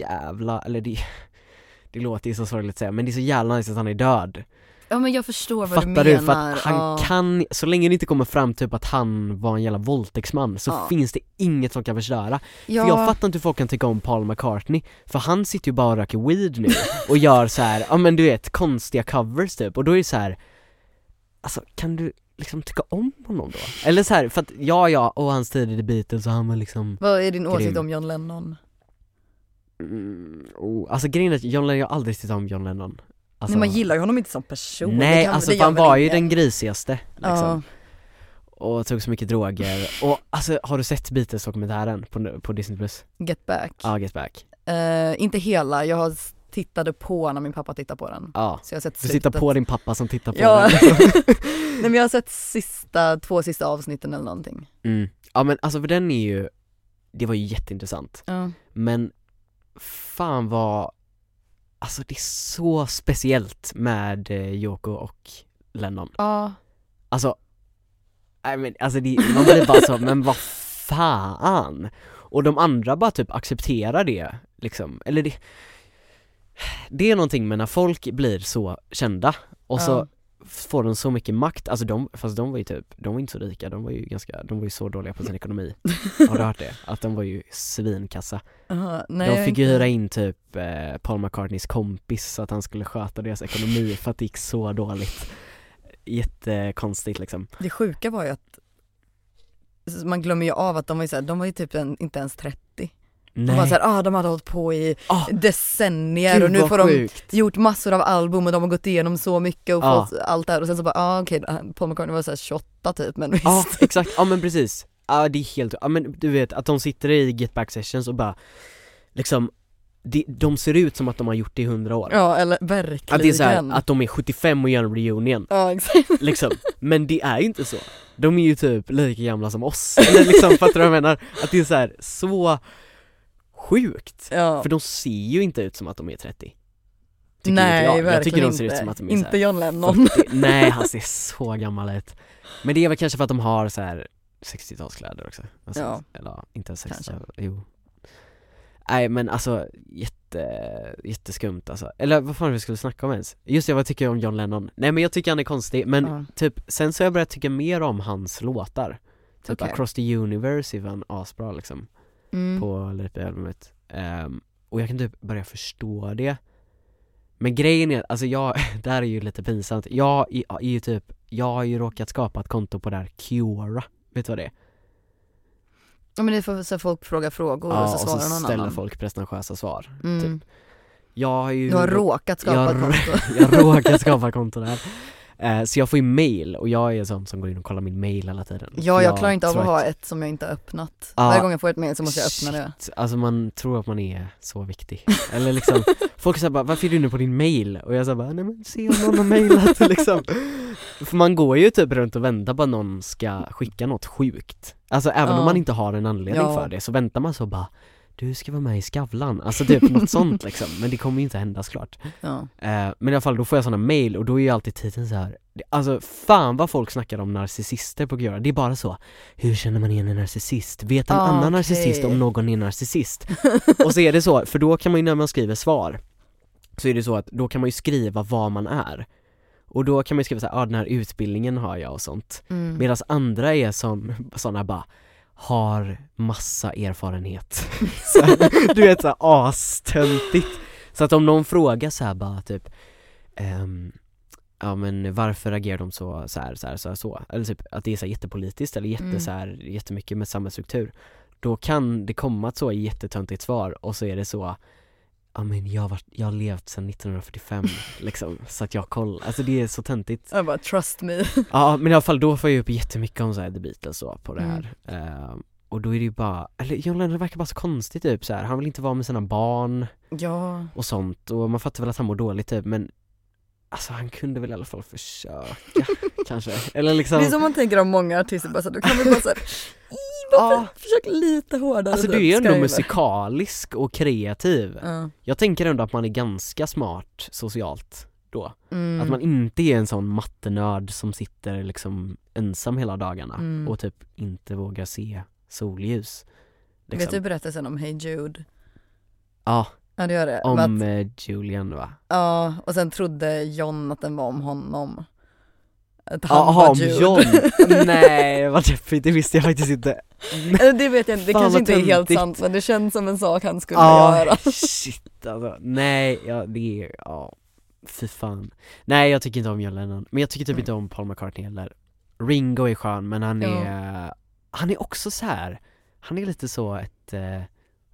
[SPEAKER 1] jävla, eller det Det låter ju så sorgligt att säga, men det är så jävla nice att han är död
[SPEAKER 2] Ja men jag förstår vad
[SPEAKER 1] Fattar
[SPEAKER 2] du menar.
[SPEAKER 1] För att han
[SPEAKER 2] ja.
[SPEAKER 1] kan, så länge det inte kommer fram typ att han var en jävla våldtäktsman så
[SPEAKER 2] Ja.
[SPEAKER 1] finns det inget som kan förstöra
[SPEAKER 2] ja.
[SPEAKER 1] För jag fattar inte hur folk kan tycka om Paul McCartney För han sitter ju bara och röker weed nu och gör så här, ja men du vet konstiga covers typ och då är det så här. Alltså kan du liksom tycka om honom då? Eller så här, för att ja ja, och hans tid i The Beatles och han var liksom
[SPEAKER 2] Vad är din åsikt
[SPEAKER 1] Grym.
[SPEAKER 2] om John Lennon?
[SPEAKER 1] mm, oh, Alltså grejen är att John Lennon, jag har aldrig tyckt om John Lennon alltså,
[SPEAKER 2] Nej man gillar ju honom inte som person.
[SPEAKER 1] Nej
[SPEAKER 2] kan,
[SPEAKER 1] alltså han var ju den grisigaste liksom
[SPEAKER 2] Ja,
[SPEAKER 1] Och tog så mycket droger, och alltså har du sett Beatles-dokumentären på, på Disney+? Plus?
[SPEAKER 2] Get back.
[SPEAKER 1] Ja, Get Back
[SPEAKER 2] Eh, inte hela, jag har tittade på när min pappa tittade på den.
[SPEAKER 1] Ja,
[SPEAKER 2] Så jag har sett
[SPEAKER 1] du tittar på din pappa som tittar på
[SPEAKER 2] Ja.
[SPEAKER 1] den
[SPEAKER 2] Nej men jag har sett sista, två sista avsnitten eller någonting.
[SPEAKER 1] mm. Ja men alltså för den är ju, det var ju jätteintressant
[SPEAKER 2] Ja.
[SPEAKER 1] Men fan vad, alltså det är så speciellt med eh, Yoko och Lennon
[SPEAKER 2] Ja.
[SPEAKER 1] Alltså, nej men alltså det, man blir bara så, men vad fan? Och de andra bara typ accepterar det liksom, eller det Det är någonting med när folk blir så kända och så
[SPEAKER 2] Ja.
[SPEAKER 1] Får de så mycket makt, alltså de, fast de var ju typ, de var inte så rika, de var ju ganska, de var ju så dåliga på sin ekonomi Har du hört det? Att de var ju svinkassa
[SPEAKER 2] Aha, nej,
[SPEAKER 1] De fick
[SPEAKER 2] inte-
[SPEAKER 1] hyra in typ eh, Paul McCartneys kompis så att han skulle sköta deras ekonomi för att det gick så dåligt Jättekonstigt liksom
[SPEAKER 2] Det sjuka var ju att man glömmer ju av att de var ju såhär, de var ju typ en, inte ens 30. De
[SPEAKER 1] Nej,
[SPEAKER 2] var såhär, ah de hade hållit på i
[SPEAKER 1] Ah,
[SPEAKER 2] decennier och nu får de gjort massor av album och de har gått igenom så mycket och
[SPEAKER 1] Ja.
[SPEAKER 2] fått allt det här. Och sen så bara, ah okej, Paul McCartney var såhär 28 typ men visst.
[SPEAKER 1] Ja exakt, ja men precis. Ja det är helt, ja men du vet att de sitter i get back sessions och bara liksom de, de ser ut som att de har gjort det i 100 år.
[SPEAKER 2] Ja eller verkligen.
[SPEAKER 1] Att det är så här, att de är 75 och gör en reunion.
[SPEAKER 2] Ja exakt.
[SPEAKER 1] Liksom, men det är ju inte så. De är ju typ lika gamla som oss, eller liksom fattar du vad jag menar? Att det är så här, så sjukt!
[SPEAKER 2] Ja
[SPEAKER 1] För de ser ju inte ut som att de är 30 Tycker
[SPEAKER 2] Nej
[SPEAKER 1] inte jag.
[SPEAKER 2] verkligen
[SPEAKER 1] jag tycker de
[SPEAKER 2] inte,
[SPEAKER 1] ser ut som att de är
[SPEAKER 2] inte John Lennon
[SPEAKER 1] 40. Nej han ser så gammal ut Men det är väl kanske för att de har så här 60-talskläder också alltså,
[SPEAKER 2] Ja.
[SPEAKER 1] Eller inte 60
[SPEAKER 2] Kanske.
[SPEAKER 1] jo Nej men alltså jätte, jätteskumt alltså Eller vad fan vi skulle snacka om ens? Just det, vad tycker jag om John Lennon? Nej men jag tycker han är konstig, men
[SPEAKER 2] Ja.
[SPEAKER 1] typ sen så har jag börjat tycka mer om hans låtar Typ
[SPEAKER 2] Okej.
[SPEAKER 1] Across the Universe är fan asbra liksom
[SPEAKER 2] mm.
[SPEAKER 1] på Leipzig-albumet Ehm, Och jag kan typ börja förstå det Men grejen är, alltså jag, det här är ju lite pinsamt Jag är, ju typ, jag har ju råkat skapa ett konto på där Quora Vet du vad det är?
[SPEAKER 2] Ja men det är för så folk frågar frågor och så
[SPEAKER 1] och
[SPEAKER 2] svarar
[SPEAKER 1] så
[SPEAKER 2] någon
[SPEAKER 1] ställer
[SPEAKER 2] annan
[SPEAKER 1] folk pretentiösa svar
[SPEAKER 2] mm.
[SPEAKER 1] typ. Jag har ju
[SPEAKER 2] Du har råkat skapa
[SPEAKER 1] jag,
[SPEAKER 2] ett konto
[SPEAKER 1] jag råkar skapa konto där Eh, Så jag får ju mail och jag är sån som går in och kollar min mail hela tiden
[SPEAKER 2] Ja
[SPEAKER 1] För
[SPEAKER 2] jag klarar inte av att ha ett som jag inte har öppnat
[SPEAKER 1] Ja.
[SPEAKER 2] Varje gång jag får ett mail så måste jag öppna det
[SPEAKER 1] Alltså man tror att man är så viktig Eller liksom, folk säger bara 'Varför är du inne på din mail?' Och jag säger bara 'Nej men se om någon har mailat' liksom För man går ju typ runt och väntar på att någon ska skicka något sjukt Alltså även
[SPEAKER 2] Ja.
[SPEAKER 1] om man inte har en anledning
[SPEAKER 2] Ja.
[SPEAKER 1] för det så väntar man så bara 'Du ska vara med i Skavlan' Alltså typ något sånt liksom, men det kommer ju inte hända såklart
[SPEAKER 2] Ja,
[SPEAKER 1] Eh, men i alla fall, då får jag såna mail och då är ju alltid titeln så här. Alltså fan vad folk snackar om narcissister på Quora, det är bara så Hur känner man igen en narcissist? Vet en
[SPEAKER 2] Ah,
[SPEAKER 1] annan
[SPEAKER 2] okej.
[SPEAKER 1] narcissist om någon är narcissist? och så är det så, för då kan man ju när man skriver svar Så är det så att då kan man ju skriva vad man är Och då kan man ju skriva så här, ah, den här utbildningen har jag och sånt
[SPEAKER 2] mm.
[SPEAKER 1] Medan andra är sån, såna bara har massa erfarenhet så Du vet såhär astöntigt Så att om någon frågar så här bara typ ehm, Ja men varför agerar de så, så här, så här, så här, så? Eller typ att det är så här jättepolitiskt eller jätte
[SPEAKER 2] Mm.
[SPEAKER 1] så här, jättemycket med samhällsstruktur Då kan det komma ett så jättetöntigt svar och så är det så Ja men jag har, varit, jag har levt sedan 1945 liksom, så att jag har koll, alltså det är så töntigt.
[SPEAKER 2] Jag bara trust me.
[SPEAKER 1] Ja men i alla fall då får jag upp jättemycket om så här, The Beatles så på det
[SPEAKER 2] Mm.
[SPEAKER 1] här Ehm, Och då är det ju bara, eller John Lennon verkar bara så konstig typ så här. han vill inte vara med sina barn
[SPEAKER 2] Ja,
[SPEAKER 1] och sånt och man fattar väl att han mår dåligt typ men Alltså han kunde väl i alla fall försöka kanske, eller liksom
[SPEAKER 2] det är som man tänker om många artister bara så, då kan vi bara såhär
[SPEAKER 1] Ja.
[SPEAKER 2] försök lite hårdare
[SPEAKER 1] Alltså du är ju ändå musikalisk och kreativ
[SPEAKER 2] Ja.
[SPEAKER 1] Jag tänker ändå att man är ganska smart socialt då
[SPEAKER 2] Mm.
[SPEAKER 1] Att man inte är en sån mattenörd som sitter liksom ensam hela dagarna
[SPEAKER 2] Mm.
[SPEAKER 1] och typ inte vågar se solljus liksom.
[SPEAKER 2] Vet du berättelsen om Hey Jude?
[SPEAKER 1] Ja,
[SPEAKER 2] Ja det gör det.
[SPEAKER 1] om
[SPEAKER 2] att,
[SPEAKER 1] eh, Julian va?
[SPEAKER 2] ja, och sen trodde John att den var om honom. Att han
[SPEAKER 1] Jaha,
[SPEAKER 2] var
[SPEAKER 1] om
[SPEAKER 2] Jude.
[SPEAKER 1] John! Nej vad deppigt, det visste jag faktiskt inte
[SPEAKER 2] Eller det vet jag inte, det
[SPEAKER 1] Fan,
[SPEAKER 2] kanske inte är helt sant men det känns som en sak han skulle
[SPEAKER 1] Ja,
[SPEAKER 2] göra.
[SPEAKER 1] shit alltså, nej, ja det är, ja, fy fan Nej jag tycker inte om John Lennon, men jag tycker typ
[SPEAKER 2] Mm.
[SPEAKER 1] inte om Paul McCartney heller Ringo är skön men han
[SPEAKER 2] Ja.
[SPEAKER 1] är, han är också så här. han är lite så ett eh,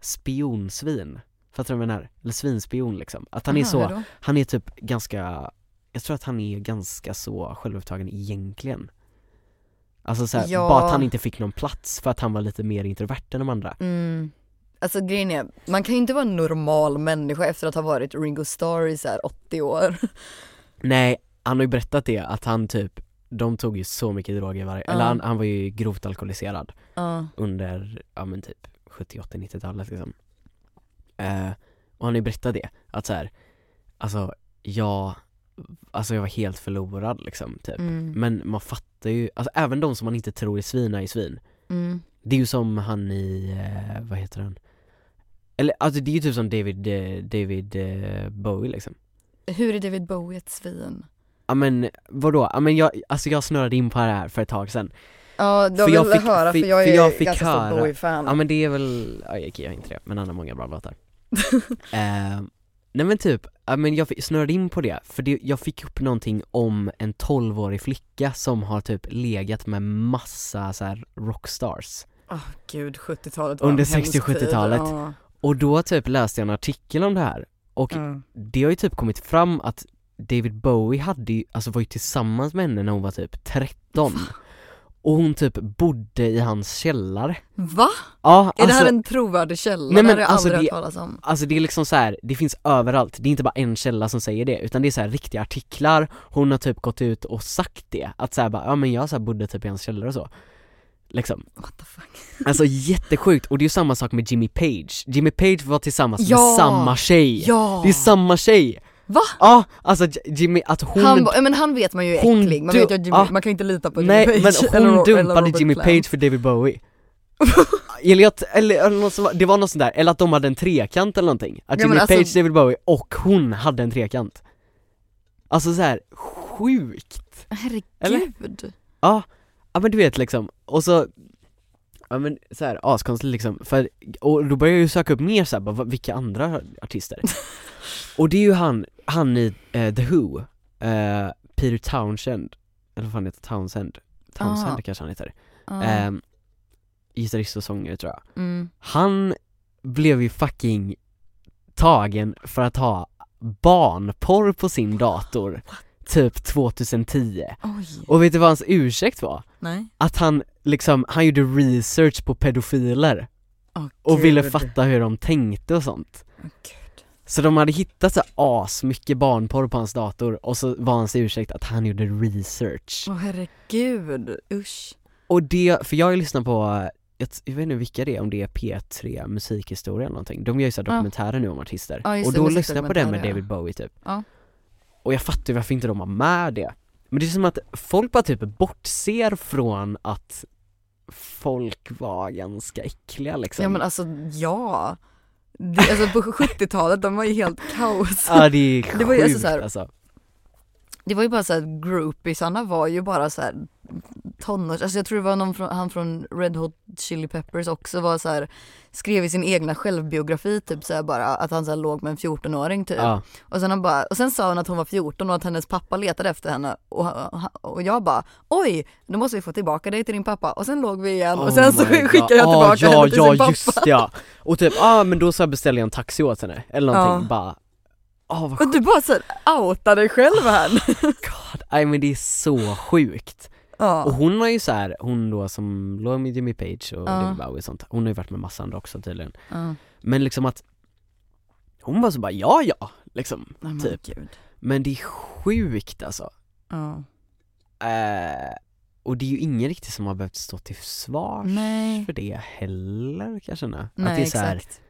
[SPEAKER 1] spionsvin Fattar du vad jag menar? Eller svinspion liksom, att han är
[SPEAKER 2] Aha,
[SPEAKER 1] så,
[SPEAKER 2] hur då?
[SPEAKER 1] han är typ ganska, jag tror att han är ganska så självupptagen egentligen Alltså såhär,
[SPEAKER 2] Ja.
[SPEAKER 1] bara att han inte fick någon plats för att han var lite mer introvert än de andra
[SPEAKER 2] Mm. Alltså grejen är, man kan ju inte vara en normal människa efter att ha varit Ringo Starr i så här 80 år.
[SPEAKER 1] Nej, han har ju berättat det, att han typ, de tog ju så mycket droger varje,
[SPEAKER 2] Ja.
[SPEAKER 1] eller han, han var ju grovt alkoholiserad
[SPEAKER 2] Ja.
[SPEAKER 1] under, ja men typ 70, 80, 90-talet liksom eh, Och han har ju berättat det, att så här, alltså jag, alltså jag var helt förlorad liksom typ
[SPEAKER 2] Mm.
[SPEAKER 1] Men man fattar ju, alltså även de som man inte tror är svin är svin
[SPEAKER 2] Mm.
[SPEAKER 1] Det är ju som han i, eh, vad heter han? Eller alltså det är ju typ som David, eh, David eh, Bowie liksom
[SPEAKER 2] Hur är David Bowie ett svin?
[SPEAKER 1] Ja men vadå? Ja men jag, alltså jag snurrade in på det här för ett tag sedan
[SPEAKER 2] Ja,
[SPEAKER 1] För
[SPEAKER 2] vill
[SPEAKER 1] jag fick-
[SPEAKER 2] höra för
[SPEAKER 1] för-
[SPEAKER 2] jag är
[SPEAKER 1] för jag fick
[SPEAKER 2] ganska
[SPEAKER 1] höra-
[SPEAKER 2] stor Bowie-fan.
[SPEAKER 1] Ja men det är väl, ja jag jag har inte det, men han har många bra låtar eh, Nej men typ, ja men jag snurrade in på det, för det, jag fick upp någonting om en 12-årig flicka som har typ legat med massa så här rockstars
[SPEAKER 2] Åh gud, 70-talet var
[SPEAKER 1] Under
[SPEAKER 2] en hemsk
[SPEAKER 1] 60 och 70-talet.
[SPEAKER 2] tid. Ja.
[SPEAKER 1] Och då typ läste jag en artikel om det här, och
[SPEAKER 2] Ja.
[SPEAKER 1] det har ju typ kommit fram att David Bowie hade ju, alltså var ju tillsammans med henne när hon var typ 13 och hon typ bodde i hans källare
[SPEAKER 2] Va?
[SPEAKER 1] Ja,
[SPEAKER 2] Är det här
[SPEAKER 1] alltså,
[SPEAKER 2] en trovärdig källa?
[SPEAKER 1] Nej, men
[SPEAKER 2] det har jag
[SPEAKER 1] alltså
[SPEAKER 2] aldrig hört talas om.
[SPEAKER 1] alltså det är liksom så här, det finns överallt, det är inte bara en källa som säger det utan det är så här riktiga artiklar, hon har typ gått ut och sagt det, att så här bara, ja men jag så bodde typ i hans källare och så Liksom,
[SPEAKER 2] What the fuck?
[SPEAKER 1] alltså jättesjukt, och det är ju samma sak med Jimmy Page, Jimmy Page var tillsammans
[SPEAKER 2] Ja!
[SPEAKER 1] med samma tjej
[SPEAKER 2] Ja!
[SPEAKER 1] Det är samma tjej!
[SPEAKER 2] Va?
[SPEAKER 1] Ja, alltså J- Jimmy, att hon
[SPEAKER 2] Han, men han vet man ju är äcklig, man vet ju att Jimmy,
[SPEAKER 1] ja.
[SPEAKER 2] man kan inte lita på Jimmy
[SPEAKER 1] Nej
[SPEAKER 2] Page
[SPEAKER 1] men
[SPEAKER 2] eller
[SPEAKER 1] hon
[SPEAKER 2] eller
[SPEAKER 1] dumpade Jimmy
[SPEAKER 2] Plant.
[SPEAKER 1] Page för David Bowie eller, jag, eller, eller det var något sånt där, eller att de hade en trekant eller någonting Att
[SPEAKER 2] Ja, men
[SPEAKER 1] Jimmy
[SPEAKER 2] alltså-
[SPEAKER 1] Page, David Bowie och hon hade en trekant Alltså så här sjukt
[SPEAKER 2] Herregud.
[SPEAKER 1] Ja, ja men du vet liksom, och så Ja men så här askonstigt liksom, för, och då började jag ju söka upp mer såhär, bara, vilka andra artister? och det är ju han, han i eh, The Who, eh, Peter Townshend, eller vad fan heter Townsend? Townsend
[SPEAKER 2] Ah.
[SPEAKER 1] kanske han heter, um, gitarrist och sångare tror jag
[SPEAKER 2] mm.
[SPEAKER 1] Han blev ju fucking tagen för att ha barnporr på sin dator, typ 2010
[SPEAKER 2] Oj.
[SPEAKER 1] Och vet du vad hans ursäkt var?
[SPEAKER 2] Nej.
[SPEAKER 1] Att han liksom, han gjorde research på pedofiler
[SPEAKER 2] Åh,
[SPEAKER 1] och ville fatta hur de tänkte och sånt
[SPEAKER 2] gud.
[SPEAKER 1] Så de hade hittat så as mycket barnporr på hans dator och så var hans ursäkt att han gjorde research
[SPEAKER 2] Åh herregud, usch.
[SPEAKER 1] Och det, för jag har ju lyssnat på, jag, jag vet inte vilka det är, om det är P3 musikhistoria eller någonting De gör ju så här
[SPEAKER 2] Ja.
[SPEAKER 1] dokumentärer nu om artister,
[SPEAKER 2] Ja,
[SPEAKER 1] och då lyssnade jag på den med David Bowie typ
[SPEAKER 2] Ja.
[SPEAKER 1] Och jag fattar ju varför inte de har med det Men det är som att folk bara typ bortser från att folk var ganska äckliga liksom
[SPEAKER 2] Ja men alltså, ja. Det, alltså på 70-talet, de var ju helt kaos.
[SPEAKER 1] Ja det är sjukt
[SPEAKER 2] Det var ju alltså så här-
[SPEAKER 1] alltså.
[SPEAKER 2] Det var ju bara såhär, groupiesarna var ju bara såhär tonårs, alltså jag tror det var någon från, han från Red Hot Chili Peppers också var så här skrev i sin egna självbiografi typ såhär bara att han såhär låg med en 14-åring typ.
[SPEAKER 1] Ja,
[SPEAKER 2] Och sen, han bara, och sen sa hon att hon var 14 och att hennes pappa letade efter henne och, och jag bara oj, då måste vi få tillbaka dig till din pappa och sen låg vi igen och sen
[SPEAKER 1] Oh
[SPEAKER 2] så
[SPEAKER 1] God.
[SPEAKER 2] skickade jag
[SPEAKER 1] Ah,
[SPEAKER 2] tillbaka
[SPEAKER 1] ja,
[SPEAKER 2] henne till
[SPEAKER 1] ja,
[SPEAKER 2] sin pappa.
[SPEAKER 1] just ja. Och typ, ja ah, men då så beställde jag en taxi åt henne, eller någonting,
[SPEAKER 2] Ja.
[SPEAKER 1] bara vad
[SPEAKER 2] Och du bara såhär outar dig själv här.
[SPEAKER 1] god, nej men det är så sjukt Och
[SPEAKER 2] ja.
[SPEAKER 1] hon har ju så här, hon då som låg med Jimmy Page och
[SPEAKER 2] Ja.
[SPEAKER 1] David Bowie och sånt, hon har ju varit med massa andra också tydligen
[SPEAKER 2] ja.
[SPEAKER 1] Men liksom att Hon var så bara ja ja, liksom
[SPEAKER 2] men
[SPEAKER 1] Typ.
[SPEAKER 2] gud.
[SPEAKER 1] Men det är sjukt alltså
[SPEAKER 2] Ja.
[SPEAKER 1] eh, Och det är ju ingen riktigt som har behövt stå till svars
[SPEAKER 2] Nej.
[SPEAKER 1] för det heller kan jag känna Att
[SPEAKER 2] Nej
[SPEAKER 1] det är så här,
[SPEAKER 2] exakt.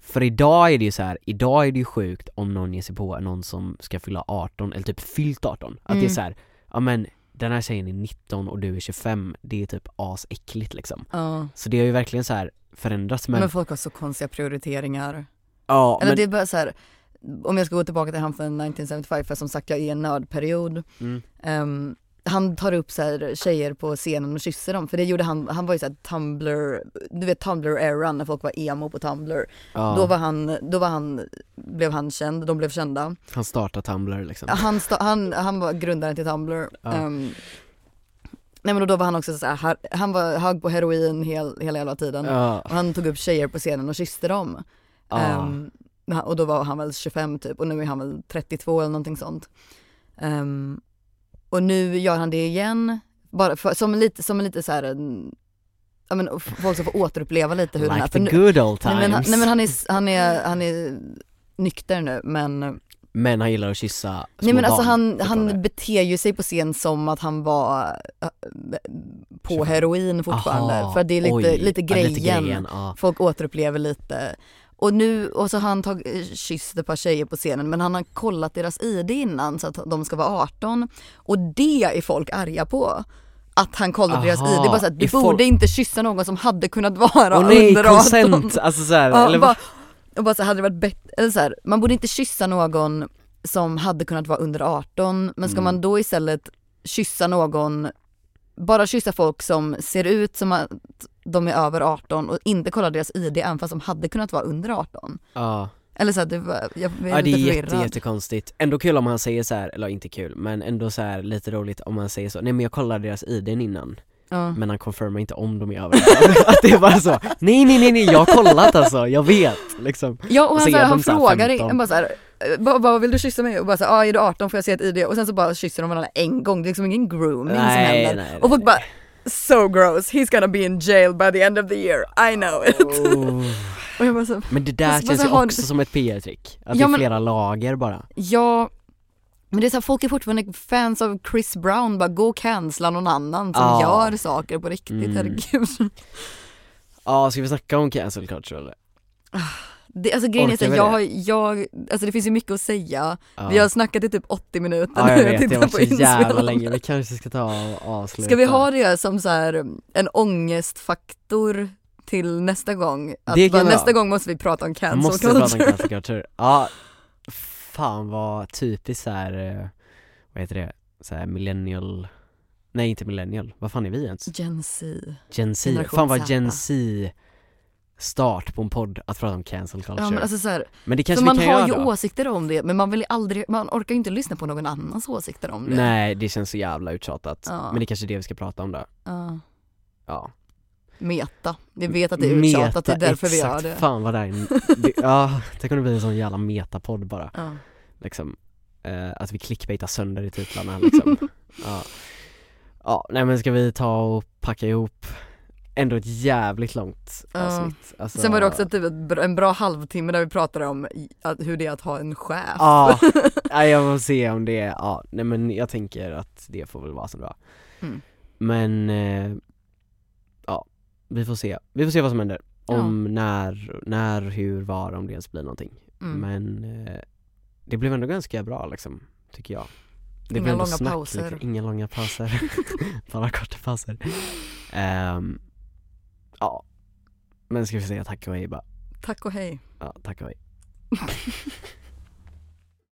[SPEAKER 1] För idag är det ju så här, idag är det ju sjukt om någon ger sig på någon som ska fylla 18 eller typ fyllt 18 Att det är
[SPEAKER 2] Mm.
[SPEAKER 1] så här, ja men den här tjejen är 19 och du är 25, det är typ asäckligt liksom
[SPEAKER 2] Ja.
[SPEAKER 1] Så det har ju verkligen så här förändrats men,
[SPEAKER 2] Men, folk har så konstiga prioriteringar.
[SPEAKER 1] ja
[SPEAKER 2] Eller
[SPEAKER 1] men,
[SPEAKER 2] det är bara så här. om jag ska gå tillbaka till han från 1975 för som sagt jag är i en nördperiod.
[SPEAKER 1] mm,
[SPEAKER 2] Ehm, han tar upp så här tjejer på scenen och kysser dem för det gjorde han, han var ju såhär Tumblr, du vet Tumblr-eran när folk var emo på Tumblr.
[SPEAKER 1] ja,
[SPEAKER 2] Då var han, då var han, blev han känd, de blev kända.
[SPEAKER 1] han startar Tumblr liksom
[SPEAKER 2] Han, sta, han, han var grundaren till Tumblr.
[SPEAKER 1] Ja.
[SPEAKER 2] Ehm, nej men då var han också så här, han var hög på heroin hel, hela jävla tiden.
[SPEAKER 1] Ja,
[SPEAKER 2] Och han tog upp tjejer på scenen och kysste dem. Ehm, och då var han väl 25 typ och nu är han väl 32 eller någonting sånt. Ehm, och nu gör han det igen, bara för, som lite, som lite så här, ja men folk som får återuppleva lite hur den är.
[SPEAKER 1] like
[SPEAKER 2] För
[SPEAKER 1] the good old
[SPEAKER 2] nej,
[SPEAKER 1] times
[SPEAKER 2] men, han- nej men han är, han är, han är nykter nu men
[SPEAKER 1] Men han gillar att kyssa små
[SPEAKER 2] Nej men alltså
[SPEAKER 1] barn,
[SPEAKER 2] han,
[SPEAKER 1] fortfarande.
[SPEAKER 2] han beter ju sig på scen som att han var äh, på
[SPEAKER 1] 25.
[SPEAKER 2] heroin fortfarande.
[SPEAKER 1] Aha,
[SPEAKER 2] för det är lite,
[SPEAKER 1] oj,
[SPEAKER 2] lite,
[SPEAKER 1] ja,
[SPEAKER 2] grejen.
[SPEAKER 1] lite grejen ja.
[SPEAKER 2] Folk återupplever lite. Och nu, och så har han tagit, kysst ett par tjejer på scenen men han har kollat deras ID innan så att de ska vara 18. Och det är folk arga på. Att han kollade deras
[SPEAKER 1] Aha,
[SPEAKER 2] ID. Det är bara så att du
[SPEAKER 1] är folk-
[SPEAKER 2] borde inte kyssa någon som hade kunnat vara
[SPEAKER 1] Åh nej,
[SPEAKER 2] under 18.
[SPEAKER 1] consent! Alltså såhär,
[SPEAKER 2] Ja,
[SPEAKER 1] eller
[SPEAKER 2] bara, och bara så hade det varit bättre, eller så här, man borde inte kyssa någon som hade kunnat vara under 18 men ska
[SPEAKER 1] Mm.
[SPEAKER 2] man då istället kyssa någon, bara kyssa folk som ser ut som att de är över 18 och inte kolla deras ID även fast de hade kunnat vara under 18.
[SPEAKER 1] ja
[SPEAKER 2] Eller så här, det var, jag är
[SPEAKER 1] Ja det är
[SPEAKER 2] förvirrad.
[SPEAKER 1] jätte, jättekonstigt. Ändå kul om han säger så här, eller inte kul, men ändå så här lite roligt om han säger så, nej men jag kollade deras ID innan,
[SPEAKER 2] Ja.
[SPEAKER 1] men han confirmar inte om de är över Att det är bara så, nej nej nej nej, jag har kollat alltså, jag vet liksom
[SPEAKER 2] Ja och han,
[SPEAKER 1] så
[SPEAKER 2] så
[SPEAKER 1] är
[SPEAKER 2] här, han frågar
[SPEAKER 1] 15.
[SPEAKER 2] han bara så här, eh, bara, bara, vill du kyssa mig? Och bara så här, ah, är du 18 får jag se ett ID? Och sen så bara kysser de varandra en gång, det är liksom ingen grooming som
[SPEAKER 1] Nej,
[SPEAKER 2] händer.
[SPEAKER 1] nej,
[SPEAKER 2] och folk
[SPEAKER 1] nej.
[SPEAKER 2] bara, so gross, he's gonna be in jail by the end of the year, I know it.
[SPEAKER 1] Oh.
[SPEAKER 2] Och jag bara så,
[SPEAKER 1] Men det där känns ju också som ett PR-trick, att
[SPEAKER 2] Ja,
[SPEAKER 1] det är
[SPEAKER 2] men-
[SPEAKER 1] flera lager bara
[SPEAKER 2] ja, men det är så här, folk är fortfarande fans av Chris Brown, bara gå och cancella någon annan som
[SPEAKER 1] Ja.
[SPEAKER 2] gör saker på riktigt,
[SPEAKER 1] Mm.
[SPEAKER 2] herregud.
[SPEAKER 1] Ja, ska vi snacka om cancel culture eller?
[SPEAKER 2] Det, alltså grejen är så jag, har, jag, alltså det finns ju mycket att säga,
[SPEAKER 1] Ja.
[SPEAKER 2] vi har snackat i typ 80 minuter
[SPEAKER 1] Ja jag
[SPEAKER 2] nu,
[SPEAKER 1] vet, det har varit så jävla länge, vi kanske ska ta och avsluta
[SPEAKER 2] Ska vi ha det som så här en ångestfaktor till nästa gång? Att bara, nästa gång måste vi prata om cancel
[SPEAKER 1] måste prata om
[SPEAKER 2] culture.
[SPEAKER 1] cancel culture, ja Fan vad typiskt såhär, eh, vad heter det, såhär millennial Nej inte millennial, vad fan är vi ens?
[SPEAKER 2] Gen Z.
[SPEAKER 1] Gen Z, fan vad. Gen Z start på en podd att prata om cancel culture
[SPEAKER 2] Ja men alltså så här,
[SPEAKER 1] Men det kanske
[SPEAKER 2] man
[SPEAKER 1] vi kan
[SPEAKER 2] har ju
[SPEAKER 1] då?
[SPEAKER 2] åsikter om det men man vill aldrig, man orkar ju inte lyssna på någon annans åsikter om det.
[SPEAKER 1] Nej det känns så jävla uttjatat,
[SPEAKER 2] Ja.
[SPEAKER 1] men det är kanske är det vi ska prata om då
[SPEAKER 2] Ja.
[SPEAKER 1] Ja
[SPEAKER 2] Meta, vi vet att det är uttjatat, det är därför vi gör
[SPEAKER 1] exakt.
[SPEAKER 2] det.
[SPEAKER 1] fan vad det är det, Ja, tänk om det blir en sån jävla metapodd bara
[SPEAKER 2] Ja.
[SPEAKER 1] liksom eh, Att vi clickbaitar sönder i titlarna liksom Ja Ja, nej men ska vi ta och packa ihop ändå ett jävligt långt avsnitt alltså,
[SPEAKER 2] Sen var det också typ bra- en bra halvtimme där vi pratade om att, hur det är att ha en chef.
[SPEAKER 1] Ja, nej, jag får se om det, ja, nej men jag tänker att det får väl vara det var
[SPEAKER 2] Mm.
[SPEAKER 1] Men, eh, ja, vi får se, vi får se vad som händer. Om när, när, hur, var, om det ens blir någonting
[SPEAKER 2] Mm.
[SPEAKER 1] Men eh, det blev ändå ganska bra liksom, tycker jag det
[SPEAKER 2] Inga
[SPEAKER 1] blev
[SPEAKER 2] långa
[SPEAKER 1] snack,
[SPEAKER 2] pauser.
[SPEAKER 1] Liksom. Inga långa pauser, bara korta pauser Ehm, Ja, men ska vi säga tack och hej bara,
[SPEAKER 2] Tack och hej.
[SPEAKER 1] ja tack och hej